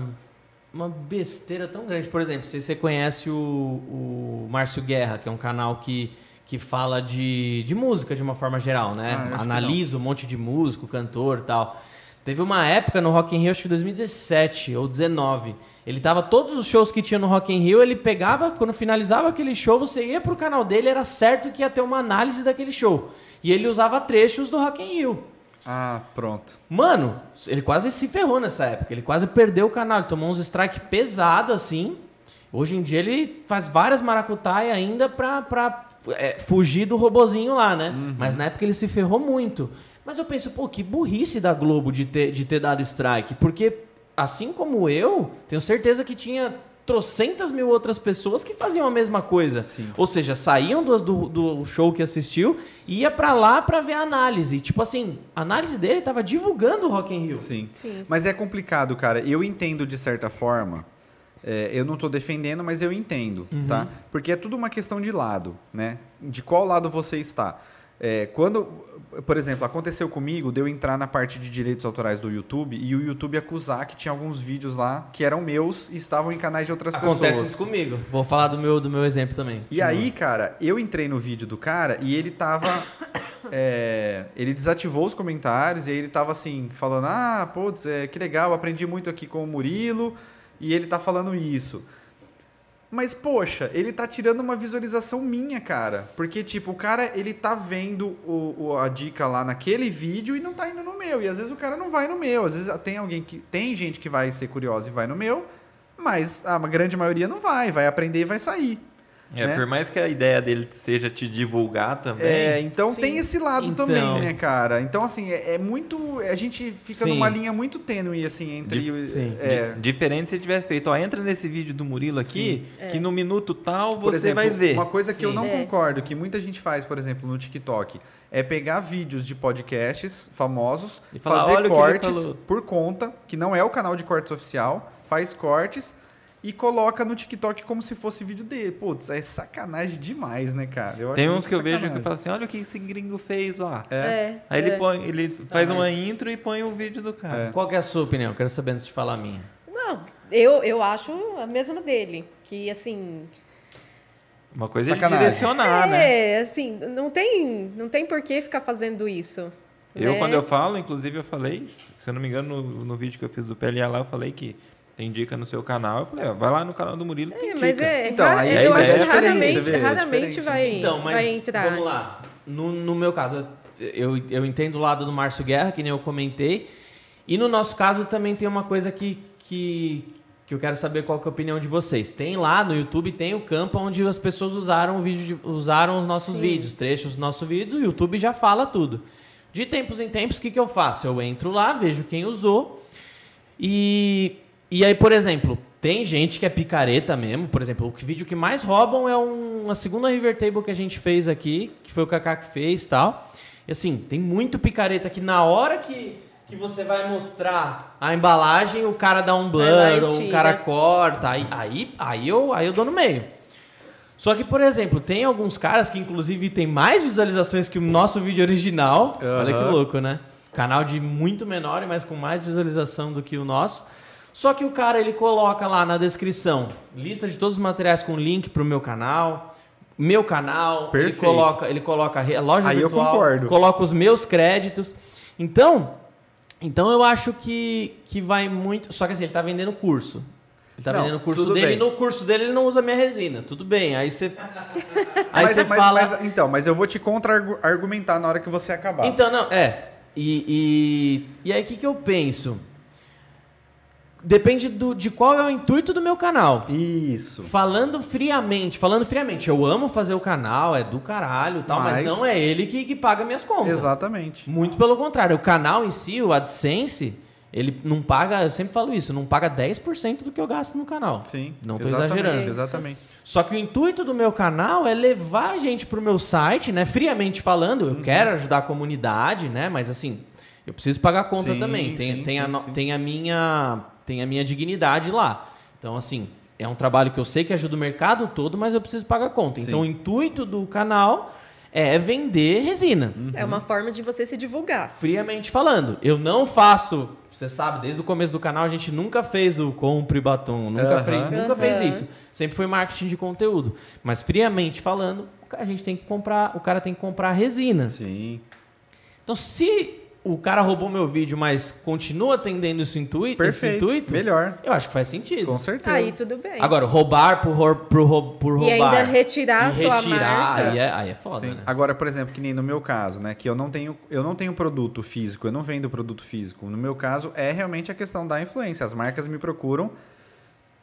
uma besteira tão grande. Por exemplo, se você conhece o, o Márcio Guerra, que é um canal que, que fala de, de música de uma forma geral, né? Ah, Analisa um monte de músico, cantor e tal. Teve uma época no Rock in Rio, acho que 2017 ou 19. Ele tava todos os shows que tinha no Rock in Rio, ele pegava, quando finalizava aquele show, você ia pro canal dele, era certo que ia ter uma análise daquele show. E ele usava trechos do Rock in Rio. Ah, pronto. Mano, ele quase se ferrou nessa época. Ele quase perdeu o canal. Ele tomou uns strike pesado assim. Hoje em dia ele faz várias maracutaia ainda pra, pra é, fugir do robozinho lá, né? Mas na época ele se ferrou muito. Mas eu penso, pô, que burrice da Globo de ter, de ter dado strike. Porque, assim como eu, tenho certeza que tinha trocentas mil outras pessoas que faziam a mesma coisa. Sim. Ou seja, saíam do, do, do show que assistiu e ia pra lá pra ver a análise. Tipo assim, a análise dele tava divulgando o Rock in Rio. Sim. Sim. Mas é complicado, cara. Eu entendo de certa forma. É, eu não estou defendendo, mas eu entendo, tá? Porque é tudo uma questão de lado, né? De qual lado você está. É, quando, por exemplo, aconteceu comigo de eu entrar na parte de direitos autorais do YouTube e o YouTube acusar que tinha alguns vídeos lá que eram meus e estavam em canais de outras Acontece pessoas. isso comigo. Vou falar do meu, do meu exemplo também. E aí, cara, eu entrei no vídeo do cara e ele tava é, ele desativou os comentários e aí ele tava assim, falando: Ah, putz, é, que legal, aprendi muito aqui com o Murilo e ele tá falando isso. Mas, poxa, ele tá tirando uma visualização minha, cara. Porque, tipo, o cara, ele tá vendo o, o- a dica lá naquele vídeo e não tá indo no meu. E às vezes o cara não vai no meu. Às vezes tem alguém que. Tem gente que vai ser curiosa e vai no meu, mas a grande maioria não vai. Vai aprender e vai sair. É, né? por mais que a ideia dele seja te divulgar também. É, então Sim. tem esse lado Então. também, né, cara? Então, assim, é, é muito. A gente fica Sim. numa linha muito tênue, assim, entre. Di- sim. É, Di- Diferente se ele tivesse feito, ó, entra nesse vídeo do Murilo aqui, É. que no minuto tal Por você exemplo, vai ver. Uma coisa que eu não É. concordo, que muita gente faz, por exemplo, no TikTok, é pegar vídeos de podcasts famosos, E falar, fazer "Olha o que ele cortes falou." por conta, que não é o canal de cortes oficial, faz cortes e coloca no TikTok como se fosse vídeo dele. Putz, é sacanagem demais, né, cara? Eu Tem acho uns que eu vejo que eu sacanagem. falo assim, olha o que esse gringo fez lá. É. Aí ele, é. põe, ele faz mas- uma intro e põe o vídeo do cara. Qual que é a sua opinião? Quero saber antes de falar a minha. Não, eu, eu acho a mesma dele. Que, assim, Uma coisa é de Sacanagem. direcionar, né? é, assim, não tem, não tem por que ficar fazendo isso. Eu, né? quando eu falo, inclusive eu falei, se eu não me engano, no, no vídeo que eu fiz do PLA lá, eu falei que tem dica no seu canal. Eu falei, ó, vai lá no canal do Murilo, É, dica. mas é, Então, rara- aí eu a acho ideia que é raramente, vê, é raramente vai, Então, mas vai entrar. vamos lá. No, no meu caso, eu, eu entendo o lado do Márcio Guerra, que nem eu comentei. E no nosso caso também tem uma coisa que, que, que eu quero saber qual que é a opinião de vocês. Tem lá no YouTube, tem o campo onde as pessoas usaram o vídeo, de- usaram os nossos Sim. vídeos, trechos dos nossos vídeos, o YouTube já fala tudo. De tempos em tempos, o que, que eu faço? Eu entro lá, vejo quem usou. E, e aí, por exemplo, tem gente que é picareta mesmo. Por exemplo, o vídeo que mais roubam é um, uma segunda River Table que a gente fez aqui, que foi o Kaká que fez e tal. E assim, tem muito picareta que na hora que, que você vai mostrar a embalagem, o cara dá um blur, ou o cara corta. Aí, aí, aí, eu, aí eu dou no meio. Só que, por exemplo, tem alguns caras que, inclusive, tem mais visualizações que o nosso vídeo original. Olha que louco, né? Canal de muito menor, mas com mais visualização do que o nosso. Só que o cara, ele coloca lá na descrição lista de todos os materiais com link pro meu canal, meu canal, ele Perfeito. coloca, ele coloca a loja Aí eu virtual, concordo. coloca os meus créditos. Então, então eu acho que, que vai muito. Só que assim, ele tá vendendo curso. Ele tá Não, vendendo o curso dele bem. e no curso dele ele não usa minha resina. Tudo bem. Aí você. Aí mas, você mas- fala. mas- então, mas eu vou te contra-argumentar na hora que você acabar. Então, não, é. E, e, e aí o que, que eu penso? Depende do, de qual é o intuito do meu canal. Isso. Falando friamente, falando friamente, eu amo fazer o canal, é do caralho tal, mas, Mas- não é ele que, que paga minhas contas. Exatamente. Muito pelo contrário, o canal em si, o AdSense, ele não paga, eu sempre falo isso, não paga 10% do que eu gasto no canal. Sim. Não tô exatamente, exagerando. Exatamente. Só que o intuito do meu canal é levar a gente pro meu site, né? Friamente falando, Uhum. eu quero ajudar a comunidade, né? Mas assim, eu preciso pagar a conta Sim, também. Tem, sim, tem, a, sim, sim. tem, a minha, tem a minha dignidade lá. Então, assim, é um trabalho que eu sei que ajuda o mercado todo, mas eu preciso pagar a conta. Então, Sim. o intuito do canal é vender resina. É uma forma de você se divulgar. Friamente falando, eu não faço. Você sabe, desde o começo do canal a gente nunca fez o compre batom, nunca, Aham. fez, nunca Aham. fez isso. Sempre foi marketing de conteúdo. Mas friamente falando, a gente tem que comprar, o cara tem que comprar resina. Sim. Então, se o cara roubou meu vídeo, mas continua atendendo esse intuito, Perfeito. esse intuito Melhor. eu acho que faz sentido. Com certeza. Aí tudo bem. Agora, roubar por, rou- por, rou- por e roubar. ainda retirar a e sua retirar, marca. Aí é, aí é foda, Sim. né? Agora, por exemplo, que nem no meu caso, né? Que eu não tenho, eu não tenho produto físico, eu não vendo produto físico. No meu caso, é realmente a questão da influência. As marcas me procuram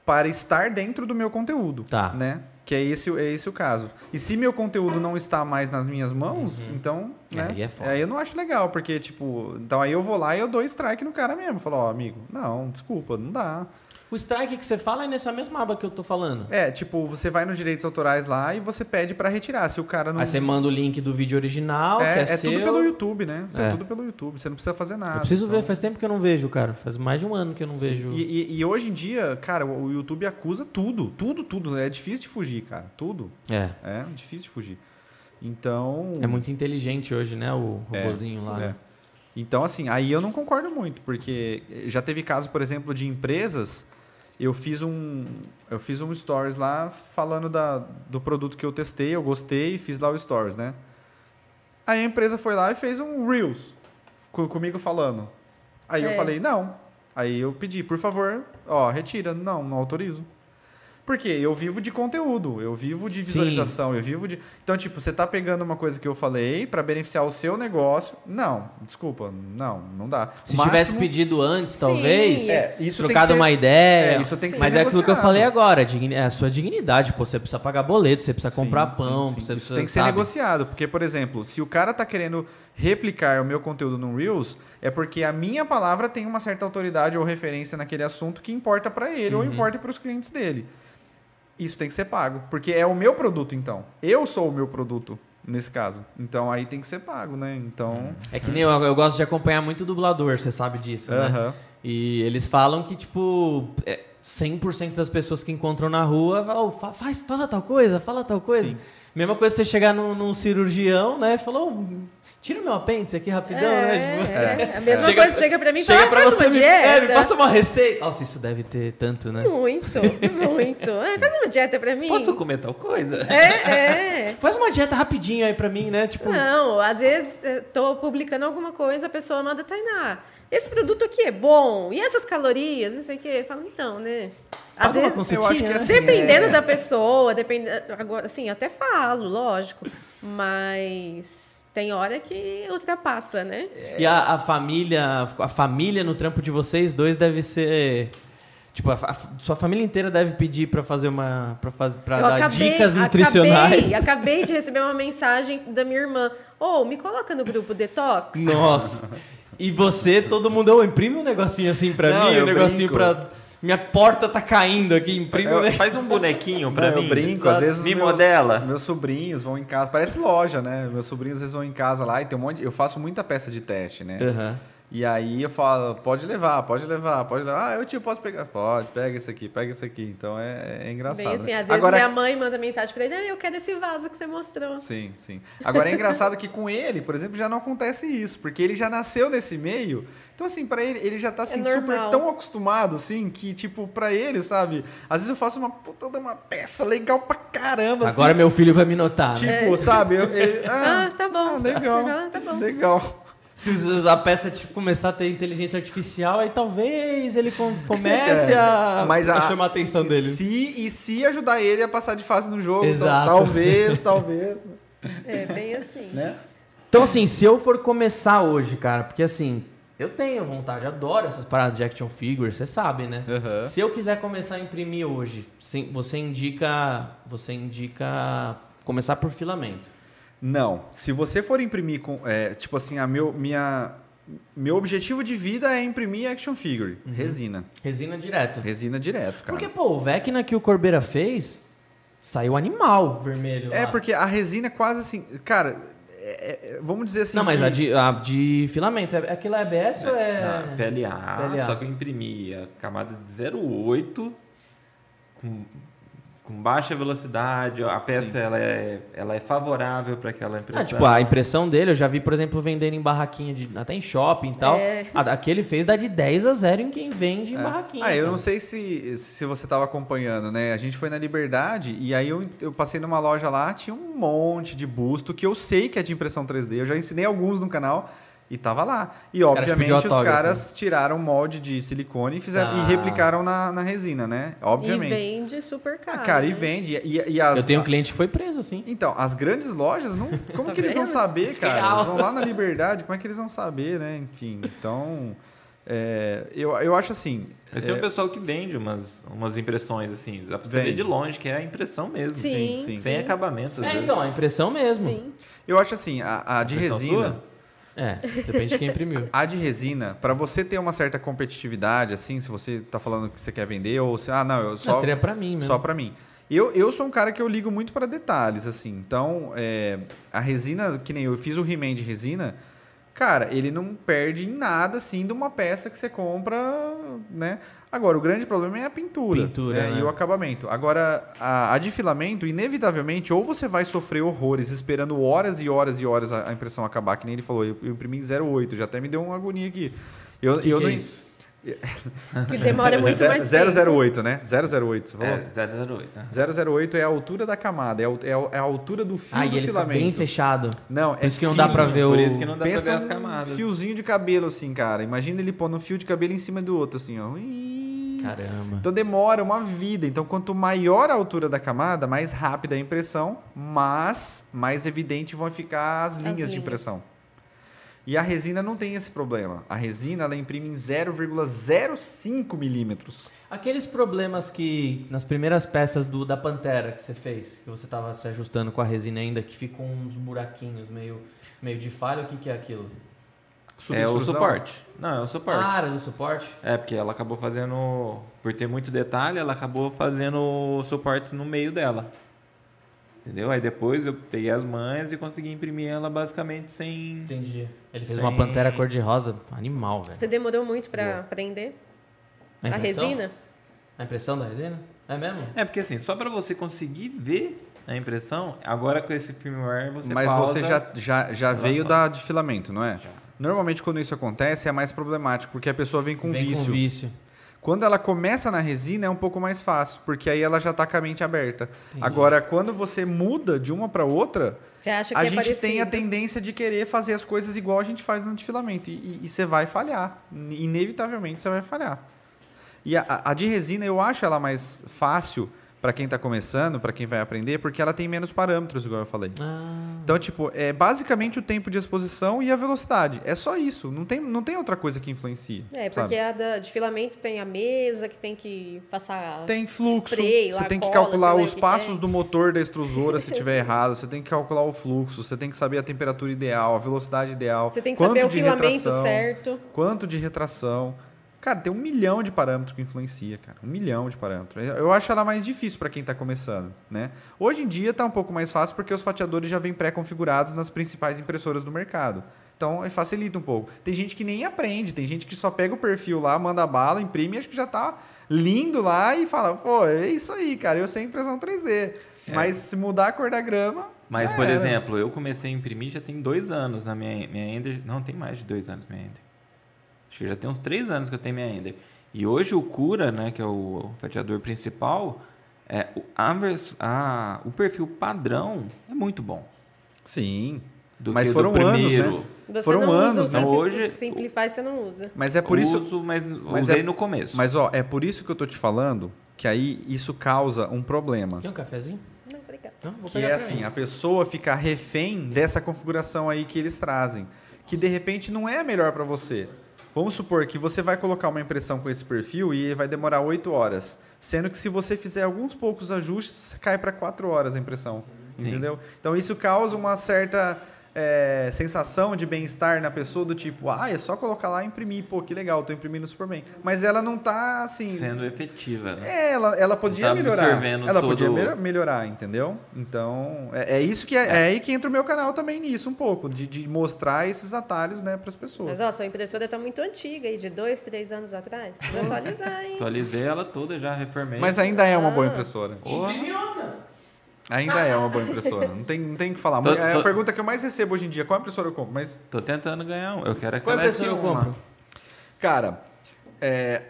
para estar dentro do meu conteúdo. Tá. Né? Que é esse, é esse o caso. E se meu conteúdo não está mais nas minhas mãos, então, né? Aí é foda. Aí eu não acho legal, porque, tipo, então aí eu vou lá e eu dou strike no cara mesmo. Falo, ó, amigo, não, desculpa, não dá. O strike que você fala é nessa mesma aba que eu tô falando. É, tipo, você vai nos direitos autorais lá e você pede para retirar. Se o cara não. Aí você manda o link do vídeo original, que É, é, é seu. tudo pelo YouTube, né? É. É. tudo pelo YouTube. Você não precisa fazer nada. Eu preciso ver, então- faz tempo que eu não vejo, cara. Faz mais de um ano que eu não vejo. E, e- e hoje em dia, cara, o YouTube acusa tudo. Tudo, tudo. É difícil de fugir, cara. Tudo. É. É difícil de fugir. Então. É muito inteligente hoje, né? O É, robozinho lá. é. né? Então, assim, aí eu não concordo muito, porque já teve caso, por exemplo, de empresas. Eu fiz um, eu fiz um stories lá falando da, do produto que eu testei, eu gostei, fiz lá o stories, né? Aí a empresa foi lá e fez um Reels co- comigo falando. Aí eu É. falei, não. Aí eu pedi, por favor, ó, retira. Não, não autorizo. Por quê? Eu vivo de conteúdo, eu vivo de visualização, eu vivo de. Então, tipo, você tá pegando uma coisa que eu falei pra beneficiar o seu negócio. Não, desculpa, não, não dá. Se O tivesse máximo- pedido antes, Sim. talvez, É, isso tem que trocado ser- uma ideia. é, isso tem que mas ser é aquilo que eu falei agora, é a sua dignidade. Pô, você precisa pagar boleto, você precisa comprar Sim, pão, sim, sim. você Isso precisa, tem que ser sabe? negociado, porque, por exemplo, se o cara tá querendo replicar o meu conteúdo no Reels, é porque a minha palavra tem uma certa autoridade ou referência naquele assunto que importa pra ele ou Uhum. importa para os clientes dele. Isso tem que ser pago, porque é o meu produto, então. Eu sou o meu produto nesse caso. Então aí tem que ser pago, né? Então. É que nem eu, eu gosto de acompanhar muito dublador, você sabe disso, né? Aham. E eles falam que, tipo, é, 100% das pessoas que encontram na rua falam, "Ô, fa- faz, fala tal coisa, fala tal coisa. Sim. Mesma coisa você chegar num, num cirurgião, né? Falou, "Ô, tira meu apêndice aqui rapidão, né? Tipo, É, a mesma coisa chega pra mim e chega fala, pra você uma me, dieta. é, me passa uma receita. Nossa, isso deve ter tanto, né? Muito, muito. É, faz uma dieta pra mim. Posso comer tal coisa? É, é. Faz uma dieta rapidinho aí pra mim, né? Tipo, Não, às vezes eh, tô publicando alguma coisa, a pessoa manda Tainá. Esse produto aqui é bom, e essas calorias, não sei o quê. Eu falo, então, né? Às vezes, eu acho que né? assim, dependendo é- da pessoa, depende, agora, assim, eu até falo, lógico, mas tem hora que ultrapassa, né? E a, a família, a família no trampo de vocês dois deve ser. Tipo, a, fa- sua família inteira deve pedir pra fazer uma. pra, fazer, pra dar dicas nutricionais. Acabei, acabei de receber uma mensagem da minha irmã. Ô, me coloca no grupo Detox. Nossa. E você, todo mundo, eu imprime um negocinho assim pra Não, mim, um eu negocinho brinco. pra. Minha porta tá caindo aqui, imprime um Eu- Faz um bonequinho pra Não, mim. eu brinco, às vezes Me meus, modela. Meus sobrinhos vão em casa, parece loja, né? Meus sobrinhos às vezes vão em casa lá e tem um monte, eu faço muita peça de teste, né? Aham. E aí eu falo, pode levar, pode levar, pode levar. Ah, eu tio posso pegar? Pode, pega esse aqui, pega esse aqui. Então é, é engraçado. Bem assim, né? às vezes Agora, minha mãe manda mensagem pra ele, ah, eu quero esse vaso que você mostrou. Sim, sim. Agora é engraçado que com ele, por exemplo, já não acontece isso, porque ele já nasceu nesse meio. Então, assim, pra ele, ele já tá assim, É super tão acostumado, assim, que, tipo, pra ele, sabe? Às vezes eu faço uma puta de uma peça legal pra caramba, Agora assim. meu filho vai me notar. Tipo, né? sabe? eu- ele- Ah, tá bom. ah, legal. Ah, tá bom. Legal. Se a peça tipo, começar a ter inteligência artificial, aí talvez ele com- comece É, a, mas a a- chamar a atenção dele. Se, e se ajudar ele a passar de fase no jogo, então, Exato. talvez, talvez. É bem assim. Né? Então, assim, se eu for começar hoje, cara, porque assim, eu tenho vontade, adoro essas paradas de action figure, você sabe, né? Aham. Se eu quiser começar a imprimir hoje, sim, você indica. Você indica começar por filamento. Não. Se você for imprimir com. é, tipo assim, a meu, minha, meu objetivo de vida é imprimir action figure. Uhum. Resina. Resina direto. Resina direto, cara. Porque, pô, o Vecna que o Corbeira fez, saiu animal vermelho. É, lá. porque a resina é quase assim. Cara, é- é- vamos dizer assim. Não, mas que- a de, a de filamento, é- aquilo é ABS ou é. Na PLA, PLA. só que eu imprimi a camada de 0,8 com, com baixa velocidade. A peça ela é, ela é favorável para aquela impressão. Ah, tipo, a impressão dele, eu já vi, por exemplo, vendendo em barraquinha, de, até em shopping e tal. É. A, a que ele fez dá de 10 a 0 em quem vende em barraquinha. Ah, eu cara. não sei se, se você estava acompanhando, né? A gente foi na Liberdade e aí eu, eu passei numa loja lá, tinha um monte de busto que eu sei que é de impressão 3D. Eu já ensinei alguns no canal e tava lá. E obviamente os caras tiraram molde de silicone e, fizeram, Ah. e replicaram na, na resina, né? Obviamente. E vende super caro. Ah, cara, e né? vende. E, e as, Eu tenho um cliente que foi preso, assim. Então, as grandes lojas, não, como Tá que eles vão saber, cara? Real. Eles vão lá na Liberdade, como é que eles vão saber, né? Enfim, então... é, eu, eu acho assim... Mas tem é, um pessoal que vende umas, umas impressões assim, dá pra você ver Vende. de longe, que é a impressão mesmo. Sim, sim. Sem acabamento, às É, vezes. então, a impressão mesmo. Sim. Eu acho assim, a, a de Impressão resina... sua? É, depende de quem imprimiu. A de resina, para você ter uma certa competitividade, assim, se você tá falando que você quer vender, ou se, ah, não, eu Só, só, seria pra mim mesmo. só para mim. Eu, eu sou um cara que eu ligo muito para detalhes, assim. Então, é, a resina, que nem eu fiz o He-Man de resina, cara, ele não perde em nada, assim, de uma peça que você compra, né? Agora, o grande problema é a pintura, Pintura, né? né? e o acabamento. Agora, a, a de filamento, inevitavelmente, ou você vai sofrer horrores esperando horas e horas e horas a, a impressão acabar, que nem ele falou, eu, eu imprimi em 0,8, já até me deu uma agonia aqui. Eu, Que eu que não, é? Que demora muito mais tempo. 008, né? 008, você falou? É, 008. né? 008 é a altura da camada, é, é é a altura do fio Ah, do e ele fica filamento. bem fechado. Não, Por é isso que não dá pra fino. ver o... Por isso que não dá Pensa pra ver as um camadas. fiozinho de cabelo assim, cara. Imagina ele pondo um fio de cabelo em cima do outro, assim, ó. Ui. Caramba. Então demora uma vida. Então, quanto maior a altura da camada, mais rápida a impressão, mas mais evidente vão ficar as linhas de linhas. impressão. E a resina não tem esse problema. A resina ela imprime em 0,05 milímetros. Aqueles problemas que nas primeiras peças do, da Pantera que você fez, que você tava se ajustando com a resina ainda, que ficam uns buraquinhos meio, meio de falha, o que, que é aquilo? É o suporte. Não, é o suporte. Ah, era do suporte? É, porque ela acabou fazendo. Por ter muito detalhe, ela acabou fazendo suportes no meio dela. Entendeu? Aí depois eu peguei as manhas e consegui imprimir ela basicamente sem. Entendi. Ele fez Sim. uma Pantera cor-de-rosa, animal, velho. Você demorou muito pra aprender a impressão? resina? A impressão da resina? É mesmo? É, porque assim, só pra você conseguir ver a impressão, agora com esse firmware você Mas pausa, você já, já, já veio da de filamento, não é? Já. Normalmente, quando isso acontece, é mais problemático, porque a pessoa vem com Vem vício. com vício. Quando ela começa na resina é um pouco mais fácil, porque aí ela já está com a mente aberta. Agora, quando você muda de uma para outra, a é gente parecido? tem a tendência de querer fazer as coisas igual a gente faz no de filamento. E, e- e você vai falhar. Inevitavelmente você vai falhar. E a, a de resina eu acho ela mais fácil para quem está começando, para quem vai aprender, porque ela tem menos parâmetros, igual eu falei. Ah, Então, tipo, é basicamente o tempo de exposição e a velocidade. É só isso. Não tem, não tem outra coisa que influencia. É, sabe? porque a da, de filamento tem a mesa que tem que passar. Tem fluxo, spray, você tem que cola, calcular sei lá os que passos que é. do motor da extrusora se tiver errado, você tem que calcular o fluxo, você tem que saber a temperatura ideal, a velocidade ideal, Você tem que quanto saber o filamento retração, certo. quanto de retração. Cara, tem um milhão de parâmetros que influencia, cara. Um milhão de parâmetros. Eu acho ela mais difícil para quem está começando, né? Hoje em dia tá um pouco mais fácil porque os fatiadores já vêm pré-configurados nas principais impressoras do mercado. Então, aí facilita um pouco. Tem gente que nem aprende, tem gente que só pega o perfil lá, manda bala, imprime e acho que já tá lindo lá e fala, pô, é isso aí, cara, eu sei impressão 3D. Mas se mudar a cor da grama. Mas, por exemplo, eu comecei a imprimir já tem dois anos na minha, minha Ender. Não, tem mais de dois anos minha Ender. Acho que já tem uns três anos que eu tenho minha Ender. E hoje o Cura, né, que é o fatiador principal, é, o, a, o perfil padrão é muito bom. Sim. Do Mas que foram do anos, primeiro. né? Você Foram não anos, usa o não, Simpli- hoje- Simplify, você não usa. Mas é por isso. Uso, mas, mas usei é- no começo. Mas ó, é por isso que eu tô te falando que aí isso causa um problema. Quer um cafezinho? Não, obrigada. Não, vou Que é assim, mim. a pessoa ficar refém dessa configuração aí que eles trazem, que de repente não é a melhor para você. Vamos supor que você vai colocar uma impressão com esse perfil e vai demorar 8 horas, sendo que se você fizer alguns poucos ajustes, cai para 4 horas a impressão, Sim. entendeu? Então isso causa uma certa é, sensação de bem-estar na pessoa do tipo, ah, é só colocar lá e imprimir, pô, que legal, tô imprimindo super bem. Mas ela não tá assim, Sendo efetiva. né? é, ela, ela podia tá melhorar. Ela todo- podia melho- melhorar, entendeu? Então, é, é isso que é, é aí que entra o meu canal também nisso, um pouco, de, de mostrar esses atalhos, né, para as pessoas. Mas ó, sua impressora tá muito antiga aí, de dois, três anos atrás. Precisa atualizar, hein? Atualizei ela toda, já reformei. Mas ainda é uma boa Ah. impressora. Porra. Imprime outra. Ainda é uma boa impressora. Não tem, não tem o que falar. Tô- é tô- a pergunta que eu mais recebo hoje em dia. Qual impressora eu compro? Mas, Tô tentando ganhar um. Eu quero Qual aquela impressora eu S1 lá. compro? cara, é,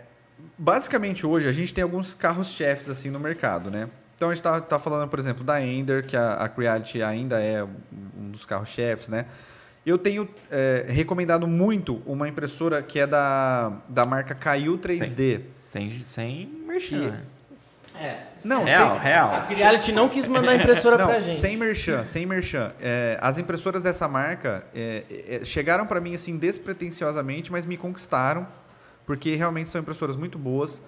basicamente hoje a gente tem alguns carros-chefes assim no mercado, né? Então a gente tá, tá falando, por exemplo, da Ender, que a, a Creality ainda é um dos carros-chefes, né? Eu tenho é, recomendado muito uma impressora que é da, da marca Caiu 3D. Sem, sem merchan. É. Não, real, sem, real. A Creality não quis mandar a impressora não, pra gente. sem merchan, sem merchan. É, as impressoras dessa marca é, é, chegaram para mim assim despretensiosamente, mas me conquistaram, porque realmente são impressoras muito boas.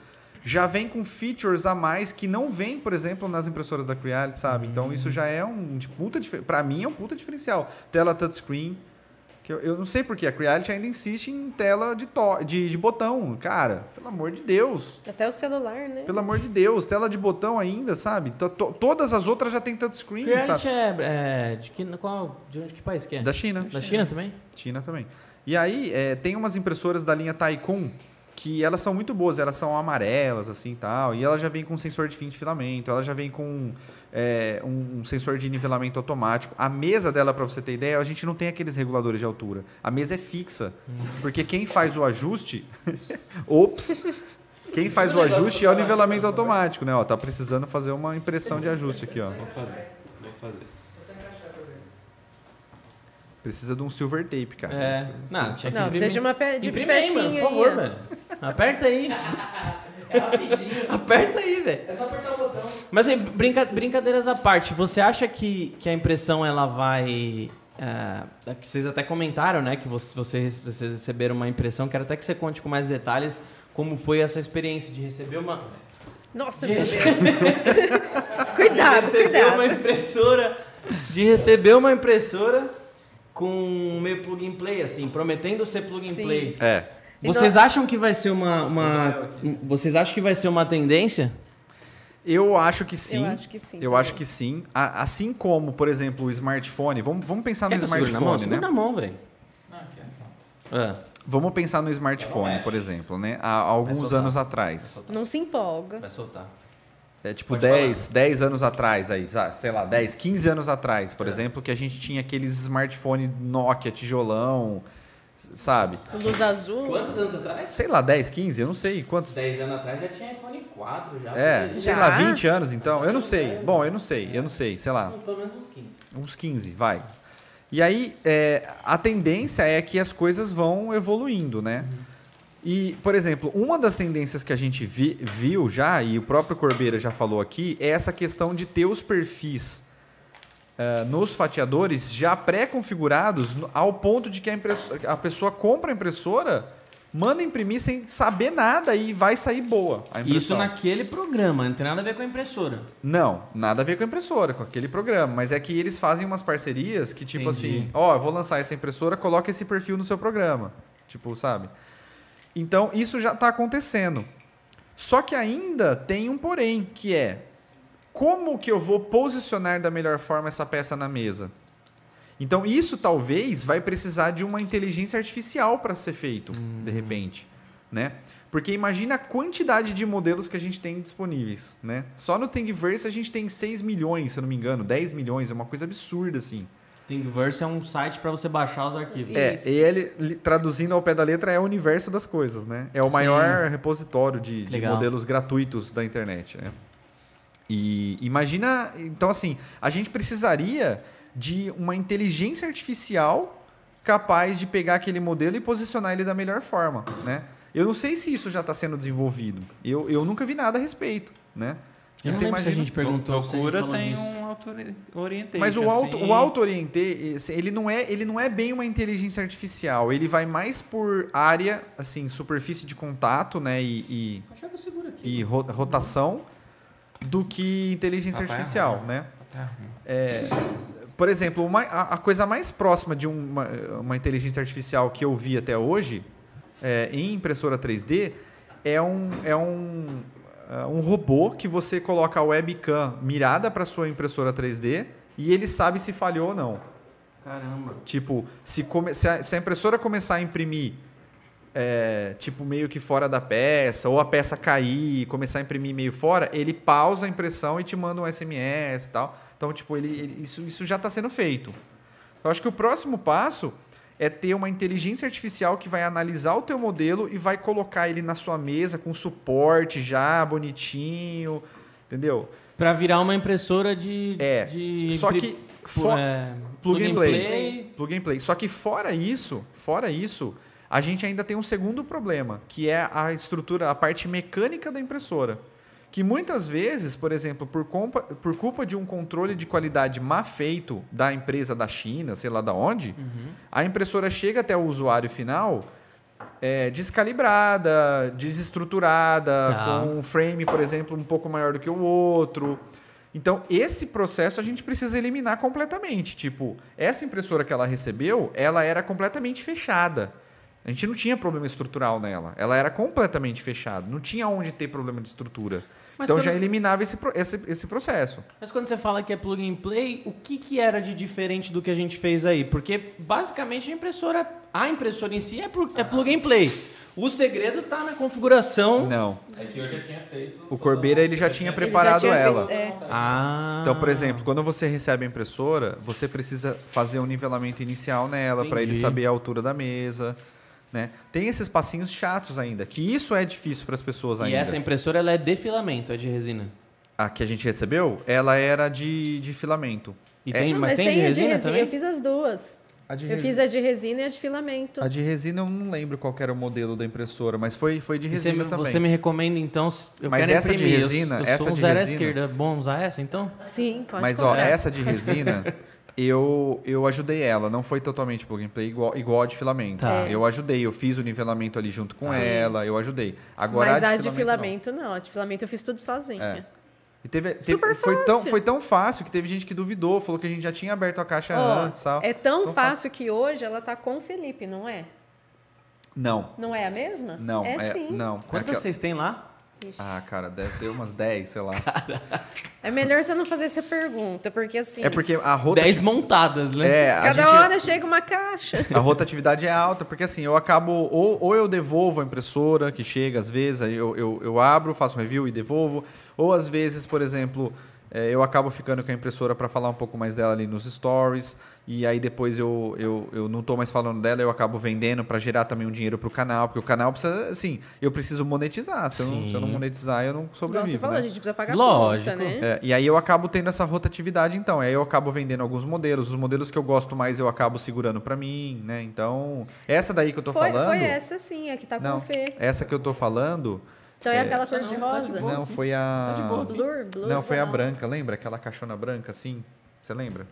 Já vem com features a mais que não vem, por exemplo, nas impressoras da Creality, sabe? Então isso já é um de puta para mim é um puta diferencial. Tela touchscreen, que eu, eu não sei porque a Creality ainda insiste em tela de, to de, de botão, cara. Pelo amor de Deus. Até o celular, né? Pelo amor de Deus, tela de botão ainda, sabe? To- to- todas as outras já tem touchscreen, Creality sabe? é, é de que qual de onde que país que é? Da China. Da China também? China também. E aí, é, tem umas impressoras da linha Taikun, que elas são muito boas, elas são amarelas, assim, tal, e ela já vem com sensor de fim de filamento, ela já vem com é, um, um sensor de nivelamento automático. A mesa dela, para você ter ideia, a gente não tem aqueles reguladores de altura. A mesa é fixa, porque quem faz o ajuste... Ops! Quem faz o ajuste é o nivelamento automático, né? Ó, tá precisando fazer uma impressão de ajuste aqui, ó. Vou fazer. Vou fazer. Precisa de um silver tape, cara. É. Não, tinha que Não, imprimir. precisa de uma pe de Imprime aí, mano, pecinha por favor, aí, velho. Aperta aí. É rapidinho. Aperta aí, velho. É só apertar o botão. Mas aí, brinca- brincadeiras à parte, você acha que, que a impressão ela vai. é, que vocês até comentaram, né? Que você, vocês, vocês receberam uma impressão. Quero até que você conte com mais detalhes como foi essa experiência de receber uma. Nossa, De meu Deus. receber, Cuidado, receber uma cuidado. impressora. De receber uma impressora com meio plug and play, assim, prometendo ser plug and Sim. play. É. E Vocês nós- acham que vai ser uma, uma. Vocês acham que vai ser uma tendência? Eu acho que sim. Eu acho que sim. Eu acho que sim. Assim como, por exemplo, o smartphone. Vamos, vamos pensar no Quer mão? smartphone, Segura né? na mão, velho. Então. É. Vamos pensar no smartphone, por exemplo, né? Há alguns anos atrás. Não se empolga. Vai soltar. É tipo Pode 10, 10 anos atrás, aí, sei lá, 10, 15 anos atrás, por exemplo, que a gente tinha aqueles smartphone Nokia, tijolão, sabe? Luz azul. Quantos anos atrás? Sei lá, 10, 15, eu não sei quantos. 10 anos atrás já tinha iPhone 4 já. É, aí. sei Já? lá, 20 anos então, eu não sei. Bom, eu não sei, eu não sei, sei lá. Pelo menos uns 15. Uns 15, vai. E aí, é, a tendência é que as coisas vão evoluindo, né? E, por exemplo, uma das tendências que a gente vi- viu já, e o próprio Corbeira já falou aqui, é essa questão de ter os perfis eh, nos fatiadores já pré-configurados ao ponto de que a, a pessoa compra a impressora, manda imprimir sem saber nada e vai sair boa a impressão. Isso naquele programa, não tem nada a ver com a impressora. Não, nada a ver com a impressora, com aquele programa. Mas é que eles fazem umas parcerias que, tipo Entendi. assim, ó, eu vou lançar essa impressora, coloca esse perfil no seu programa. Tipo, sabe? Então, isso já está acontecendo. Só que ainda tem um porém, que é como que eu vou posicionar da melhor forma essa peça na mesa? Então, isso talvez vai precisar de uma inteligência artificial para ser feito, de repente, né? Porque imagina a quantidade de modelos que a gente tem disponíveis, né? Só no Thingiverse a gente tem 6 milhões, se eu não me engano, 10 milhões, é uma coisa absurda assim. Thingiverse é um site para você baixar os arquivos. É, Isso. e ele, traduzindo ao pé da letra, é o universo das coisas, né? É o Sim. maior repositório de, de modelos gratuitos da internet, né? E imagina, então assim, a gente precisaria de uma inteligência artificial capaz de pegar aquele modelo e posicionar ele da melhor forma, né? Eu não sei se isso já está sendo desenvolvido. Eu, eu nunca vi nada a respeito, né? Eu não lembro se a imagina- gente perguntou. Procura tem disso. um auto orientation. Mas o auto, assim, o auto orienté, esse, ele não é, ele não é bem uma inteligência artificial. Ele vai mais por área, assim, superfície de contato, né, e, e, e ro- rotação, do que inteligência Papai artificial, né? Ah, É, por exemplo, uma- a, a coisa mais próxima de uma, uma inteligência artificial que eu vi até hoje é, em impressora 3D é um, é um, é um robô que você coloca a webcam mirada para sua impressora 3D e ele sabe se falhou ou não. Caramba. Tipo, se, come- se a, se a impressora começar a imprimir, é, tipo, meio que fora da peça, ou a peça cair e começar a imprimir meio fora, ele pausa a impressão e te manda um SMS e tal. Então, tipo, ele, ele- isso, isso já está sendo feito. Eu acho que o próximo passo é ter uma inteligência artificial que vai analisar o teu modelo e vai colocar ele na sua mesa com suporte já bonitinho, entendeu? Pra virar uma impressora de. É, de só que pu- fo- é, plug and play. play. Plug and play. Só que fora isso, fora isso, a gente ainda tem um segundo problema, que é a estrutura, a parte mecânica da impressora. Que muitas vezes, por exemplo, por, compa- por culpa de um controle de qualidade má feito da empresa da China, sei lá da onde, a impressora chega até o usuário final é, descalibrada, desestruturada, Tá. com um frame, por exemplo, um pouco maior do que o outro. Então, esse processo a gente precisa eliminar completamente. Tipo, essa impressora que ela recebeu, ela era completamente fechada. A gente não tinha problema estrutural nela. Ela era completamente fechada. Não tinha onde ter problema de estrutura. Mas então já eliminava esse, pro- esse, esse processo. Mas quando você fala que é plug and play, o que, que era de diferente do que a gente fez aí? Porque basicamente a impressora, a impressora em si é, plu- é plug and play. O segredo tá na configuração. Não. É que eu já tinha feito. O Corbeira ele já tinha Ele já preparado tinha ela. feito- é. Ah. Então, por exemplo, quando você recebe a impressora, você precisa fazer um nivelamento inicial nela para ele saber a altura da mesa, né? Tem esses passinhos chatos ainda, que isso é difícil para as pessoas E ainda. essa impressora ela é de filamento, é de resina. A que a gente recebeu, ela era de, de filamento. E É, tem, Não, mas, tem, de a resina, também? Eu fiz as duas. A de, Eu resi- fiz a de resina e a de filamento. a de resina eu não lembro qual que era o modelo da impressora, mas foi, foi de E você, resina me- também. você me recomenda então, eu Mas quero essa de imprimir, eu- resina, eu, essa sou um de resina- esquerda, é bom usar essa então? Sim, pode Mas ó, comprar. essa de resina, eu, eu ajudei ela. Não foi totalmente plug and play igual, igual a de filamento. Tá. É. Eu ajudei, eu fiz o nivelamento ali junto com Sim. ela, eu ajudei. Agora Mas a a de de filamento, filamento não. A de filamento eu fiz tudo sozinha. É. não. E teve, teve- Super foi, tão, fácil. foi tão fácil que teve gente que duvidou, falou que a gente já tinha aberto a caixa Ó, antes tal. é tão Então, fácil que hoje ela tá com o Felipe, não é? Não, Não é a mesma? não. É, sim. Não. Quantas Aquela- vocês têm lá? Ixi. Ah, cara, deve ter umas 10, sei lá. É melhor você não fazer essa pergunta, porque assim, É porque a rota. 10 montadas, né? É, cada gente- hora chega uma caixa. A rotatividade é alta, porque assim, eu acabo. Ou, ou eu devolvo a impressora, que chega às vezes, aí eu, eu, eu abro, faço um review e devolvo. Ou às vezes, por exemplo, é, eu acabo ficando com a impressora para falar um pouco mais dela ali nos stories. E aí depois eu, eu, eu não tô mais falando dela, eu acabo vendendo para gerar também um dinheiro pro canal. Porque o canal precisa, assim, eu preciso monetizar. Se eu, não, se eu não monetizar, eu não sobrevivo. você falou, né? a gente precisa pagar Lógico. conta, né? É, e aí eu acabo tendo essa rotatividade, então. Aí eu acabo vendendo alguns modelos. Os modelos que eu gosto mais eu acabo segurando pra mim, né? Então, essa daí que eu tô Foi, falando. foi essa sim, a que tá com Não, o Fê. essa que eu tô falando. Então é, é- aquela cor Não, de tá de rosa. Não, foi a. Blur, blur. Não, foi a branca, lembra? Aquela caixona branca assim? Você lembra?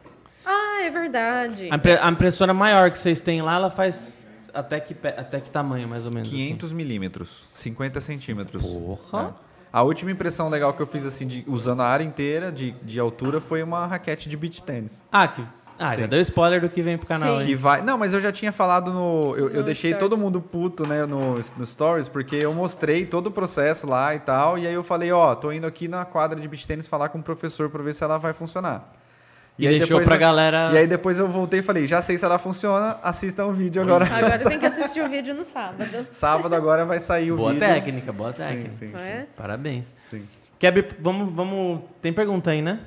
Ah, é verdade. A, impre- a impressora maior que vocês têm lá, ela faz até que, até que tamanho, mais ou menos? assim? 500 milímetros, 50 centímetros. Porra. É. A última impressão legal que eu fiz assim, de- usando a área inteira de, de altura, foi uma raquete de beach tênis. Ah, que, ah já Sim. deu spoiler do que vem pro canal. Que vai. Não, mas eu já tinha falado no. Eu, eu deixei Stories. todo mundo puto, né, no, no Stories, porque eu mostrei todo o processo lá e tal. E aí eu falei, ó, tô indo aqui na quadra de beach tênis falar com o professor pra ver se ela vai funcionar. E, aí deixou depois pra eu- galera... E aí depois eu voltei e falei, já sei se ela funciona, assistam o vídeo agora. Agora tem que assistir o vídeo no sábado. Sábado agora vai sair o Boa vídeo. técnica, boa Sim, técnica. sim, Não sim, é? Parabéns. sim. Keb, vamos, vamos... Tem pergunta aí, né?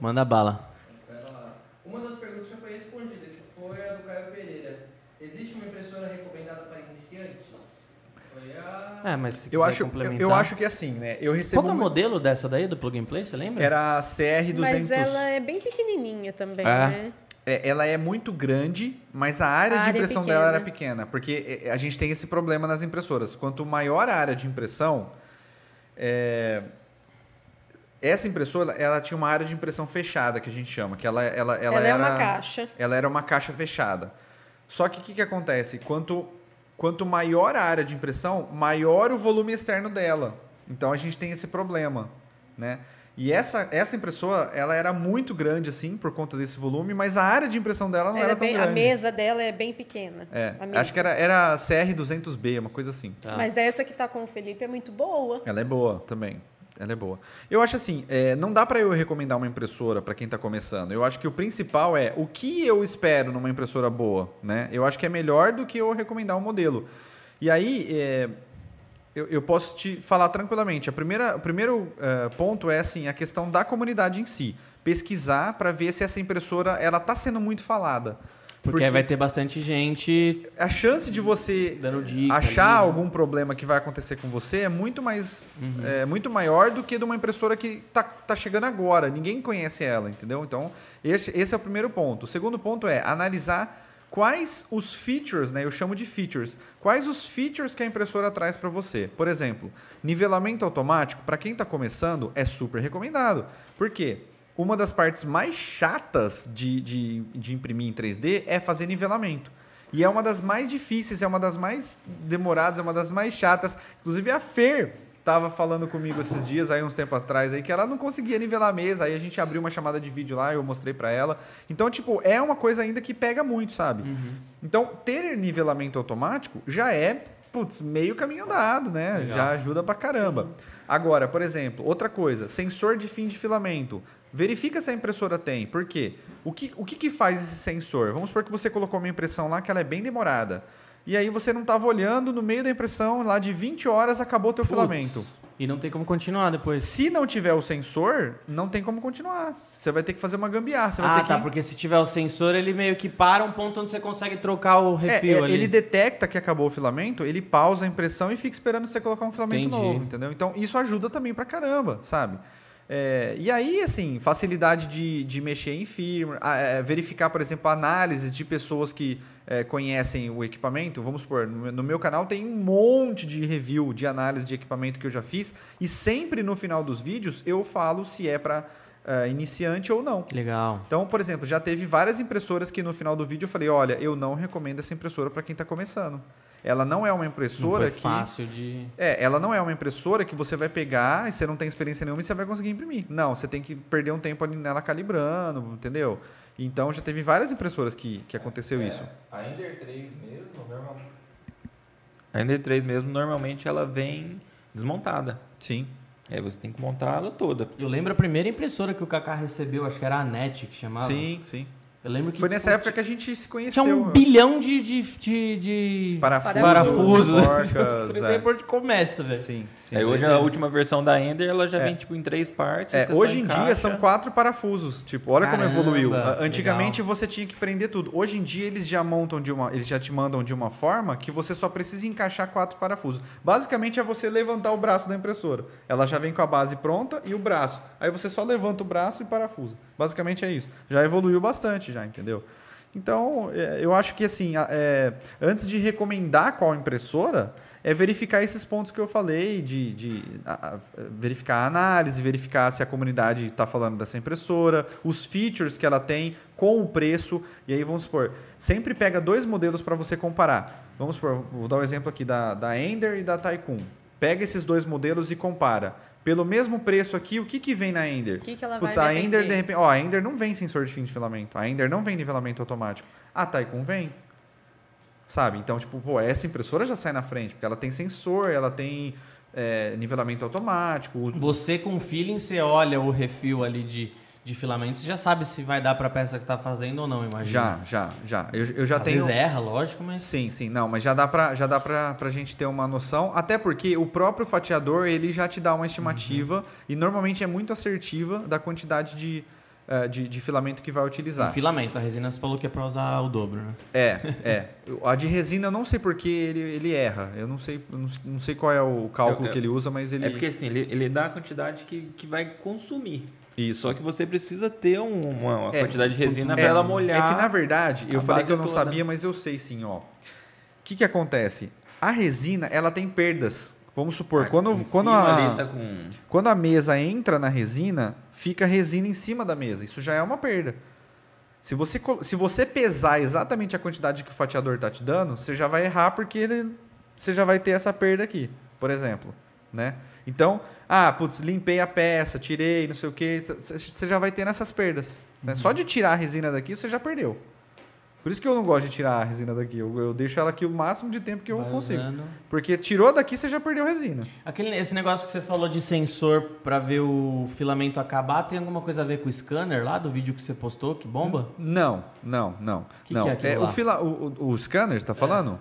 Manda bala. Pera lá. Uma das perguntas já foi respondida, que foi a do Caio Pereira. Existe uma impressora recomendada para iniciantes? Foi a. É, mas se Eu acho, eu, complementar... eu acho que assim, né? Eu recebo. Qual é o modelo dessa daí, do Plug and Play, você lembra? Era a CR200. Mas ela é bem pequenininha também, É. né? É, ela é muito grande, mas a área A de área é impressão dela era pequena. Porque é, a gente tem esse problema nas impressoras. Quanto maior a área de impressão, é, essa impressora ela tinha uma área de impressão fechada, que a gente chama. Que ela, ela, ela, Ela, é era, uma caixa. Ela era uma caixa fechada. Só que o que, que acontece? Quanto, quanto maior a área de impressão, maior o volume externo dela. Então a gente tem esse problema, né? E essa, essa impressora, ela era muito grande, assim, por conta desse volume, mas a área de impressão dela não era é tão bem- grande. a mesa dela é bem pequena. É, a mesa. acho que era, era CR200B, uma coisa assim. Tá. Mas essa que tá com o Felipe é muito boa. Ela é boa também. Ela é boa. Eu acho assim, é, não dá para eu recomendar uma impressora para quem está começando. Eu acho que o principal é o que eu espero numa impressora boa, né? Eu acho que é melhor do que eu recomendar um modelo. E aí, é, eu, eu posso te falar tranquilamente. A primeira, o primeiro é, ponto é assim, a questão da comunidade em si. Pesquisar para ver se essa impressora ela está sendo muito falada. Porque, aí vai ter bastante gente a chance de você achar ali, né? algum problema que vai acontecer com você é muito mais é, muito maior do que de uma impressora que tá, tá chegando agora. Ninguém conhece ela, entendeu? Então, esse, esse é o primeiro ponto. O segundo ponto é analisar quais os features, né? Eu chamo de features. Quais os features que a impressora traz para você? Por exemplo, nivelamento automático, para quem está começando, é super recomendado. Por quê? Uma das partes mais chatas de, de, de imprimir em 3D é fazer nivelamento. E é uma das mais difíceis, é uma das mais demoradas, é uma das mais chatas. Inclusive a Fer tava falando comigo esses dias, aí uns tempos atrás, aí que ela não conseguia nivelar a mesa. Aí a gente abriu uma chamada de vídeo lá, eu mostrei para ela. Então, tipo, é uma coisa ainda que pega muito, sabe? Então, ter nivelamento automático já é, putz, meio caminho andado, né? Legal. Já ajuda pra caramba. Agora, por exemplo, outra coisa, sensor de fim de filamento. Verifica se a impressora tem. Por quê? O que, o que, que faz esse sensor? Vamos supor que você colocou uma impressão lá que ela é bem demorada. e aí você não estava olhando, no meio da impressão, lá de 20 horas acabou o teu filamento. E não tem como continuar depois. Se não tiver o sensor, não tem como continuar. Você vai ter que fazer uma gambiarra. Você Ah, tá, que... porque se tiver o sensor, ele meio que para um ponto onde você consegue trocar o É, refil é, ali. ele detecta que acabou o filamento, ele pausa a impressão e fica esperando você colocar um filamento Entendi. novo, entendeu? Então isso ajuda também pra caramba, sabe? É, e aí, assim, facilidade de, de mexer em firmware, é, verificar, por exemplo, análises de pessoas que é, conhecem o equipamento. Vamos supor, no, meu- no meu canal tem um monte de review de análise de equipamento que eu já fiz, e sempre no final dos vídeos eu falo se é para iniciante ou não. Legal. Então, por exemplo, já teve várias impressoras que no final do vídeo eu falei, olha, eu não recomendo essa impressora para quem está começando. Ela não é uma Não impressora foi que fácil de... é, ela não é uma impressora que você vai pegar e você não tem experiência nenhuma e você vai conseguir imprimir. Não, você tem que perder um tempo ali nela calibrando, entendeu? Então já teve várias impressoras que, que aconteceu É, isso. A Ender 3 mesmo, normalmente. A Ender 3 mesmo, normalmente ela vem desmontada. Sim. Aí você tem que montar ela toda. Eu lembro a primeira impressora que o Kaká recebeu, acho que era a NET que chamava. Sim, sim. Eu lembro que Foi nessa tipo, época que a gente se conheceu. tinha um eu bilhão de, de, de, de Parafusos, parafusos. porcas, Por é. de começa, velho. Sim, sim. Aí hoje a última versão da Ender ela já É. vem tipo em três partes. É, hoje em dia são quatro parafusos. Tipo, olha como Caramba, evoluiu. A- Antigamente legal. você tinha que prender tudo. Hoje em dia eles já montam de uma, eles já te mandam de uma forma que você só precisa encaixar quatro parafusos. Basicamente é você levantar o braço da impressora. Ela já vem com a base pronta e o braço. Aí você só levanta o braço e parafusa. Basicamente é isso. Já evoluiu bastante já, entendeu? Então, é, eu acho que assim, é, antes de recomendar qual impressora, é verificar esses pontos que eu falei, de, de a- a- verificar a análise, verificar se a comunidade está falando dessa impressora, os features que ela tem com o preço. E aí, vamos supor, sempre pega dois modelos para você comparar. Vamos supor, vou dar um exemplo aqui da, da Ender e da Tycoon. Pega esses dois modelos e compara. Pelo mesmo preço aqui, o que, que vem na Ender? O que, que ela Putz, vai a Ender, de repente. Ó, a Ender não vem sensor de fim de filamento. A Ender não vem nivelamento automático. A Tycoon vem. Sabe? Então, tipo, pô, essa impressora já sai na frente, porque ela tem sensor, ela tem é, nivelamento automático. Você com feeling, você olha o refil ali de, de filamento, você já sabe se vai dar pra peça que você tá fazendo ou não, imagina. Já, já, já. Eu, eu já Às tenho. vezes erra, lógico, mas... Sim, sim, não, mas já dá pra, já dá pra gente ter uma noção, até porque o próprio fatiador, ele já te dá uma estimativa Uhum. e normalmente é muito assertiva da quantidade de, de, de filamento que vai O utilizar. filamento, a resina você falou que é pra usar o dobro, né? É, é. A de resina eu não sei porque ele, ele erra. Eu não sei, eu não, sei qual é o cálculo Eu- eu- que ele usa, mas ele. É porque assim, ele, ele dá a quantidade que, que vai consumir. Isso. Só que você precisa ter um- uma, uma É, quantidade de resina é, para ela molhar. É que na verdade, eu falei que eu não toda. sabia, mas eu sei sim, ó. O que que acontece? A resina, ela tem perdas. Vamos supor, quando, quando, a, tá com... quando a mesa entra na resina, fica resina em cima da mesa. Isso já é uma perda. Se você, se você pesar exatamente a quantidade que o fatiador está te dando, você já vai errar porque ele, você já vai ter essa perda aqui, por exemplo. Né? Então, ah, putz, limpei a peça, tirei, não sei o que, você já vai ter essas perdas. né? Só de tirar a resina daqui, você já perdeu. Por isso que eu não gosto de tirar a resina daqui. Eu, eu deixo ela aqui o máximo de tempo que eu Vai consigo. usando. Porque tirou daqui, você já perdeu resina. Aquele, esse negócio que você falou de sensor pra ver o filamento acabar, tem alguma coisa a ver com o scanner lá do vídeo que você postou, que bomba? Não, não, não. Que não. que é aquilo o, lá? fila, o, o, o scanner, você tá falando?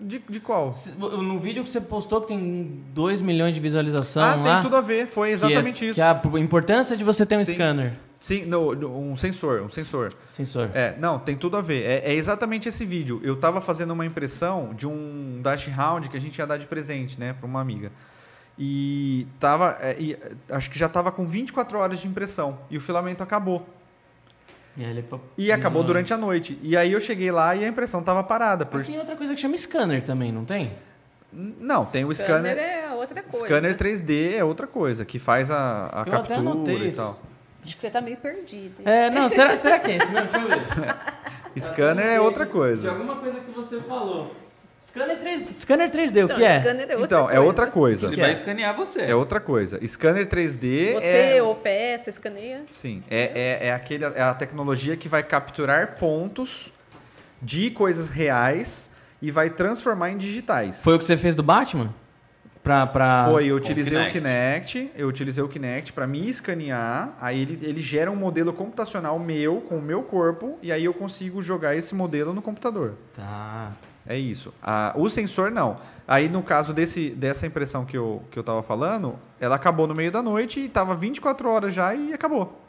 De, de qual? No vídeo que você postou, que tem 2 milhões de visualização ah, lá. tem tudo a ver. Foi exatamente que é, isso. Que é a importância de você ter um Sim. scanner. Sim, no, um sensor, um sensor. Sensor. É, não, tem tudo a ver. É, é exatamente esse vídeo. Eu tava fazendo uma impressão de um dash round que a gente ia dar de presente, né, para uma amiga. E tava, é, e, é, acho que já tava com 24 horas de impressão e o filamento acabou. E, ele- E acabou durante a noite. E aí eu cheguei lá e a impressão tava parada. Por... Mas tem outra coisa que chama scanner também, não tem? Não, tem o scanner. é outra coisa. Scanner 3D é outra coisa, que faz a, a Eu até captura anotei e isso. tal. Acho que você tá meio perdido. É, não, será, será que é esse mesmo? Deixa eu ver. Scanner é outra De coisa. alguma coisa que você falou. Scanner 3D, scanner 3D o Então, que é? scanner é outra Então, coisa. é outra coisa. Ele que vai é? escanear você. É outra coisa. Scanner 3D Você é. ou peça, escaneia. Sim, é, é, é, aquele, é a tecnologia que vai capturar pontos de coisas reais e vai transformar em digitais. Foi o que você fez do Batman? Pra, pra... Foi, eu utilizei o Kinect. Kinect, eu utilizei o Kinect para me escanear, aí ele, ele gera um modelo computacional meu, com o meu corpo, e aí eu consigo jogar esse modelo no computador. Tá. É isso. O sensor não. Aí no caso desse, dessa impressão que eu, que eu tava falando, ela acabou no meio da noite e tava 24 horas já e acabou.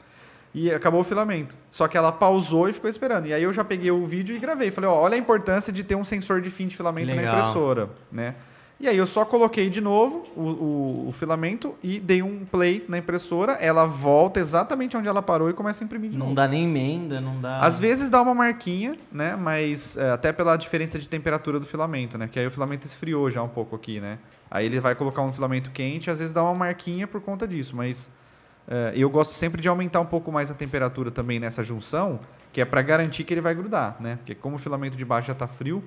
E acabou o filamento. Só que ela pausou e ficou esperando. E aí eu já peguei o vídeo e gravei. Falei, ó, olha a importância de ter um sensor de fim de filamento na Legal. impressora, né? E aí eu só coloquei de novo o, o- o filamento e dei um play na impressora. Ela volta exatamente onde ela parou e começa a imprimir de Não novo. dá nem emenda, não dá. Às vezes dá uma marquinha, né? Mas é, até pela diferença de temperatura do filamento, né? Porque aí o filamento esfriou já um pouco aqui, né? Aí ele vai colocar um filamento quente, às vezes dá uma marquinha por conta disso, mas é, eu gosto sempre de aumentar um pouco mais a temperatura também nessa junção, que é para garantir que ele vai grudar, né? Porque como o filamento de baixo já está frio,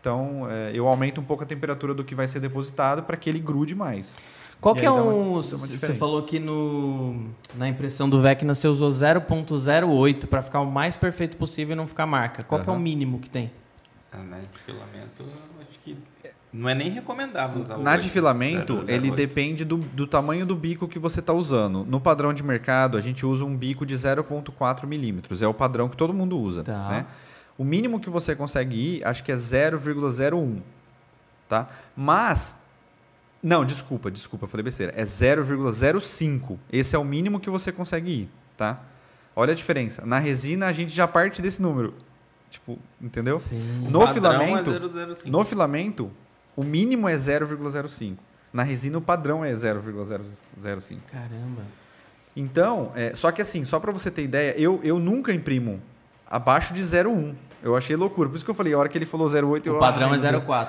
então é, eu aumento um pouco a temperatura do que vai ser depositado para que ele grude mais. Qual que é um. uma Você falou que no, na impressão do Vecna você usou 0.08 para ficar o mais perfeito possível e não ficar marca. Qual que é o mínimo que tem? Ah, né, de filamento, acho que não é nem recomendável usar Na 8, de filamento, 008. ele depende do, do tamanho do bico que você está usando. No padrão de mercado, a gente usa um bico de 0,4 milímetros. É o padrão que todo mundo usa. Tá. Né? O mínimo que você consegue ir, acho que é 0,01. Tá? Mas. Não, desculpa, desculpa, eu falei besteira. É 0,05. Esse é o mínimo que você consegue ir. Tá? Olha a diferença. Na resina, a gente já parte desse número. Tipo, entendeu? Sim. No padrão filamento, é 005. no filamento, o mínimo é 0,05. Na resina, o padrão é 0,005. Caramba. Então, é, só que assim, só para você ter ideia, eu, eu nunca imprimo abaixo de 0,1. Eu achei loucura. Por isso que eu falei, a hora que ele falou 0,8, eu O padrão ai, é meu Deus. 0.4.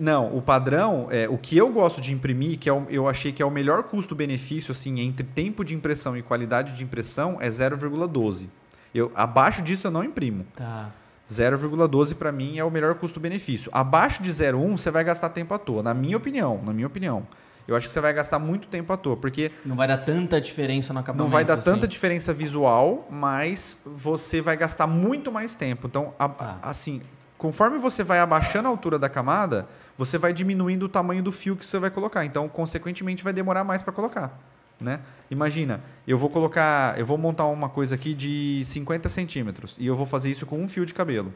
Não, o padrão, é, o que eu gosto de imprimir, que é o- eu achei que é o melhor custo-benefício assim entre tempo de impressão e qualidade de impressão, é 0,12. Eu, abaixo disso eu não imprimo. Tá. 0,12 para mim é o melhor custo-benefício. Abaixo de 0,1 você vai gastar tempo à toa, na minha opinião, na minha opinião. Eu acho que você vai gastar muito tempo à toa, porque Não vai dar tanta diferença no acabamento. não vai dar assim. tanta diferença visual, mas você vai gastar muito mais tempo. Então, a- Tá. assim, conforme você vai abaixando a altura da camada, você vai diminuindo o tamanho do fio que você vai colocar. Então, consequentemente, vai demorar mais para colocar. Né? Imagina, eu vou colocar, eu vou montar uma coisa aqui de 50 centímetros e eu vou fazer isso com um fio de cabelo.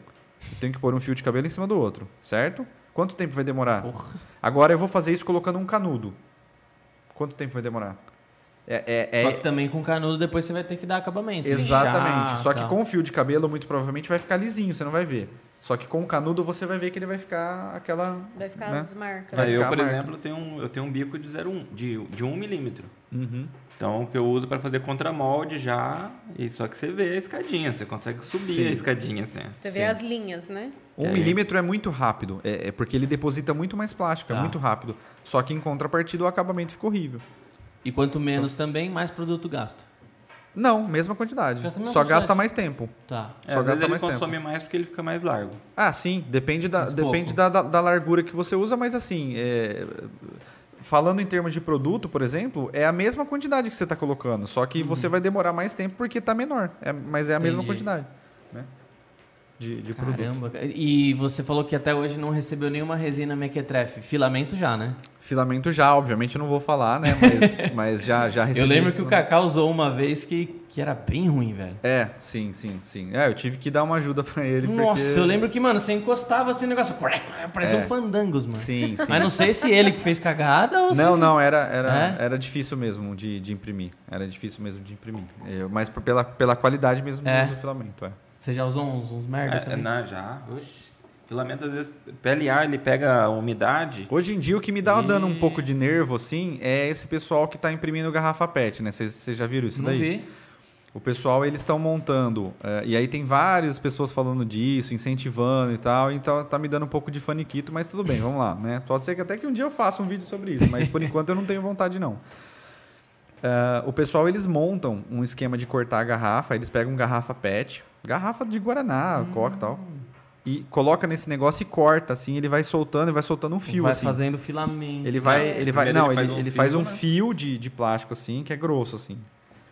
Eu tenho que pôr um fio de cabelo em cima do outro, certo? Quanto tempo vai demorar? Porra. Agora eu vou fazer isso colocando um canudo. Quanto tempo vai demorar? É, é- é- Só que também com canudo depois você vai ter que dar acabamento. Exatamente. lixar, Só que tal. com o fio de cabelo, muito provavelmente vai ficar lisinho, você não vai ver. Só que com o canudo você vai ver que ele vai ficar aquela. Vai ficar né? as marcas. Vai eu, ficar por exemplo, tenho um, eu tenho um bico de 0,1, de, de 1 milímetro. Uhum. Então, que eu uso para fazer contramolde já, e só que você vê a escadinha, você consegue subir Sim. a escadinha assim. Você Sim. vê as linhas, né? Um É. milímetro é muito rápido. É, é porque ele deposita muito mais plástico, é Tá. muito rápido. Só que em contrapartida o acabamento fica horrível. E quanto menos também, mais produto gasta. Não, mesma quantidade. Mesma Só quantidade. gasta mais tempo. Tá. É, Só às vezes gasta ele mais tempo. consome mais porque ele fica mais largo. Ah, sim, depende da, depende da, da, da largura que você usa, mas assim, é, falando em termos de produto, por exemplo, é a mesma quantidade que você está colocando, só que você vai demorar mais tempo porque está menor, é- mas é a mesma Uhum. Entendi. quantidade né? de, de produto. Caramba. cara. E você falou que até hoje não recebeu nenhuma resina mequetrefe. Filamento já, né? Filamento já, obviamente eu não vou falar, né? Mas, mas já, já recebi. Eu lembro que o. Kaká usou uma vez que, que era bem ruim, velho. É, sim, sim, sim. É, eu tive que dar uma ajuda para ele. Nossa, porque... eu lembro que, mano, você encostava assim o negócio. Parecia É. um fandangos, mano. Sim, sim. Mas não sei se ele que fez cagada ou se. Não, não, era, era, É? era difícil mesmo de, de imprimir. Era difícil mesmo de imprimir. Eu- mas pela, pela qualidade mesmo É. do filamento, é. Você já usou uns, uns merda É, também? na, já, Filamento, às vezes, PLA, ele pega a umidade. Hoje em dia, o que me dá E- dando um pouco de nervo, assim, é esse pessoal que está imprimindo garrafa PET, né? Vocês já viram isso não daí? vi. O pessoal, eles estão montando, é, e aí tem várias pessoas falando disso, incentivando e tal, então tá me dando um pouco de faniquito, mas tudo bem, vamos lá, né? Pode ser que até que um dia eu faça um vídeo sobre isso, mas por enquanto eu não tenho vontade, não. É, o pessoal, eles montam um esquema de cortar a garrafa, eles pegam garrafa PET, garrafa de Guaraná, Coca e tal, e coloca nesse negócio e corta, assim, ele vai soltando, e vai soltando um fio, Vai assim. fazendo filamento. Ele vai, É. ele vai, não, ele ele, faz um ele faz fio, um né? fio de, de plástico assim, que é grosso assim,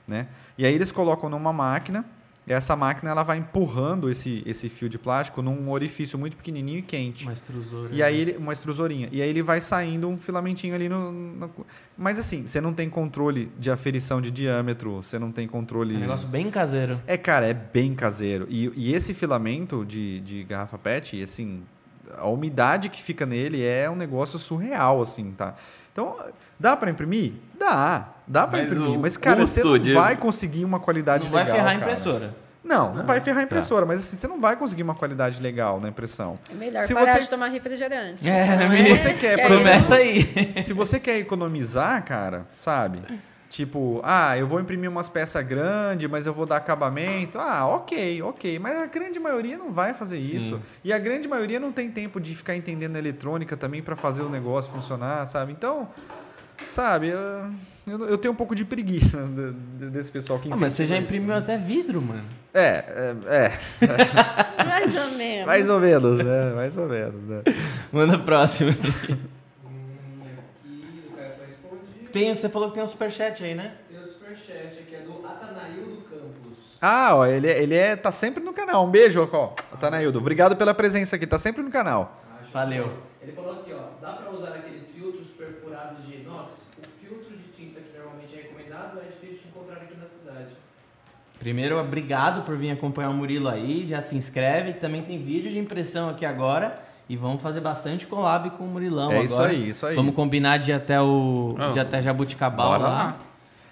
né? E aí eles colocam numa máquina, essa máquina ela vai empurrando esse, esse fio de plástico num orifício muito pequenininho e quente. Uma extrusora. E aí ele, uma extrusorinha. E aí ele vai saindo um filamentinho ali no, no- Mas assim, você não tem controle de aferição de diâmetro, você não tem controle. É um negócio bem caseiro. É, cara, é bem caseiro. E, e esse filamento de, de garrafa PET, assim, a umidade que fica nele é um negócio surreal, assim, tá? Então, dá para imprimir? Dá. Dá para imprimir. Mas, cara, você não de- vai conseguir uma qualidade Não vai legal. ferrar a impressora. Não, não vai ferrar a tá. impressora, mas assim, você não vai conseguir uma qualidade legal na impressão. É melhor Se parar você- de tomar refrigerante. É, Se menino. você quer, Começa aí. Se você quer economizar, cara, sabe? Tipo, ah, eu vou imprimir umas peças grandes, mas eu vou dar acabamento. Ah, ok, ok. Mas a grande maioria não vai fazer isso. E a grande maioria não tem tempo de ficar entendendo eletrônica também para fazer o negócio funcionar, sabe? Então, sabe, eu, eu, tenho um pouco de preguiça de- de- desse pessoal que Ah, mas você já incentiva isso. imprimiu até vidro, mano. É, é, é, Mais ou menos. mais ou menos, né? Mais ou menos, né? Manda a próxima. Hum, aqui, o cara foi respondido. Tem, você falou que tem um superchat aí, né? Tem o superchat aqui, é do Atanaildo Campos. Ah, ó, ele, ele é, tá sempre no canal. Um beijo, ó. Tanaildo. Obrigado pela presença aqui. Tá sempre no canal. Acho Valeu. que- Ele falou aqui, ó, dá pra usar aqueles filtros perfurados de inox? O filtro de tinta que normalmente é recomendado é difícil de encontrar aqui na cidade. Primeiro, obrigado por vir acompanhar o Murilo aí. Já se inscreve, que também tem vídeo de impressão aqui agora. E vamos fazer bastante collab com o Murilão É agora. isso aí, isso aí. Vamos combinar de ir até o Ah, de ir até Jabuticabal bora lá. lá.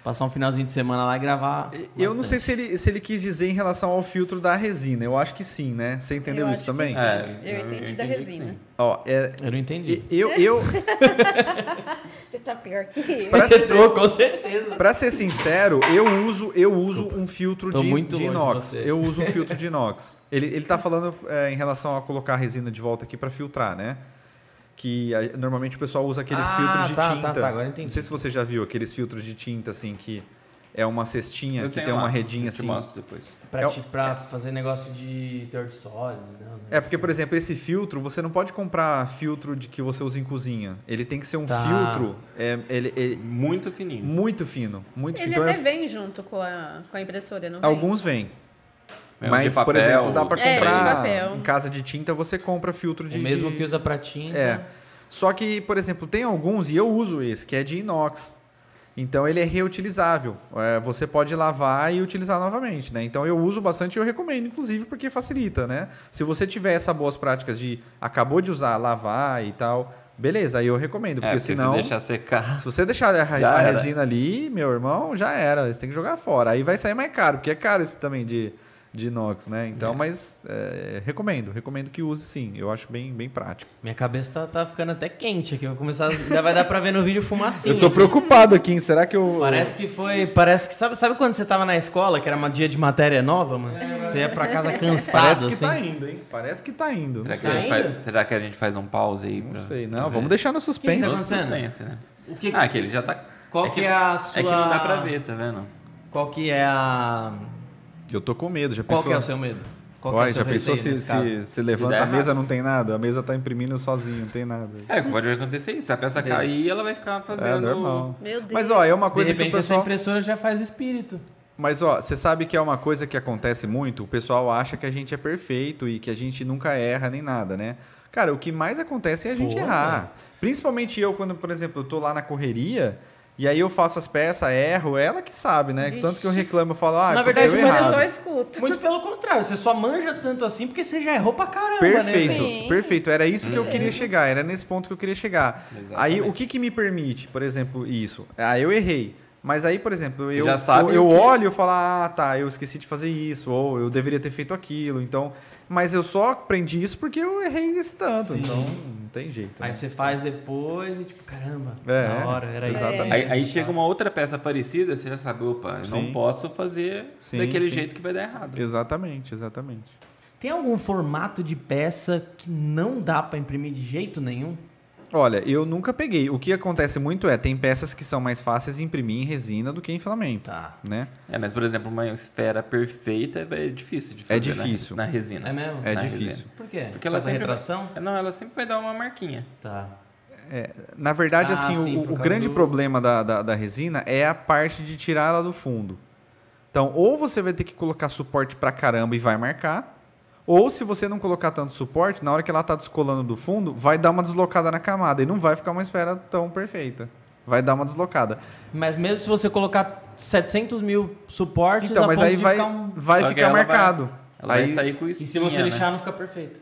Passar um finalzinho de semana lá e gravar. Eu não sei se ele, se ele quis dizer em relação ao filtro da resina. Eu acho que sim, né? Você entendeu Eu isso acho que também? sim. É, eu entendi da que resina. sim. Ó, é, Eu não entendi. eu, eu Você tá pior que eu. pra, Tô, ser, com certeza. pra ser sincero, eu uso, eu uso um filtro Tô de, muito de de inox. você. Eu uso um filtro de inox. Ele, ele tá falando é, em relação a colocar a resina de volta aqui pra filtrar, né? Que a- normalmente o pessoal usa aqueles Ah, filtros de tá, tá, tinta. tá, agora eu entendi. Não sei se você já viu aqueles filtros de tinta assim que é uma cestinha Eu que tem uma lá, redinha eu te assim. mostro depois. Pra, É o- ti- pra fazer negócio de teor de sólidos, né? É, porque, por exemplo, esse filtro, você não pode comprar filtro de que você usa em cozinha. Ele tem que ser um Tá. filtro é, ele, é Muito fininho. muito fino. Muito Ele fino. até Então, vem junto com a, com a impressora, não é- vem? alguns vêm. É Mas, papel, por exemplo, dá para É, de comprar papel. em casa de tinta, você compra filtro de. o mesmo de- que usa pra tinta. É. Só que, por exemplo, tem alguns, e eu uso esse, que é de inox. Então ele é reutilizável. É, você pode lavar e utilizar novamente, né? Então eu uso bastante e eu recomendo, inclusive, porque facilita, né? Se você tiver essas boas práticas de acabou de usar, lavar e tal, beleza, aí eu recomendo. É, Porque, porque senão. se deixar secar. Se você deixar a, a resina ali, meu irmão, já era. Você tem que jogar fora. Aí vai sair mais caro, porque é caro isso também de, de inox, né? Então, mas é, recomendo. Recomendo que use sim. Eu acho bem, bem prático. Minha cabeça tá, tá ficando até quente aqui. Vou começar. Já vai dar pra ver no vídeo fumacinha. Eu tô preocupado aqui, hein? Será que eu. Parece que foi. Parece que. Sabe, sabe quando você tava na escola, que era um dia de matéria nova, mano? Você ia pra casa cansado, Parece que assim. tá indo, hein? Parece que tá indo. Não Será que, faz, será que a gente faz um pause aí? Não pra- sei, não. ver? Vamos deixar no Quem tá suspense. acontecendo? Suspense, né? O que, Ah, que ele já tá. qual é que é a sua. É que não dá pra ver, tá vendo? Qual que é a. Eu tô com medo. Já Qual pensou? que é o seu medo? Qual que é Uai, o seu já pensou se, se, se levanta a mesa errado. não tem nada? A mesa tá imprimindo sozinho, não tem nada. É, pode acontecer isso. Se a peça Beleza. cair, ela vai ficar fazendo. É normal. Meu Deus. Mas ó, é uma De coisa que o repente essa pessoal. impressora já faz espírito. Mas ó, você sabe que é uma coisa que acontece muito, o pessoal acha que a gente é perfeito e que a gente nunca erra nem nada, né? Cara, o que mais acontece é a gente Pô, errar. Principalmente eu, quando, por exemplo, eu tô lá na correria e aí eu faço as peças, erro, ela que sabe, né? Vixe. Tanto que eu reclamo, eu falo, ah, Na verdade, eu errado. só escuto. Muito pelo contrário, você só manja tanto assim porque você já errou pra caramba, Perfeito, né? Sim. perfeito. Era isso que eu queria chegar, era nesse ponto que eu queria chegar. Aí Exatamente. o que, que me permite, por exemplo, isso? Ah, eu errei. Mas aí, por exemplo, eu, já sabe eu, eu que- olho e eu falo, ah, tá, eu esqueci de fazer isso, ou eu deveria ter feito aquilo. Então, mas eu só aprendi isso porque eu errei nesse tanto. Sim. Então, não tem jeito. Aí né? você faz depois e tipo, caramba, É, da hora, era isso. exatamente. Aí, aí chega uma outra peça parecida, você já sabe, opa, eu Sim. não posso fazer Sim, daquele sim. jeito que vai dar errado. Exatamente, exatamente. Tem algum formato de peça que não dá pra imprimir de jeito nenhum? Olha, eu nunca peguei. O que acontece muito é, tem peças que são mais fáceis de imprimir em resina do que em filamento, Tá. né? É, mas por exemplo, uma esfera perfeita é difícil de fazer. É difícil. Na, na resina. É mesmo? É Na difícil. resina. Por quê? Porque ela sempre retração? Vai, não, ela sempre vai dar uma marquinha. Tá. Na verdade, Ah, assim, o- sim, o, o grande do- problema da, da, da resina é a parte de tirar ela do fundo. Então, ou você vai ter que colocar suporte pra caramba e vai marcar, ou se você não colocar tanto suporte, na hora que ela tá descolando do fundo, vai dar uma deslocada na camada e não vai ficar uma esfera tão perfeita. Vai dar uma deslocada. Mas mesmo se você colocar 700 mil suportes, Então, mas aí vai, ficar um... vai Só ficar ela vai- marcado. Ela aí, vai sair com E espinha, se você né? deixar, não fica perfeito.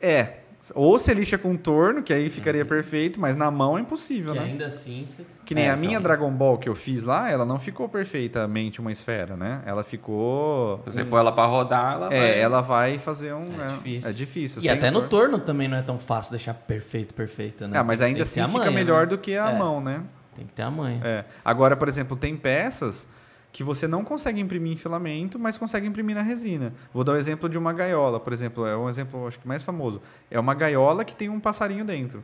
É, Ou você lixa com torno, que aí ficaria perfeito, mas na mão é impossível, Que né? ainda assim. Você... Que nem É, a minha então. Dragon Ball que eu fiz lá, ela não ficou perfeitamente uma esfera, né? Ela ficou. Se você pôr ela pra rodar, ela vai... É, ela vai fazer um. É É, difícil. é difícil. E até no torno. também não é tão fácil deixar perfeito, perfeita, né? Ah, mas ainda assim fica manha, melhor né? do que a É. mão, né? Tem que ter a manha. É. Agora, por exemplo, tem peças que você não consegue imprimir em filamento, mas consegue imprimir na resina. Vou dar o exemplo de uma gaiola, por exemplo, é um exemplo acho que mais famoso. É uma gaiola que tem um passarinho dentro.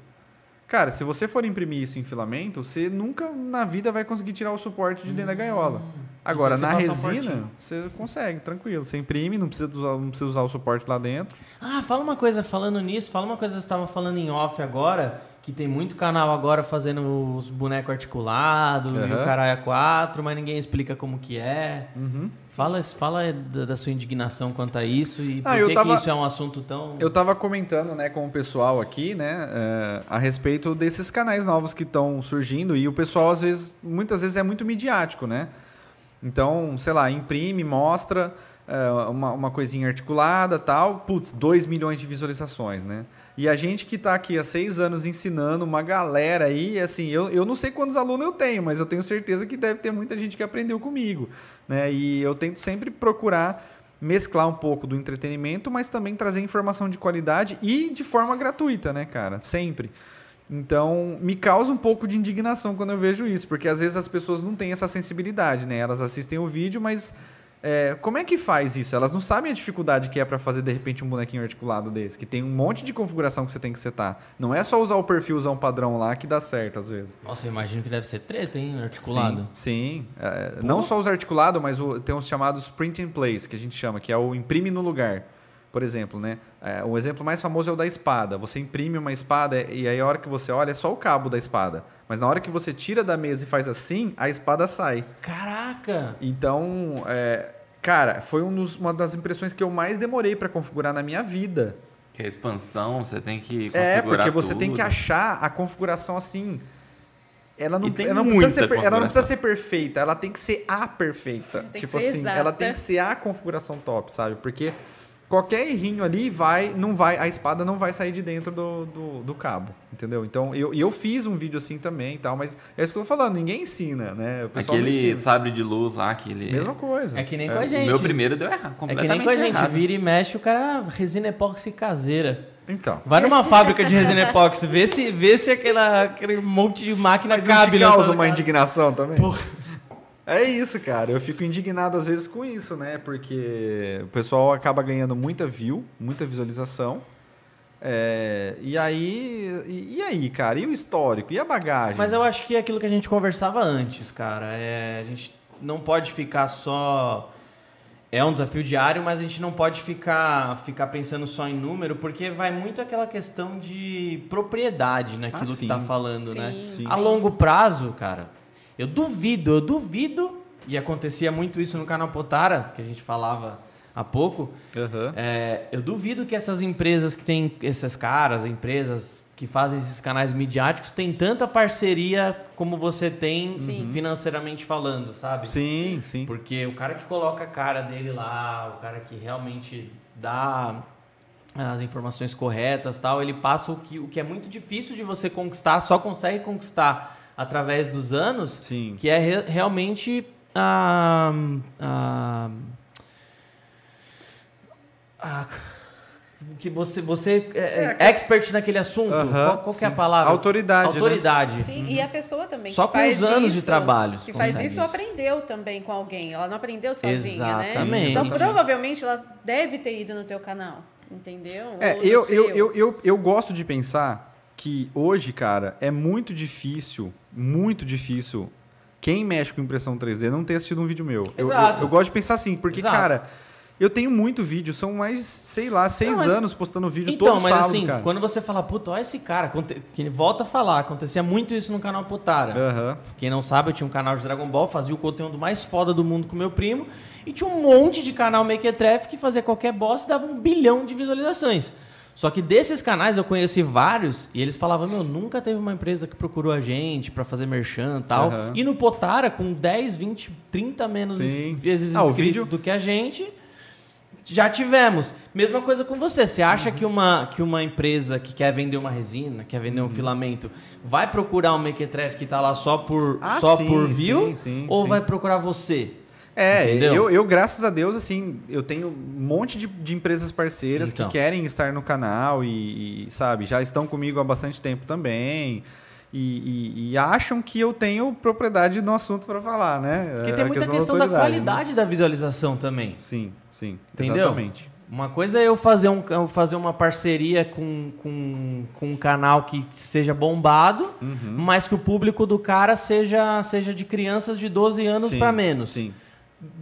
Cara, se você for imprimir isso em filamento, você nunca na vida vai conseguir tirar o suporte de dentro da gaiola. Agora, Você na resina, você consegue, tranquilo. Você imprime, não precisa usar, não precisa usar o suporte lá dentro. Ah, fala uma coisa, falando nisso, fala uma coisa que você estava falando em off agora, que tem muito canal agora fazendo os bonecos articulados e o caralho a quatro, mas ninguém explica como que é. Uhum. Fala, fala da, da sua indignação quanto a isso e Ah, por eu que, tava- que isso é um assunto tão... Eu tava comentando, né, com o pessoal aqui, né, é, a respeito desses canais novos que estão surgindo e o pessoal às vezes, muitas vezes é muito midiático, né? Então, sei lá, imprime, mostra é, uma, uma coisinha articulada, tal, putz, 2 milhões de visualizações, né? E a gente que tá aqui há seis anos ensinando uma galera aí, assim, eu, eu não sei quantos alunos eu tenho, mas eu tenho certeza que deve ter muita gente que aprendeu comigo, né? E eu tento sempre procurar mesclar um pouco do entretenimento, mas também trazer informação de qualidade e de forma gratuita, né, cara? Sempre. Então, me causa um pouco de indignação quando eu vejo isso, porque às vezes as pessoas não têm essa sensibilidade, né? Elas assistem o vídeo, mas é, como é que faz isso? Elas não sabem a dificuldade que é para fazer de repente um bonequinho articulado desse, que tem um monte de configuração que você tem que setar. Não é só usar o perfil, usar um padrão lá que dá certo às vezes. Nossa, eu imagino que deve ser treta, hein, articulado. Sim, sim. É, não só os articulados, mas o- tem os chamados print in place, que a gente chama, que é o imprime no lugar. Por exemplo, né? É, o exemplo mais famoso é o da espada. Você imprime uma espada e aí a hora que você olha é só o cabo da espada. Mas na hora que você tira da mesa e faz assim, a espada sai. Caraca! Então, é, cara, foi um dos- uma das impressões que eu mais demorei para configurar na minha vida. Que a expansão, você tem que É, configurar porque você tem que tudo. achar a configuração assim. Ela não, tem ela não precisa ser, ela não precisa ser perfeita, ela tem que ser a perfeita. Tem que tipo ser assim, exata. ela tem que ser a configuração top, sabe? Porque qualquer errinho ali vai, não vai, a espada não vai sair de dentro do, do, do cabo, entendeu? Então, eu, e eu fiz um vídeo assim também e tal, mas é isso que eu tô falando, ninguém ensina, né? O pessoal não Aquele ensina. sabe de luz lá, aquele... Mesma coisa. É que nem É, com a gente. O meu primeiro deu errado, É que completamente nem com a gente, errado. vira e mexe, o cara resina epóxi caseira. Então. Vai numa fábrica de resina epóxi, vê se, vê se aquela, aquele monte de máquina Mas não cabe te na causa uma indignação também? Porra. É isso, cara. Eu fico indignado às vezes com isso, né? Porque o pessoal acaba ganhando muita view, muita visualização. É, e aí. E, e aí, cara? E o histórico? E a bagagem? Mas eu acho que é aquilo que a gente conversava antes, cara. É, a gente não pode ficar só. É um desafio diário, mas a gente não pode ficar, ficar pensando só em número, porque vai muito aquela questão de propriedade naquilo Ah, que tá sim. falando, né? Sim, Sim. A longo prazo, cara, eu duvido, eu duvido, e acontecia muito isso no canal Potara, que a gente falava há pouco, Aham. é, eu duvido que essas empresas que têm esses caras, empresas que fazem esses canais midiáticos, têm tanta parceria como você tem Sim. financeiramente falando, sabe? Sim, sim. Porque o cara que coloca a cara dele lá, o cara que realmente dá as informações corretas tal, ele passa o que, o que é muito difícil de você conquistar, só consegue conquistar através dos anos, Sim. que é re- realmente a, a, a- que você você é, é expert naquele assunto. Aham, qual qual que é a palavra? Autoridade, né? Autoridade. Sim, e a pessoa também Só com os anos de isso- trabalho Que faz isso, isso. aprendeu também com alguém. Ela não aprendeu sozinha, né? Exatamente. Então, provavelmente, ela deve ter ido no teu canal. Entendeu? É, eu, eu, eu, eu, eu gosto de pensar que hoje, cara, é muito difícil, muito difícil quem mexe com impressão 3D não ter assistido um vídeo meu. Eu, eu, eu gosto de pensar assim, porque, Exato. cara, eu tenho muito vídeo, são mais, sei lá, seis Não, mas- anos postando vídeo Então, todo mas sábado, assim, cara. quando você fala, puta, olha esse cara, que volta a falar, acontecia muito isso no canal Potara. Aham. Quem não sabe, eu tinha um canal de Dragon Ball, fazia o conteúdo mais foda do mundo com meu primo, e tinha um monte de canal Makertraffic que fazia qualquer bosta e dava um bilhão de visualizações. Só que desses canais eu conheci vários e eles falavam, meu, nunca teve uma empresa que procurou a gente pra fazer merchan e tal. Aham. E no Potara, com 10, 20, 30 menos Sim. vezes Ah, inscritos do que a gente, Já tivemos. Mesma coisa com você. Você acha que, uma, que uma empresa que quer vender uma resina, quer vender um filamento, vai procurar um mequetrefe que tá lá só por, Ah, só sim, por view? sim, sim, ou vai procurar você? É, Entendeu? eu, eu, graças a Deus, assim, eu tenho um monte de, de empresas parceiras Então. que querem estar no canal e, e, sabe, já estão comigo há bastante tempo também. E, e- e acham que eu tenho propriedade no assunto para falar, né? Porque É tem a muita da questão da autoridade, né? qualidade da visualização também. Sim, sim, Entendeu? exatamente. Uma coisa é eu fazer, um, eu fazer uma parceria com, com, com um canal que seja bombado, Uhum. mas que o público do cara seja, seja de crianças de 12 anos pra menos. Sim,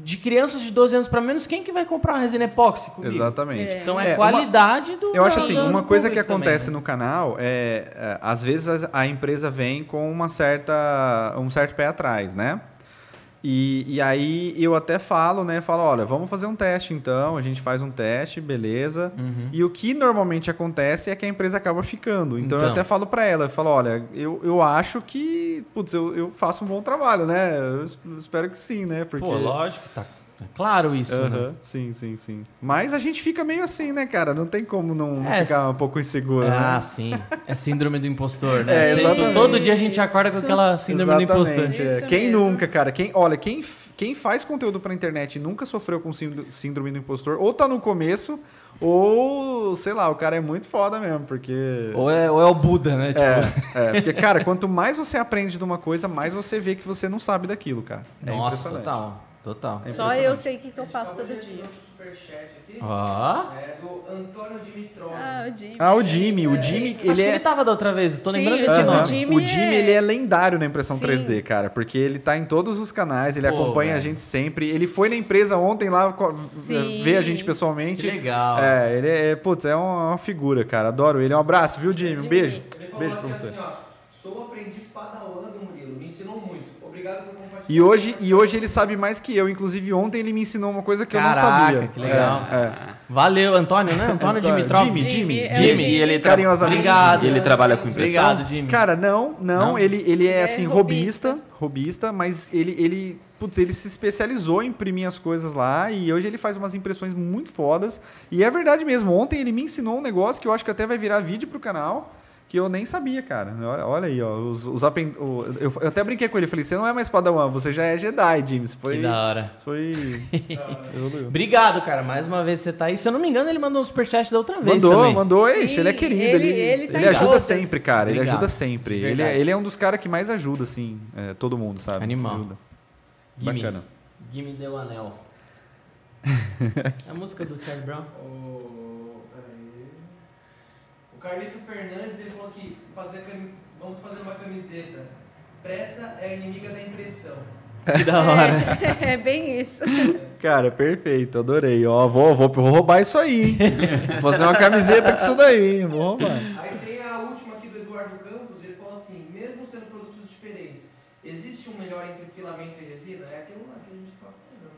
De crianças de 12 anos pra menos, quem que vai comprar uma resina epóxi comigo? exatamente. Então é, É, uma- qualidade do Eu acho assim, uma coisa que público também, acontece né? no canal é, é, às vezes a, a empresa vem com uma certa, um certo pé atrás, né? E, e aí eu até falo, né? Falo, olha, vamos fazer um teste então, a gente faz um teste, beleza. Uhum. E o que normalmente acontece é que a empresa acaba ficando. Então, eu Então. até falo pra ela, eu falo, olha, eu, eu acho que, putz, eu, eu faço um bom trabalho, né? Eu es- espero que sim, né? Porque... Pô, lógico, tá é claro isso, né? Sim, sim, sim. Mas a gente fica meio assim, né, cara? Não tem como não, É, ficar um pouco inseguro, Ah, né? sim. É síndrome do impostor, né? É, exatamente. Todo dia a gente acorda com aquela síndrome do impostor. Exatamente, é. Isso Quem mesmo. nunca, cara? Quem, olha, quem, quem faz conteúdo pra internet e nunca sofreu com sínd- síndrome do impostor, ou tá no começo, ou, sei lá, o cara é muito foda mesmo, porque... Ou é, ou é o Buda, né? Tipo, É, é, porque, cara, quanto mais você aprende de uma coisa, mais você vê que você não sabe daquilo, cara. É Nossa, impressionante. total. Total. É Só eu sei o que, que eu faço todo dia. Ó. É do Antônio Dimitrov. Ah, o Jimmy. Ah, o Jimmy, o Jimmy, Acho ele que é... ele tava da outra vez, tô Sim, lembrando desse nome. o Jimmy O Jimmy, é- ele é lendário na impressão Sim. 3D, cara, porque ele tá em todos os canais, ele Pô, acompanha a velho. gente sempre. Ele foi na empresa ontem lá Sim. ver a gente pessoalmente. Que legal. É, ele é, putz, é uma, figura, cara. Adoro ele. Um abraço, viu, Jimmy? Um beijo. Ele falou Beijo pra você. assim, ó. Sou aprendiz padawan do Murilo. Me ensinou muito. Obrigado por. E hoje, e hoje ele sabe mais que eu. Inclusive, ontem ele me ensinou uma coisa que eu não Caraca, sabia. que legal. É, é. Valeu, Antônio, né? Antônio Antônio, Dimitrov. Jimmy, Jimmy, é Jimmy. Jimmy. E ele tra- Carinhosamente. Obrigado. E ele trabalha com impressão? Obrigado, Jimmy. Cara, não, não, Não? Ele, ele é É assim, robista. robista, robista, mas ele, ele, putz, ele se especializou em imprimir as coisas lá e hoje ele faz umas impressões muito fodas. E é verdade mesmo, ontem ele me ensinou um negócio que eu acho que até vai virar vídeo pro canal. Que eu nem sabia, cara. Olha, olha aí, ó. Os, os apen- o- eu, eu até brinquei com ele. Falei, você não é mais Padawan, você já é Jedi, James. Foi. Que da hora. Foi. Obrigado, cara. Mais uma vez você tá aí. Se eu não me engano, ele mandou um superchat da outra vez Mandou, também. mandou. Sim, Ixi, ele é querido. ele- Ele, ele tá ele ajuda todas. sempre, cara. Ele Obrigado. ajuda sempre. Ele é, ele é um dos caras que mais ajuda, assim, é, todo mundo, sabe? Animal. Ajuda. Gimme. Bacana. Gimme deu anel. É a música do Charlie Brown. O... Carlito Fernandes, ele falou que fazer vamos fazer uma camiseta. Pressa é a inimiga da impressão. Que da hora. É, é bem isso. Cara, perfeito, adorei. Ó, vou, vou, vou roubar isso aí, hein? Vou fazer uma camiseta com isso daí, hein? vou roubar. Aí tem a última aqui do Eduardo Campos, ele falou assim, mesmo sendo produtos diferentes, existe um melhor entre filamento e resina? É aquilo lá que a gente tava falando. né?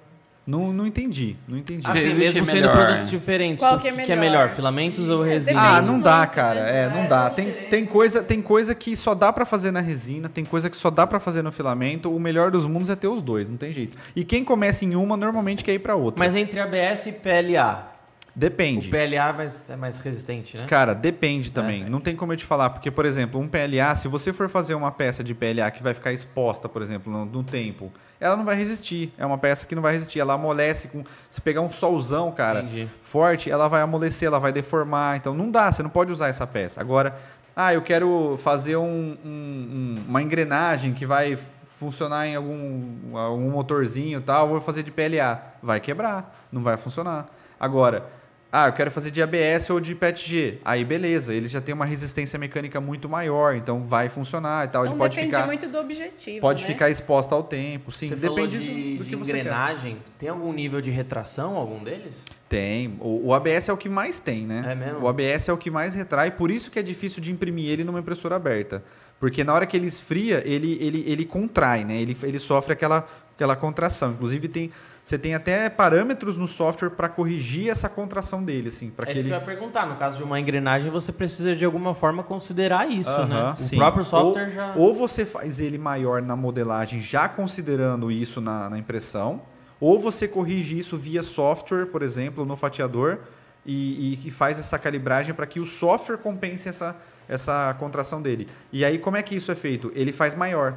Não, não entendi, não entendi. Assim, Existe mesmo sendo melhor. produtos diferentes, Qual o que é que, que é melhor? melhor? Filamentos ou É, resina? Ah, não dá, cara. né? É, não É, dá. Tem, tem, coisa, tem coisa que só dá pra fazer na resina, tem coisa que só dá pra fazer no filamento. O melhor dos mundos é ter os dois, não tem jeito. E quem começa em uma, normalmente quer ir pra outra. Mas entre ABS e PLA. Depende. O PLA é mais, é mais resistente, né? Cara, depende também. É. Não tem como eu te falar, porque, por exemplo, um PLA, se você for fazer uma peça de PLA que vai ficar exposta, por exemplo, no, no tempo, ela não vai resistir. É uma peça que não vai resistir. Ela amolece com. Se pegar um solzão, cara, Entendi. forte, ela vai amolecer, ela vai deformar. Então não dá, você não pode usar essa peça. Agora, ah, eu quero fazer um- um- uma engrenagem que vai funcionar em algum, algum motorzinho e tal, vou fazer de PLA. Vai quebrar, não vai funcionar. Agora, ah, eu quero fazer de ABS ou de PETG. Aí beleza, eles já têm uma resistência mecânica muito maior, então vai funcionar e tal. Então Ele pode depende ficar, muito do objetivo. pode né? ficar exposta ao tempo. Sim, você depende falou de, do, do de que você quer. engrenagem. Tem algum nível de retração, algum deles? Tem. O, o ABS é o que mais tem, né? É mesmo? O ABS é o que mais retrai, por isso que é difícil de imprimir ele numa impressora aberta. Porque na hora que ele esfria, ele, ele, ele contrai, né? Ele, ele sofre aquela, aquela contração. Inclusive, tem, você tem até parâmetros no software para corrigir essa contração dele, assim. Para É que isso ele... que eu ia perguntar. No caso de uma engrenagem, você precisa de alguma forma considerar isso, né? Aham, O sim. próprio software ou, já. Ou você faz ele maior na modelagem, já considerando isso na, na impressão, Ou você corrige isso via software, por exemplo, no fatiador, e, e, e faz essa calibragem para que o software compense essa, essa contração dele. E aí, como é que isso é feito? Ele faz maior.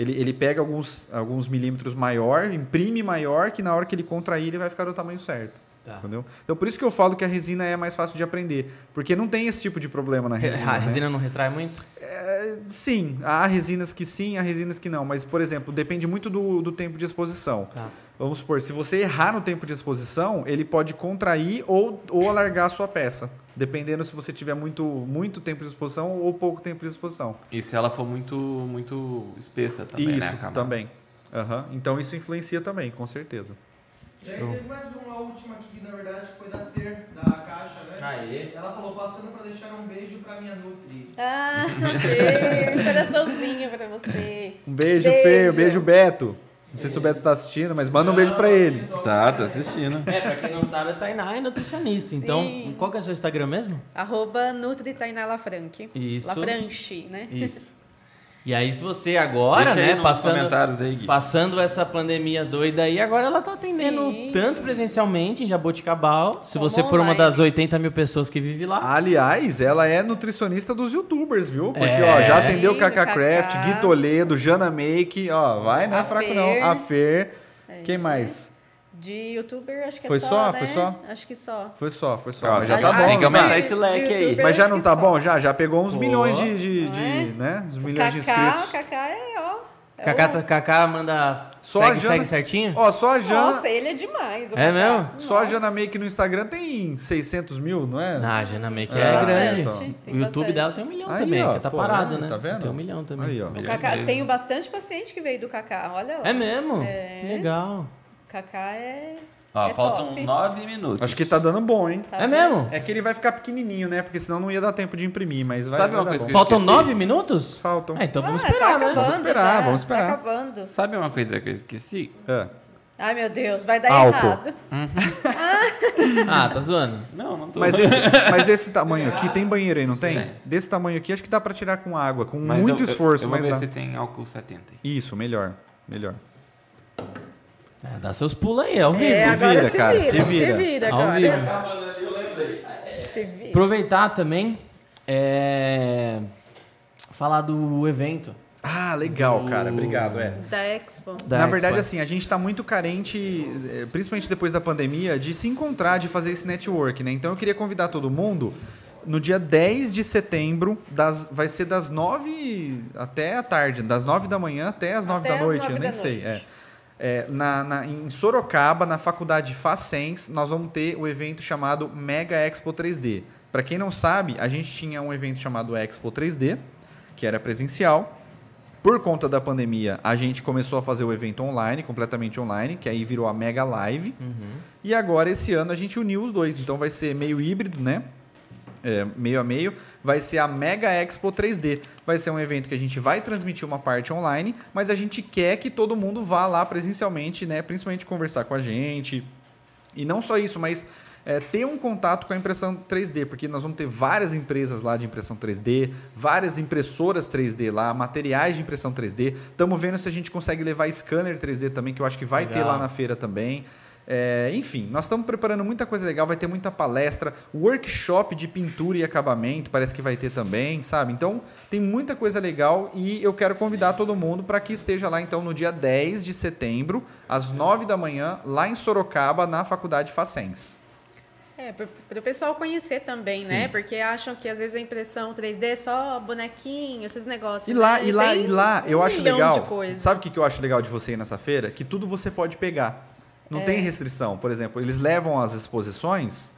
Ele, ele pega alguns, alguns milímetros maior, imprime maior, que na hora que ele contrair, ele vai ficar do tamanho certo. Tá. Entendeu? Então, por isso que eu falo que a resina é mais fácil de aprender. Porque não tem esse tipo de problema na resina. A né? resina não retrai muito? É, sim, há resinas que sim, há resinas que não. Mas, por exemplo, depende muito do, do tempo de exposição. Tá. Vamos supor, se você errar no tempo de exposição, ele pode contrair ou, ou alargar a sua peça. Dependendo se você tiver muito, muito tempo de exposição ou pouco tempo de exposição. E se ela for muito, muito espessa também, né? isso, camada? também. Aham. Então isso influencia também, com certeza. E aí Show. teve mais uma última aqui, que na verdade foi da Fer, da Caixa, né? Aê. Ela falou, passando pra deixar um beijo pra minha Nutri. Ah, ok. coraçãozinho pra você. Um beijo, Beijo. Feio. Beijo, Beto. Não sei se o Beto está assistindo, mas manda um beijo pra ele. Tá, tá assistindo. É, pra quem não sabe, a Tainá é nutricionista. Então, Sim. qual que é o seu Instagram mesmo? Arroba Nutri Tainá Lafranque. Isso. Lafranche, né? Isso. E aí, se você agora, Deixa né, passando, comentários aí, Gui. passando essa pandemia doida aí, agora ela tá atendendo Sim. tanto presencialmente em Jaboticabal. Se Como você for uma das 80 mil pessoas que vive lá. Aliás, ela é nutricionista dos youtubers, viu? Porque, É. ó, já atendeu Sim, Kaká Kaká. Craft, Gui Toledo, Jana Make, ó, vai, não é fraco Fer. não. A Fer. Quem mais? De youtuber, acho que Foi é só, só? né? Foi só? Acho que só. Foi só, foi só. Ó, mas já tá tá- bom. tem que né? aumentar de- esse leque de aí. Mas já não tá só. bom? Já, já pegou uns Pô. milhões de, de, de, é? né? Uns milhões de Kaká, inscritos. Kaká é, ó. é Kaká, o- Kaká manda. Só segue, a Jana- segue certinho? Ó, só a Jana, Nossa, ele é demais. o É mesmo? só a Nossa. Jana Make no Instagram tem 600 mil, não é? Não, a Jana Make É, é, bastante, grande. então. O YouTube bastante. dela tem um milhão Aí, também, ó, que tá pô, parado, aí, né? tá vendo? Tem um milhão também. Aí, ó. O Kaká, tenho bastante paciente que veio do Kaká, olha lá. É mesmo? É. Que legal. O Kaká é. Ó, é faltam top. nove minutos. Acho que tá dando bom, hein? Tá é vendo? mesmo? É que ele vai ficar pequenininho, né? Porque senão não ia dar tempo de imprimir, mas vai, Sabe vai uma dar coisa bom. que eu Faltam nove minutos? Faltam. Ah, então vamos Ah, esperar, tá né? Vamos esperar, já, vamos esperar. Tá acabando. Sabe uma coisa que eu esqueci? É. Ai, meu Deus, vai dar Álcool. errado. Ah, tá zoando. Não, não tô. Mas esse, mas esse tamanho aqui, tem banheiro aí, não tem? Tem. Desse tamanho aqui, acho que dá pra tirar com água, com Mas muito eu- eu- esforço, Eu, vou mas ver dá. se tem álcool 70. Isso, melhor, melhor. É, dá seus pulos aí, ao vivo. É, se agora vira, se cara, vira, se vira. Se vira Ao agora. vivo. Se vira. Aproveitar também, é... falar do evento. Ah, legal, cara, obrigado, é. Da Expo. da Na Expo. verdade, assim, a gente tá muito carente, eh, principalmente depois da pandemia, de se encontrar, de fazer esse network, né? Então eu queria convidar todo mundo no dia 10 de setembro, das, vai ser das 9 até a tarde, das 9 da manhã até as 9 Até da as noite, 9 eu nem sei. É. noite. É, na, na- em Sorocaba, na faculdade Facens, nós vamos ter o evento chamado Mega Expo 3D. Para quem não sabe, a gente tinha um evento chamado Expo 3D, que era presencial. Por conta da pandemia, a gente começou a fazer o evento online, completamente online, que aí virou a Mega Live. E agora, esse ano, a gente uniu os dois. Então vai ser meio híbrido, né? É, meio a meio, vai ser a Mega Expo 3D. Vai ser um evento que a gente vai transmitir uma parte online, mas a gente quer que todo mundo vá lá presencialmente, né? Principalmente conversar com a gente. E não só isso, mas é, ter um contato com a impressão 3D, porque nós vamos ter várias empresas lá de impressão 3D, várias impressoras 3D lá, materiais de impressão 3D. Estamos vendo se a gente consegue levar scanner 3D também, que eu acho que vai ter Legal. lá na feira também. É, enfim, nós estamos preparando muita coisa legal, vai ter muita palestra, workshop de pintura e acabamento, parece que vai ter também, sabe? Então, tem muita coisa legal e eu quero convidar todo mundo para que esteja lá então no dia 10 de setembro, às 9 da manhã, lá em Sorocaba, na Faculdade Facens. É, para o pessoal conhecer também, né? Sim. Porque acham que às vezes a impressão 3D é só bonequinho, esses negócios. E lá, né? e lá, e lá, eu um acho legal. Sabe o que que eu acho legal de você ir nessa feira? Que tudo você pode pegar. Não É. tem restrição. Por exemplo, eles levam as exposições,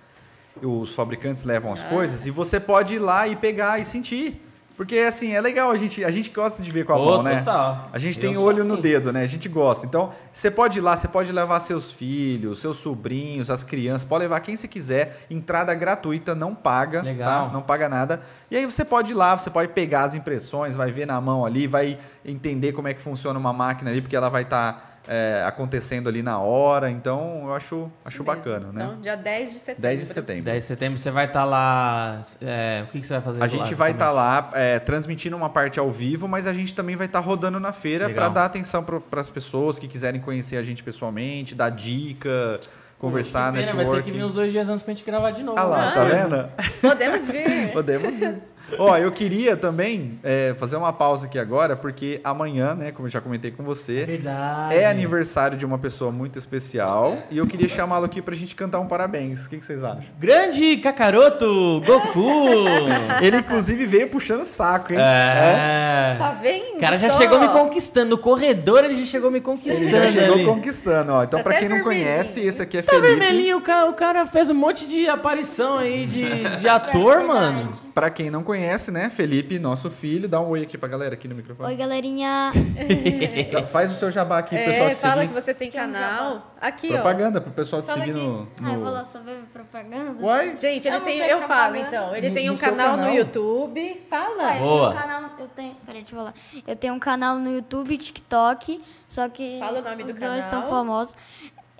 os fabricantes levam Ah. as coisas, e você pode ir lá e pegar e sentir. Porque, assim, é legal, a gente, a gente gosta de ver com a Ô, mão, né? total. A gente Eu tem sou olho no assim. dedo, né? A gente gosta. Então, você pode ir lá, você pode levar seus filhos, seus sobrinhos, as crianças, pode levar quem você quiser. Entrada gratuita, não paga, Legal. tá? Não paga nada. E aí você pode ir lá, você pode pegar as impressões, vai ver na mão ali, vai entender como é que funciona uma máquina ali, porque ela vai estar é, acontecendo ali na hora. Então, eu acho, acho bacana, mesmo. né? Então, dia 10 de setembro. 10 de setembro. 10 de setembro você vai estar lá. é, o que, que você vai fazer A lá, gente vai estar exatamente? lá é, transmitindo uma parte ao vivo, mas a gente também vai estar rodando na feira para dar atenção para as pessoas que quiserem conhecer a gente pessoalmente, dar dica, conversar, pena, Vai ter que vir networking. uns dois dias antes pra gente gravar de novo. Ah lá, né? tá vendo? Podemos vir. Podemos vir. Ó, eu queria também é, fazer uma pausa aqui agora, porque amanhã, né, como eu já comentei com É você, verdade. é aniversário de uma pessoa muito especial e eu queria chamá-lo aqui pra gente cantar um parabéns. O que, que vocês acham? Grande Kakaroto, Goku! Ele, inclusive, veio puxando o saco, hein? é. Tá vendo? O cara já só? chegou me conquistando. No corredor ele já chegou me conquistando. Ele já chegou ali. conquistando, ó. Então, Tá pra quem não conhece, esse aqui é Tá Felipe. vermelhinho, o cara, o cara fez um monte de aparição aí de, de ator, Verdade. mano. Pra quem não conhece, né, Felipe, nosso filho, dá um oi aqui pra galera aqui no Oi, microfone. galerinha. Faz o seu jabá aqui, pro pessoal É, te fala seguir. que você tem canal. Aqui, ó. Propaganda pro pessoal te Fala seguir aqui. no. Ah, eu vou lá só ver propaganda. Uai? Gente, ele Eu tem. Eu falo propaganda. então. Ele No- tem um canal, canal. no YouTube. Fala. Ah, eu Boa. tenho um canal, eu tenho, peraí, deixa eu falar. Eu tenho um canal no YouTube e TikTok, só que Fala o nome os do dois canal. estão famosos.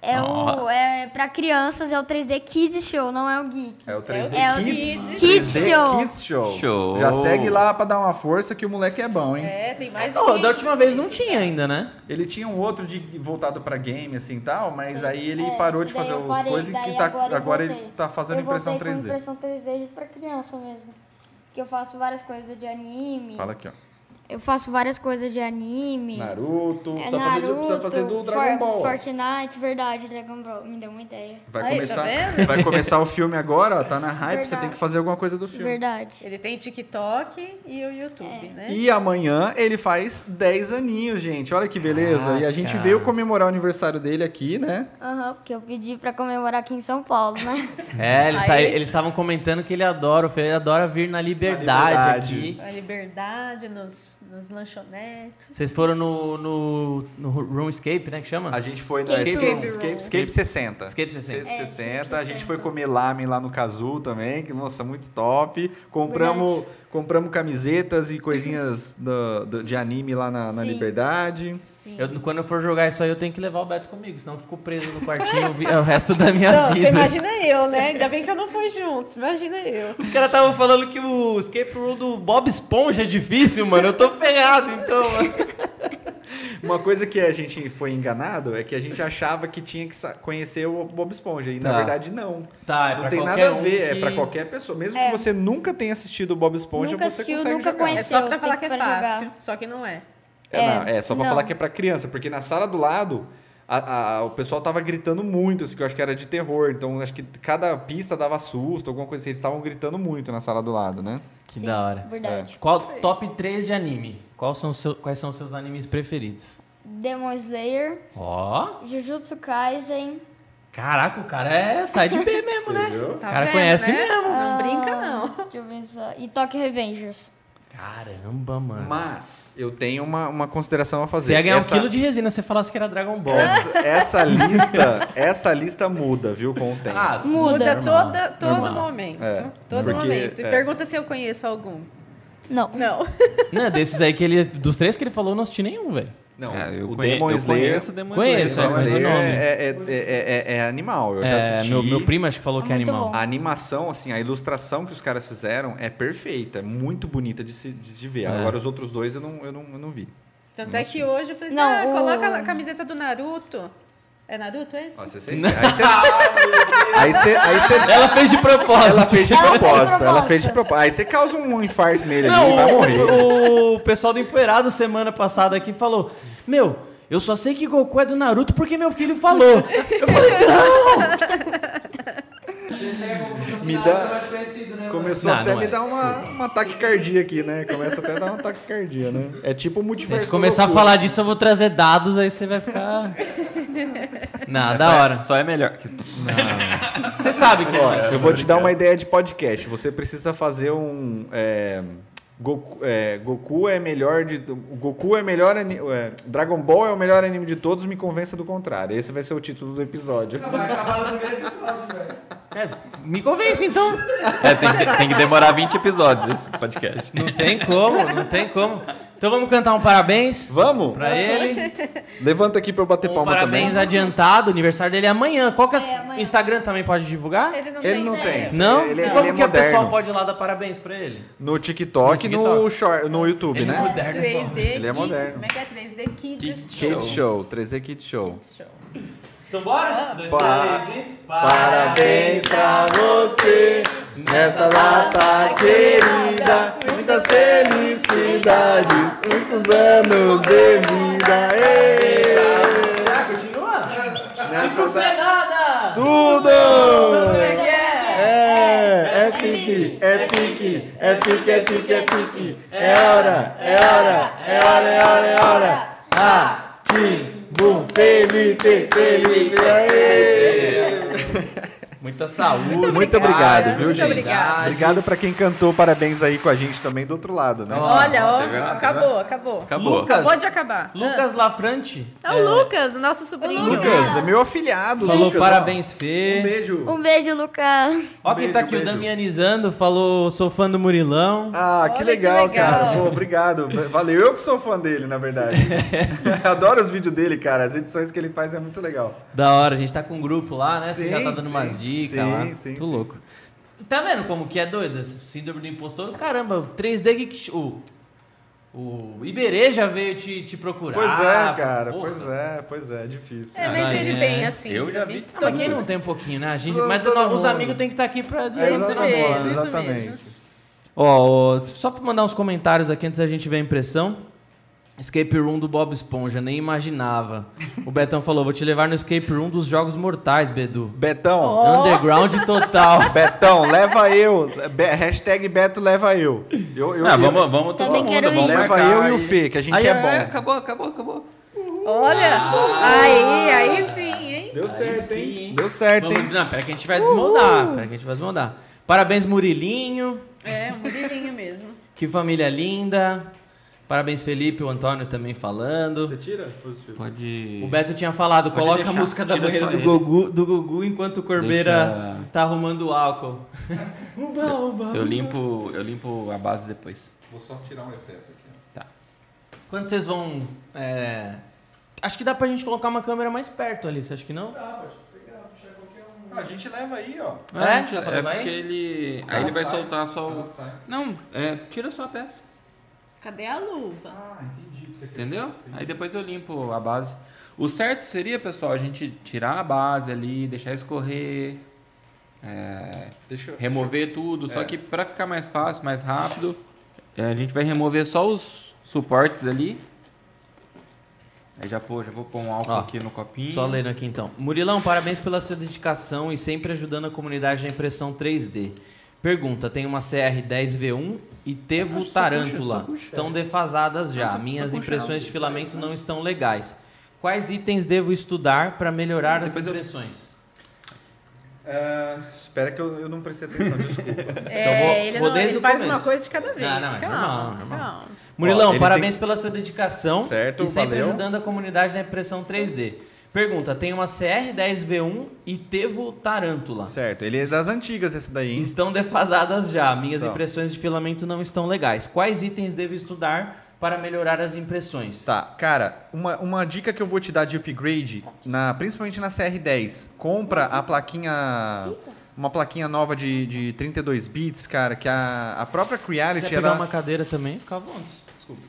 É Ó. o é para crianças, é o 3D Kids Show, não é o Geek. É o 3D É o Kids. Kids. Kids 3D Show. Kids Show. Show. Já segue lá pra dar uma força que o moleque é bom, hein? É, tem mais Ô, da 500 última vez não tinha ainda, né? Ele tinha um outro de voltado pra game assim e tal, mas aí ele É, parou de fazer as coisas e tá, agora agora, ele tá fazendo eu impressão voltei 3D. com impressão 3D pra criança mesmo. Que eu faço várias coisas de anime. Fala aqui, ó. Eu faço várias coisas de anime. Naruto. É precisa, fazer, de- precisa Naruto, fazer do Dragon For- Ball. Fortnite, verdade, Dragon Ball. Me deu uma ideia. Vai Aí, começar, tá vendo? vai começar o filme agora, ó, tá na hype, você Verdade. tem que fazer alguma coisa do filme. Verdade. Ele tem TikTok e o YouTube, É. né? E amanhã ele faz 10 aninhos, gente. Olha que beleza. e a gente Caraca. veio comemorar o aniversário dele aqui, né? Aham, porque eu pedi pra comemorar aqui em São Paulo, né? É, ele tá- eles estavam comentando que ele adora, o Fê adora vir na liberdade, liberdade. aqui. A liberdade nos, nos lanchonetes. Vocês foram no, no, no Room Escape, né? Que chama? A gente foi no Escape Escape, Room. Escape, Escape 60. Escape 60. Escape É, 60. Escape A gente 60. foi comer lamen lá no Cazu também, que nossa, muito top. Compramos, compramos camisetas e coisinhas do- do- de anime lá na, na Sim. Liberdade. Sim. Eu, quando eu for jogar isso aí, eu tenho que levar o Beto comigo, senão eu fico preso no quartinho o resto da minha Não, vida. você imagina eu, né? Ainda bem que eu não fui junto. Imagina eu. Os caras estavam falando que o escape room do Bob Esponja é difícil, mano. Eu tô ferrado, então, mano. Uma coisa que a gente foi enganado é que a gente achava que tinha que conhecer o Bob Esponja. E na Tá. verdade, não. Tá, é não pra tem nada a um ver, é que- pra qualquer pessoa. Mesmo É. que você nunca tenha assistido o Bob Esponja, Nunca você assistiu, consegue nunca jogar. conheceu. É só pra falar que que é pra jogar. fácil, só que não é. É, É, não, é só pra não. falar que é pra criança, porque na sala do lado a- a- o pessoal tava gritando muito, assim, que eu acho que era de terror. Então acho que cada pista dava susto, alguma coisa assim. Eles estavam gritando muito na sala do lado, né? Que Sim, da hora. Verdade. Qual top 3 de anime? Qual são seu- quais são os seus animes preferidos? Demon Slayer, Ó, Jujutsu Kaisen. caraca, o cara é sai de B mesmo, né? viu? O Tá cara vendo, conhece né? mesmo. Não brinca, não. Deixa eu ver só. E Tokyo Revengers. Caramba, mano. Mas eu tenho uma, uma consideração a fazer. Você ia ganhar essa, um quilo de resina se você falasse que era Dragon Ball. essa, essa lista, essa lista muda, viu, com o tempo. Ah, sim. Muda. Muda Normal, toda, todo normal. momento. É, todo porque- momento. E é. pergunta se eu conheço algum. Não. Não. Não, desses aí que ele. Dos três que ele falou, eu não assisti nenhum, velho. Não, É, eu, o conhe- Demon eu Slayer, conheço o Demon Conheço, Slayer. Demon mas o Slayer nome. é, é, é, é- é animal. Eu já É, assisti. meu, meu primo acho que falou É que é animal. bom. A animação, assim, a ilustração que os caras fizeram é perfeita, é muito bonita de se, de se ver. É. Agora os outros dois eu não, eu não, eu não vi. Tanto é que hoje eu falei assim: Não, ah, o- coloca a camiseta do Naruto. É Naruto esse? Ó, você sente- aí você. aí você. Aí você Ela fez de propósito. ela fez de propósito, ela fez de propósito. Aí você causa um infarto nele ali, Não, vai morrer. o, o pessoal do Empoeirado semana passada aqui falou: Meu, eu só sei que Goku é do Naruto porque meu filho falou. Eu falei, Você chega Me dá- mais conhecido, né? Começou Não, até não a me é. dar uma, uma taquicardia aqui, né? Começa até a dar uma taquicardia, né? É tipo o se multiverso. gente começar a falar disso, eu vou trazer dados, aí você vai ficar. Não, É da hora. Só é melhor. que- Você sabe que Ó, é. eu vou te dar uma ideia de podcast. Você precisa fazer um. é, Goku, é, Goku é melhor de. Goku é melhor. é, Dragon Ball é o melhor anime de todos, me convença do contrário. Esse vai ser o título do episódio. Vai acabar no primeiro episódio, velho. É, me convence então. É, tem, que- tem que demorar 20 episódios esse podcast. Não tem como, não tem como. Então vamos cantar um parabéns Vamos? pra ele. Levanta aqui pra eu bater Um palma parabéns também. adiantado, o aniversário dele é amanhã. Qual que é, É, amanhã. Instagram também pode divulgar? Ele não Ele tem não tem. Não? Ele, E ele como é que a pessoa moderno. pode ir lá dar parabéns pra ele? No TikTok, No no, short, no YouTube, Ele é né? moderno. 3D. Ele é Kid- moderno. Como é que é 3D? Kids Kids Show. Kids Show, 3D Kids Show. Kids Show. Então bora? Dois, Pa- três e... Parabéns pra você nesta data querida. Muitas felicidades, muitos anos de vida. Ê! Ah, continua? Não sei data... nada! Tudo! É que é? É, é pique, é pique, é pique, é pique, é pique. É hora, é hora, é hora, é hora, é hora. Ah, tim, bum, Felipe, Felipe, aê! Muita saúde. Muito obrigada, obrigado, viu, muito gente? obrigada. Obrigado pra quem cantou parabéns aí com a gente também do outro lado, né? Olha, ó, tá? Tá acabou, acabou. Acabou. Lucas, Acabou de acabar. Lucas Lafrante Ah, É o Lucas, o nosso sobrinho. Lucas, é meu afilhado, falou Lucas. ó. parabéns, Fê. Um beijo. Um beijo, Lucas. Ó quem tá Beijo, aqui, o beijo. Damianizando, falou, sou fã do Murilão. Ah, Olha que que legal, legal. cara. Pô, obrigado. Valeu. Eu que sou fã dele, na verdade. Adoro os vídeos dele, cara. As edições que ele faz é muito legal. Da hora, a gente tá com um grupo lá, né? Você Sim, já tá dando sim. umas dicas Sim, lá. sim, Tô sim. louco. Tá vendo como que é doido? esse Síndrome do impostor, caramba, o 3D Geek Show. O, o Iberê já veio te, te procurar. Pois é, cara. porra. Pois é, pois é. Difícil. É, mas ele é. tem assim. Eu já vi. Ah, mas quem não tem um pouquinho, né? A gente, Todo- mas os mundo. amigos têm que estar aqui pra... É, Isso exatamente, mesmo, isso exatamente. mesmo. Ó, ó, só pra mandar uns comentários aqui antes da gente ver a impressão. Escape Room do Bob Esponja, nem imaginava. O Betão falou, vou te levar no Escape Room dos Jogos Mortais, Bedu. Betão, Ó. Underground total. Betão, leva eu. Be- hashtag Beto leva eu. eu, eu Ah, eu- vamos, vamos todo mundo. Vamos. Leva eu e o. Fê, que a gente Aí, é bom. acabou, acabou, acabou. Olha, aí, aí sim, hein? Deu Aí certo, sim, hein? Deu certo, Vamos, hein? não, pera que a gente vai desmoldar. Pera que a gente vai. Parabéns, Murilinho. É, murilinho mesmo. Que família linda. Parabéns, Felipe, o Antônio também falando. tira? Positivo. Pode. O Beto tinha falado, Pode coloca a deixar, música da tira banheira do. Gugu, do Gugu enquanto o Corbeira Deixa- tá arrumando o álcool. uba, uba. Eu limpo, eu limpo a base depois. Vou só tirar um excesso aqui. Tá. Quando vocês vão. é, Acho que dá pra gente colocar uma câmera mais perto ali, você acha que não? Dá, pode pegar, puxar qualquer um. a gente leva aí, ó. É? Dá pra é levar porque aí? ele. Ela Aí ele vai sai. soltar só o. sai. Não, é, tira só a peça. Cadê a luva? Ah, entendi. você. Entendeu? Aí depois eu limpo a base. O certo seria, pessoal, a gente tirar a base ali, deixar escorrer, é, Deixa eu... remover tudo. Só É. que para ficar mais fácil, mais rápido, é, a gente vai remover só os suportes ali. Aí já, pô, já vou pôr um álcool Ó, aqui no copinho. Só lendo aqui então. Murilão, parabéns pela sua dedicação e sempre ajudando a comunidade na impressão 3D. Pergunta: tem uma CR10V1 e Tevo Tarântula. Estão defasadas já. Só Minhas puxar. impressões de filamento não estão legais. Quais itens devo estudar para melhorar as impressões? Ah, espera que eu, eu não prestei atenção, desculpa. É, vou- ele, vou não, desde ele o faz começo. uma coisa de cada vez. Não, não, é calma, normal, normal. calma. Murilão, ele parabéns tem- pela sua dedicação Certo, e sempre valeu. ajudando a comunidade na impressão 3D. Pergunta: tem uma CR10V1 e Tevo Tarântula. certo, ele é das antigas esse daí, hein? Estão defasadas já. Minhas São. impressões de filamento não estão legais. Quais itens devo estudar para melhorar as impressões? Tá, cara, uma, uma dica que eu vou te dar de upgrade, na, principalmente na CR10, compra a plaquinha. Uma plaquinha nova de, de 32 bits, cara, que a, a própria Se Creality, quiser pegar ela, uma cadeira também, fica à vontade. Desculpa.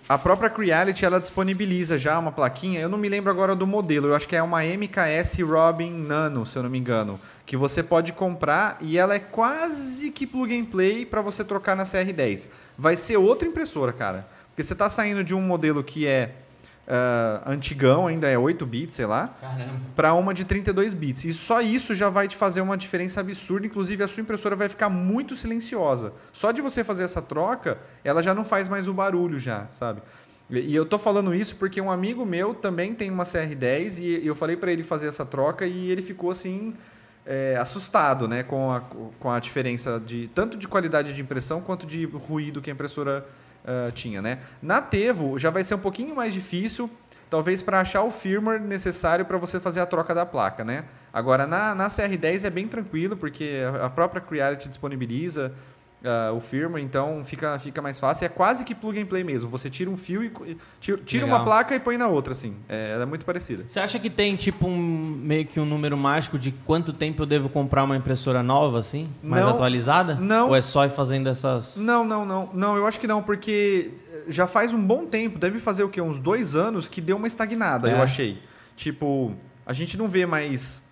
A própria Creality, ela disponibiliza já uma plaquinha, eu não me lembro agora do modelo, eu acho que é uma MKS Robin Nano, se eu não me engano, que você pode comprar e ela é quase que plug and play para você trocar na CR10. Vai ser outra impressora, cara, porque você tá saindo de um modelo que é ah, antigão, ainda é 8 bits, sei lá, para uma de 32 bits. E só isso já vai te fazer uma diferença absurda. Inclusive, a sua impressora vai ficar muito silenciosa. Só de você fazer essa troca, ela já não faz mais o barulho já, sabe? E e eu tô falando isso porque um amigo meu também tem uma CR10 e eu falei para ele fazer essa troca e ele ficou assim é, assustado, né, com a, com a diferença de tanto de qualidade de impressão quanto de ruído que a impressora ah, tinha, né? Na Tevo já vai ser um pouquinho mais difícil. talvez para achar o firmware necessário para você fazer a troca da placa, né? Agora, na, na CR10 é bem tranquilo, porque a própria Creality disponibiliza ah, o firmware, então fica, fica mais fácil. É quase que plug and play mesmo. Você tira um fio e tira, tira uma placa e põe na outra, assim. É, ela é muito parecida. Você acha que tem tipo um meio que um número mágico de quanto tempo eu devo comprar uma impressora nova, assim? Mais Não. atualizada? Não. Ou é só ir fazendo essas. Não, não, não. Não, eu acho que não, porque já faz um bom tempo, deve fazer o quê? Uns dois anos que deu uma estagnada, É. eu achei. Tipo, a gente não vê mais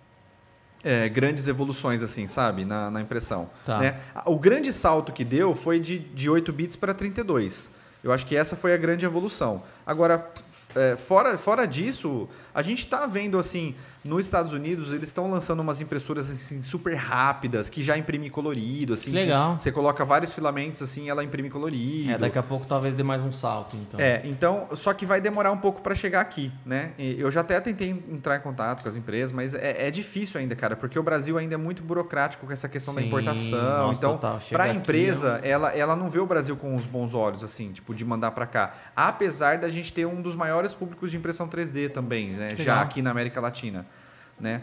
é, grandes evoluções assim, sabe? Na, na impressão. Tá. né? O grande salto que deu foi de, de 8 bits para 32. Eu acho que essa foi a grande evolução. Agora, é, fora, fora disso, a gente está vendo assim, nos Estados Unidos, eles estão lançando umas impressoras assim, super rápidas, que já imprime colorido, assim. Que legal. Você coloca vários filamentos assim, ela imprime colorido. É, daqui a pouco talvez dê mais um salto, então. É, então, só que vai demorar um pouco para chegar aqui, né? Eu já até tentei entrar em contato com as empresas, mas é, é difícil ainda, cara, porque o Brasil ainda é muito burocrático com essa questão da Sim, importação. nossa, então, para a aqui, empresa, ela, ela não vê o Brasil com os bons olhos, assim, tipo, de mandar para cá. Apesar da gente ter um dos maiores públicos de impressão 3D também, né? Legal. Já aqui na América Latina, né?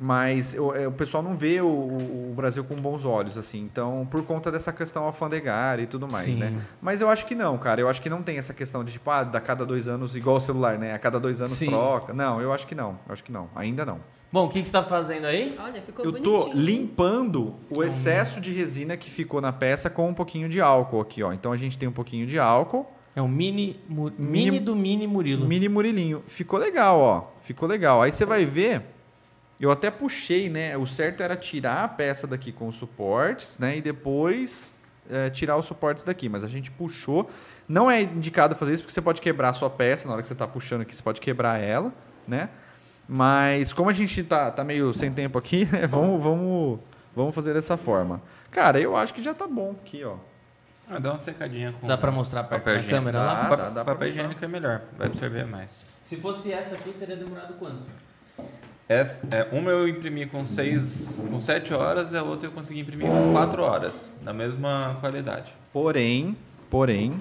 Mas o, é, o pessoal não vê o, o- o Brasil com bons olhos, assim. Então, por conta dessa questão alfandegária e tudo mais, Sim. né? Mas eu acho que não, cara. Eu acho que não tem essa questão de, tipo, ah, a cada dois anos, igual o celular, né? A cada dois anos Sim. troca. Não, eu acho que não. Eu acho que não. Ainda não. Bom, o que, que você tá fazendo aí? Olha, ficou eu bonitinho. tô limpando o excesso de resina que ficou na peça com um pouquinho de álcool aqui, ó. Então a gente tem um pouquinho de álcool. É um mini, Mini- mini do mini Murilo. Mini Murilinho. Ficou legal, ó. Ficou legal. Aí você vai ver. Eu até puxei, né? O certo era tirar a peça daqui com os suportes, né? E depois é, tirar os suportes daqui. Mas a gente puxou. Não é indicado fazer isso porque você pode quebrar a sua peça na hora que você está puxando aqui. Você pode quebrar ela, né? Mas como a gente tá, tá meio sem tempo aqui, né, vamos, vamos, vamos fazer dessa forma. Cara, eu acho que já tá bom aqui, ó. Ah, dá uma secadinha com Dá pra mostrar perto papel câmera lá? Dá, Pa- dá, dá pra papel higiênico é melhor, vai absorver mais. Se fosse essa aqui, teria demorado quanto? Essa, é, uma eu imprimi com seis, com 7 horas, a outra eu consegui imprimir com 4 horas, na mesma qualidade. Porém, porém,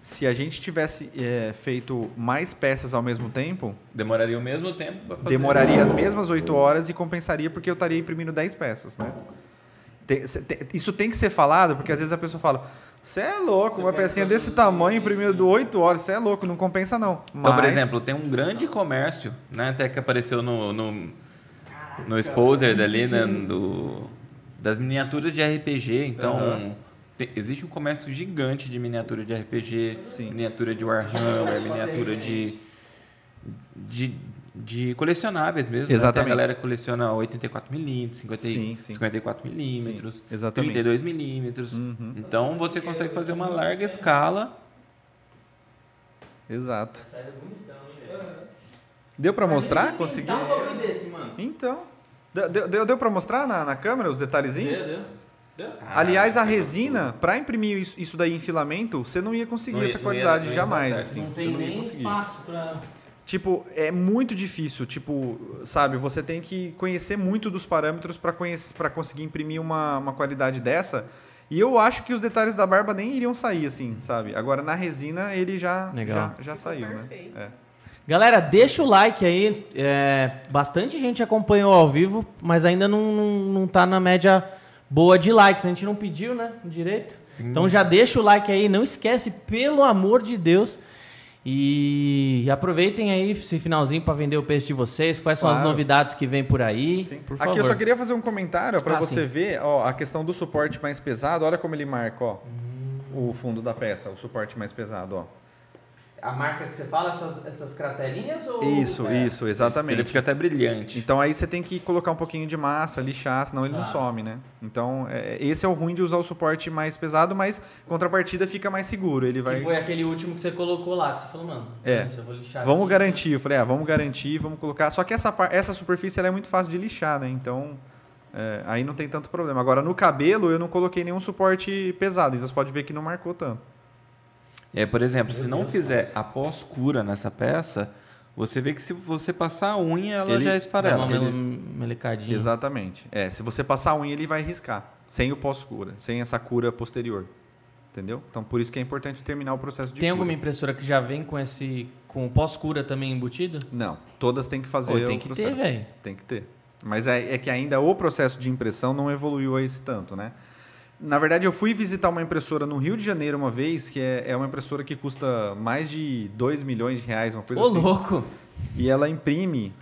se a gente tivesse é, feito mais peças ao mesmo tempo, Demoraria o mesmo tempo pra fazer. demoraria as mesmas 8 horas e compensaria porque eu estaria imprimindo 10 peças, né? Isso tem que ser falado, porque às vezes a pessoa fala: Você é louco, uma pecinha desse tamanho imprimindo 8 horas, você é louco, não compensa não. Então, por Mas- exemplo, tem um grande comércio, né? Até que apareceu no, no, no exposer dali, né? Do, das miniaturas de RPG. Então, Aham. te- existe um comércio gigante de miniatura de RPG, Sim. miniatura de Warhammer, miniatura de, de, de colecionáveis mesmo. né? Exatamente. Tem a galera coleciona 84mm, 50, Sim, sim. 54mm, Sim, exatamente. 32mm. Uhum. Então, você consegue fazer uma larga escala. Exato. Hein, velho? Deu pra mostrar? Conseguiu? Um desse, mano. Então. Deu, deu, deu, pra mostrar na, na câmera os detalhezinhos? Deu, deu. Deu? Aliás, a resina, pra imprimir isso, isso daí em filamento, você não ia conseguir Não ia- essa não ia- qualidade não ia jamais, assim. não Você tem não ia nem conseguir. espaço pra. Tipo, é muito difícil. Tipo, sabe, você tem que conhecer muito dos parâmetros para para conseguir imprimir uma, uma qualidade dessa. E eu acho que os detalhes da barba nem iriam sair, assim, sabe? Agora na resina ele já, Legal. já, já saiu, né? perfeito. É. Galera, deixa o like aí. é, bastante gente acompanhou ao vivo, mas ainda não, não, não tá na média boa de likes. A gente não pediu, né? Direito. Então já deixa o like aí. Não esquece, pelo amor de Deus. E aproveitem aí esse finalzinho para vender o peixe de vocês. Quais são as Claro. novidades que vem por aí? Sim. Por Aqui eu só queria fazer um comentário para Ah, você sim. ver, ó, a questão do suporte mais pesado. Olha como ele marca, ó, o fundo da peça, o suporte mais pesado, ó. A marca que você fala, essas, essas cratelinhas ou. Isso, É. isso, Ele exatamente. fica até brilhante. Então aí você tem que colocar um pouquinho de massa, lixar, senão ele não Tá. some, né? Então é, esse é o ruim de usar o suporte mais pesado, mas contrapartida fica mais seguro. Ele vai. Que foi aquele último que você colocou lá, que você falou, mano. É. isso, eu vou lixar Vamos aqui. garantir. Eu falei, ah, vamos garantir, vamos colocar. Só que essa, essa superfície ela é muito fácil de lixar, né? Então é, aí não tem tanto problema. Agora no cabelo eu não coloquei nenhum suporte pesado, então você pode ver que não marcou tanto. Aí, por exemplo, se não fizer a pós-cura nessa peça, você vê que se você passar a unha, ela Ele já Dá esfarela. uma Ele- mele- melecadinha. Exatamente. É, se você passar a unha, ele vai riscar. Sem o pós-cura, sem essa cura posterior. Entendeu? Então, por isso que é importante terminar o processo de Tem cura. alguma impressora que já vem com esse com o pós-cura também embutido? Não, todas têm que fazer Pô, tem o que ter, processo. velho. Tem que ter. Mas é, é que ainda o processo de impressão não evoluiu a esse tanto, né? Na verdade, eu fui visitar uma impressora no Rio de Janeiro uma vez, que é, é uma impressora que custa mais de 2 milhões de reais, uma coisa Ô, assim. louco! E ela imprime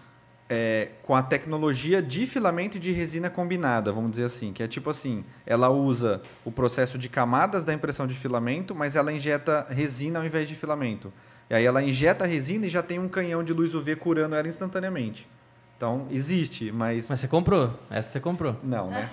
é, com a tecnologia de filamento e de resina combinada, vamos dizer assim. Que é tipo assim, ela usa o processo de camadas da impressão de filamento, mas ela injeta resina ao invés de filamento. E aí ela injeta resina e já tem um canhão de luz UV curando ela instantaneamente. Então, existe, mas... Mas você comprou. Essa você comprou. Não, né?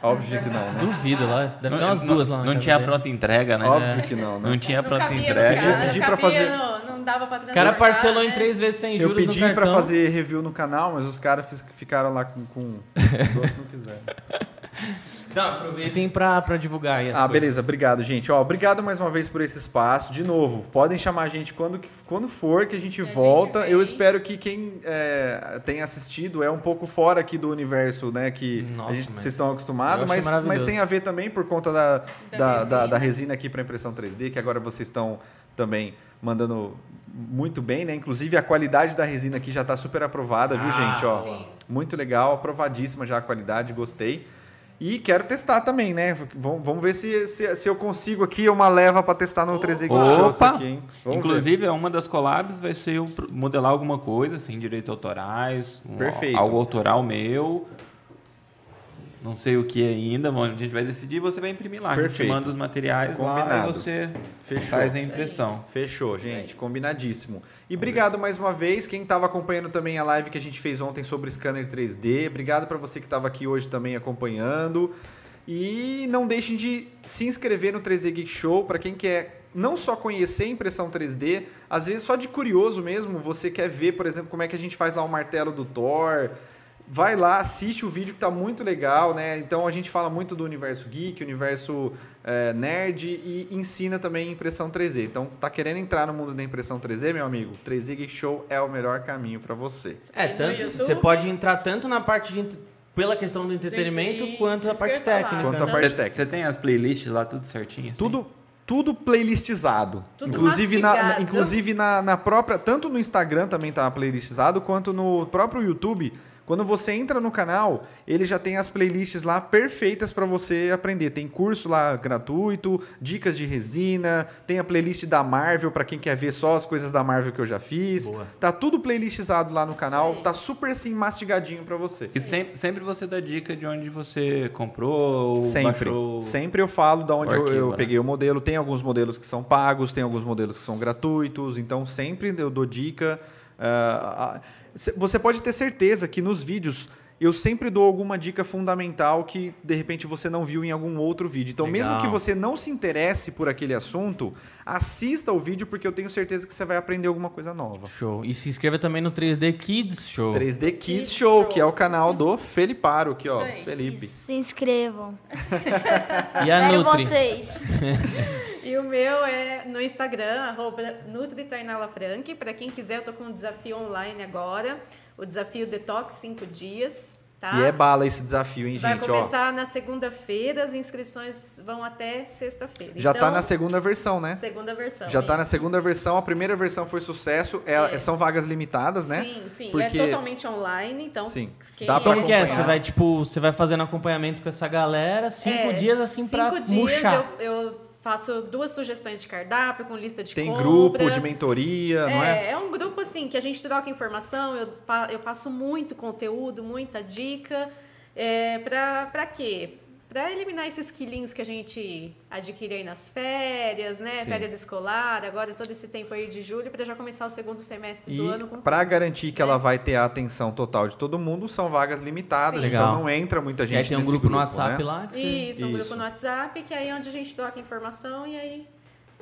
Óbvio que não, né? Duvido lá. Deve ter umas não, duas lá. na não tinha dele. pronta entrega, né? Óbvio que não, né? Não tinha Não pronta cabia entrega. cara, pedi não pra cabia fazer- no- não dava pra O cara parcelou em né? três vezes sem Eu juros pedi no pra cartão. fazer review no canal, mas os caras ficaram lá com, com doce não quiseram. Então, aproveitem pra, pra divulgar aí as Ah, coisas. beleza, obrigado, gente. Ó, obrigado mais uma vez por esse espaço. De novo, podem chamar a gente quando, que- quando for que a gente a gente volta. vem. Eu espero que quem é, tenha assistido é um pouco fora aqui do universo, né? Que Nossa, a gente, mas vocês estão acostumados, mas, mas tem a ver também por conta da, da, da, resina. da resina aqui para impressão 3D, que agora vocês estão também mandando muito bem, né? Inclusive a qualidade da resina aqui já está super aprovada, viu, Ah, gente? Ó, sim. muito legal, aprovadíssima já a qualidade, gostei. E quero testar também, né? Vamos, vamos ver se, se, se eu consigo aqui uma leva para testar no 3D Geek Show isso Opa! aqui, hein? Vamos Inclusive, é uma das collabs vai ser modelar alguma coisa, sem direitos autorais. um-. Algo autoral meu. Não sei o que ainda, mas a gente vai decidir e você vai imprimir lá. A Perfeito. gente manda os materiais lá Combinado. e você Fechou. faz a impressão. Fechou, gente. Combinadíssimo. E obrigado mais uma vez. Quem estava acompanhando também a live que a gente fez ontem sobre scanner 3D. Obrigado para você que estava aqui hoje também acompanhando. E não deixem de se inscrever no 3D Geek Show para quem quer não só conhecer impressão 3D, às vezes só de curioso mesmo, você quer ver, por exemplo, como é que a gente faz lá o martelo do Thor. Vai lá, assiste o vídeo que tá muito legal, né? Então a gente fala muito do universo geek, universo eh, nerd e ensina também impressão 3D. Então, tá querendo entrar no mundo da impressão 3D, meu amigo? 3D Geek Show é o melhor caminho para você. É, tanto, você pode entrar tanto na parte de pela questão do entretenimento Isso, quanto na parte que técnica. Quanto a né? parte Você, técnica. você tem as playlists lá tudo certinho? assim? Tudo tudo playlistizado. Tudo inclusive na, inclusive na, na própria, tanto no Instagram também tá playlistizado, quanto no próprio YouTube. Quando você entra no canal, ele já tem as playlists lá perfeitas para você aprender. Tem curso lá gratuito, dicas de resina, tem a playlist da Marvel para quem quer ver só as coisas da Marvel que eu já fiz. Boa. Tá tudo playlistizado lá no canal, Sim. tá super assim mastigadinho para você. E sempre, sempre você dá dica de onde você comprou ou Sempre. baixou. Sempre eu falo da onde o eu, arquivo, eu né? peguei o modelo. Tem alguns modelos que são pagos, tem alguns modelos que são gratuitos. Então, sempre eu dou dica. Cê- você pode ter certeza que nos vídeos eu sempre dou alguma dica fundamental que de repente você não viu em algum outro vídeo. Então, Legal. mesmo que você não se interesse por aquele assunto, assista o vídeo porque eu tenho certeza que você vai aprender alguma coisa nova. Show. E se inscreva também no 3D Kids Show. 3D Kids Kids Show, Show. que é o canal do Feliparo aqui, ó. Aí. Felipe. Se inscrevam. E a Quero Nutri. vocês. E o meu é no Instagram, arroba NutriTainalaFrank. Para quem quiser, eu tô com um desafio online agora. O desafio Detox 5 dias, tá? E é bala esse desafio, hein, Vai gente? Ó. começar na segunda-feira, as inscrições vão até sexta-feira. Já tá Então, na segunda versão, né? segunda versão. Já tá na segunda versão, a primeira versão foi sucesso, é- É. são vagas limitadas, né? Sim, sim. Porque- É totalmente online, então. Sim. quem Dá pra Como que é? acompanhar. Você vai, tipo, você vai fazendo acompanhamento com essa galera, cinco É, dias assim pra Cinco dias eu, eu faço duas sugestões de cardápio com lista de Tem compra. grupo de mentoria, não é? É, é um grupo assim que a gente troca informação, eu, eu passo muito conteúdo, muita dica. É, pra quê? Pra eliminar esses quilinhos que a gente adquire aí nas férias, né? Sim. Férias escolar, agora todo esse tempo aí de julho, pra já começar o segundo semestre do ano E com para garantir que ela vai ter a atenção total de todo mundo, são vagas limitadas, Sim. então Legal. não entra muita E gente aí tem um nesse grupo, no WhatsApp né? lá. que Isso, um Isso. grupo no WhatsApp, que aí é onde a gente troca informação e aí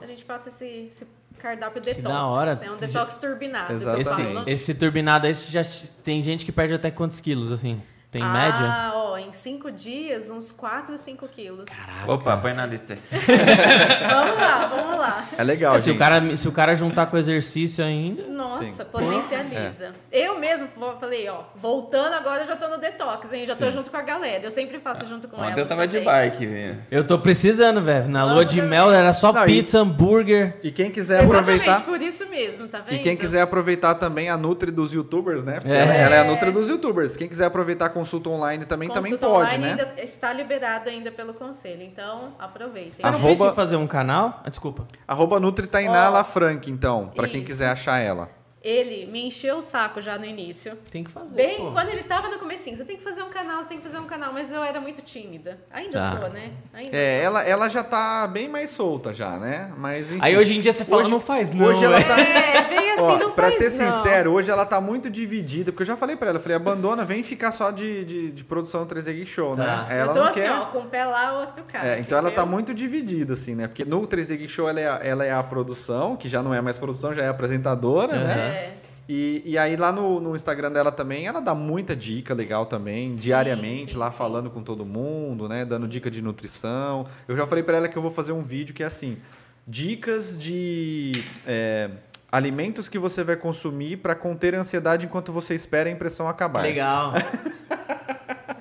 a gente passa esse, esse cardápio detox. da hora. É um detox turbinado. que Exatamente. Esse, esse turbinado aí já tem gente que perde até quantos quilos, assim? Tem ah, média? ó, em cinco dias, uns 4, 5 quilos. Opa, põe na lista aí. Vamos lá, vamos lá. É legal, se, o gente. cara, se o cara juntar com exercício ainda. Nossa, Sim. potencializa. Eu mesmo falei, ó, voltando agora eu já tô no detox, hein? Já tô Sim. junto com a galera. Eu sempre faço junto com Ontem elas eu tava de também. bike, vinha. Eu tô precisando, velho. Na lua de também. mel era só Não, e- pizza, hambúrguer. E quem quiser Exatamente, aproveitar. por isso mesmo, tá vendo? E quem quiser aproveitar também a Nutri dos youtubers, né? É. Ela, é a Nutri dos youtubers. Quem quiser aproveitar a consulta online também, também Consulta pode, online né? ainda está liberado ainda pelo conselho, então aproveitem. Você não Arroba- pensa em fazer um canal? Ah, desculpa. Arroba Nutri Tainá Ó. Lafranc, então, pra quem quiser achar ela. Ele me encheu o saco já no início. Tem que fazer. Bem, pô. quando ele tava no comecinho, você tem que fazer um canal, você tem que fazer um canal, mas eu era muito tímida. Ainda Tá. sou, né? Ainda É, sou. ela, ela já tá bem mais solta já, né? Mas enfim. Aí hoje em dia você fala, Hoje- não faz não. hoje ela velho. tá- É, bem assim, Ó, não pra faz, ser não. sincero, hoje ela tá muito dividida, porque eu já falei pra ela, eu falei, abandona, vem ficar só de, de, de produção 3D Geek Show, Tá. né? Eu Ela tô não assim, quer... ó, com um pé lá, outro cá. É, então ela tá muito dividida, assim, né? Porque no 3D Geek Show ela é, a, ela é a produção, que já não é mais produção, já é apresentadora, né? É. E, e aí lá no, no Instagram dela também, ela dá muita dica legal também, Sim, diariamente, sim, lá sim. falando com todo mundo, né? Dando dica de nutrição. Eu já falei pra ela que eu vou fazer um vídeo que é assim, dicas de é, alimentos que você vai consumir pra conter a ansiedade enquanto você espera a impressão acabar. Legal.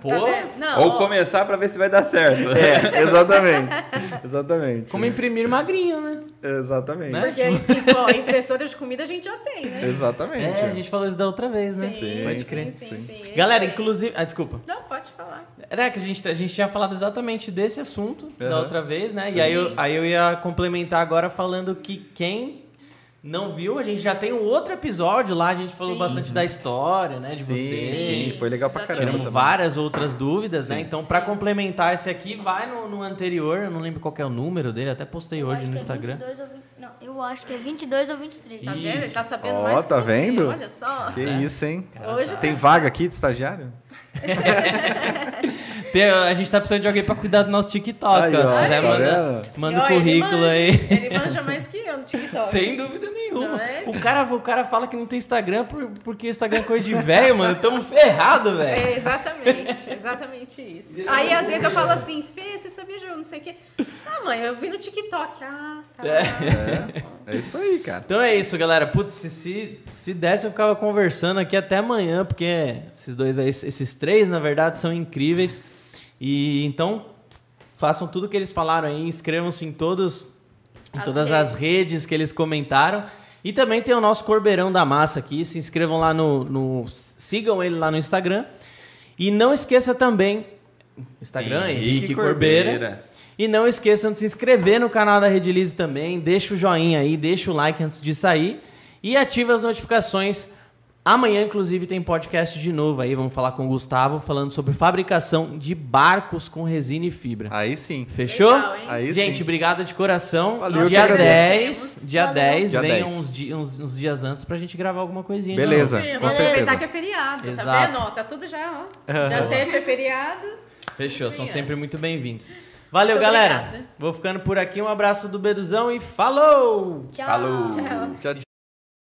Pô, Tá Ou ó, começar pra ver se vai dar certo. É, exatamente. exatamente. como imprimir magrinho, né? Exatamente. Né? Porque tipo, impressora de comida a gente já tem, né? Exatamente. É, a gente falou isso da outra vez, né? Sim, Pode sim, crer. sim, sim. sim. Galera, É. inclusive. Ah, desculpa. Não, pode falar. Era que a gente, a gente tinha falado exatamente desse assunto da Aham. outra vez, né? Sim. E aí eu, aí eu ia complementar agora falando que quem não viu, a gente já tem um outro episódio lá, a gente falou Sim. bastante da história, né? De sim, você. sim, foi legal pra caramba Tiramos várias outras dúvidas, né? Sim. Então, pra Sim. complementar esse aqui, vai no, no anterior, eu não lembro qual que é o número dele, até postei Eu hoje no é Instagram. 22 ou 20 Não, eu acho que é 22 ou 23. Tá vendo? Ele tá sabendo Ó, mais que tá você. vendo? Olha só. Que isso, hein? Hoje Tem vaga aqui de estagiário? Tem- a gente tá precisando de alguém pra cuidar do nosso TikTok, Aí, ó. Se quiser, tá manda, vendo? manda o currículo manja, aí. Ele manja mais que eu no TikTok. Sem dúvida nenhuma. É? O, cara, o cara fala que não tem Instagram por- porque Instagram é coisa de velho, mano. Tamo ferrado, velho. É exatamente, exatamente isso. Aí às vezes eu falo assim, Fê, você sabia de eu não sei o quê? Ah, mãe, eu vi no TikTok. Ah, tá. É isso aí, cara. Então é isso, galera. Putz, se, se, se desse, eu ficava conversando aqui até amanhã, porque esses dois aí, esses três, na verdade, são incríveis. E então, façam tudo que eles falaram aí, inscrevam-se em todos, em As todas as redes. redes que eles comentaram. E também tem o nosso Corbeirão da Massa aqui. Se inscrevam lá no. no- sigam ele lá no Instagram. E não esqueça também. Instagram, Henrique, Corbeira. E não esqueçam de se inscrever no canal da Redilize também. Deixa o joinha aí, deixa o like antes de sair. E ativa as notificações. Amanhã, inclusive, tem podcast de novo aí. Vamos falar com o Gustavo falando sobre fabricação de barcos com resina e fibra. Aí sim. Fechou? Legal, hein? Aí Gente, sim. obrigado de coração. Valeu, eu dia que agradeço. 10, dia Valeu. 10, Dia venham 10. uns, di- uns- uns dias antes pra gente gravar alguma coisinha. Beleza. Sim, vamos certeza. aproveitar que é feriado, Exato. tá vendo? Ó, tá tudo já, ó. Dia 7 é feriado. Fechou, são Sim, sempre muito bem-vindos. Valeu, Muito galera. obrigada. Vou ficando por aqui. Um abraço do Beduzão e falou! Tchau. Falou. Tchau. Tchau, tchau.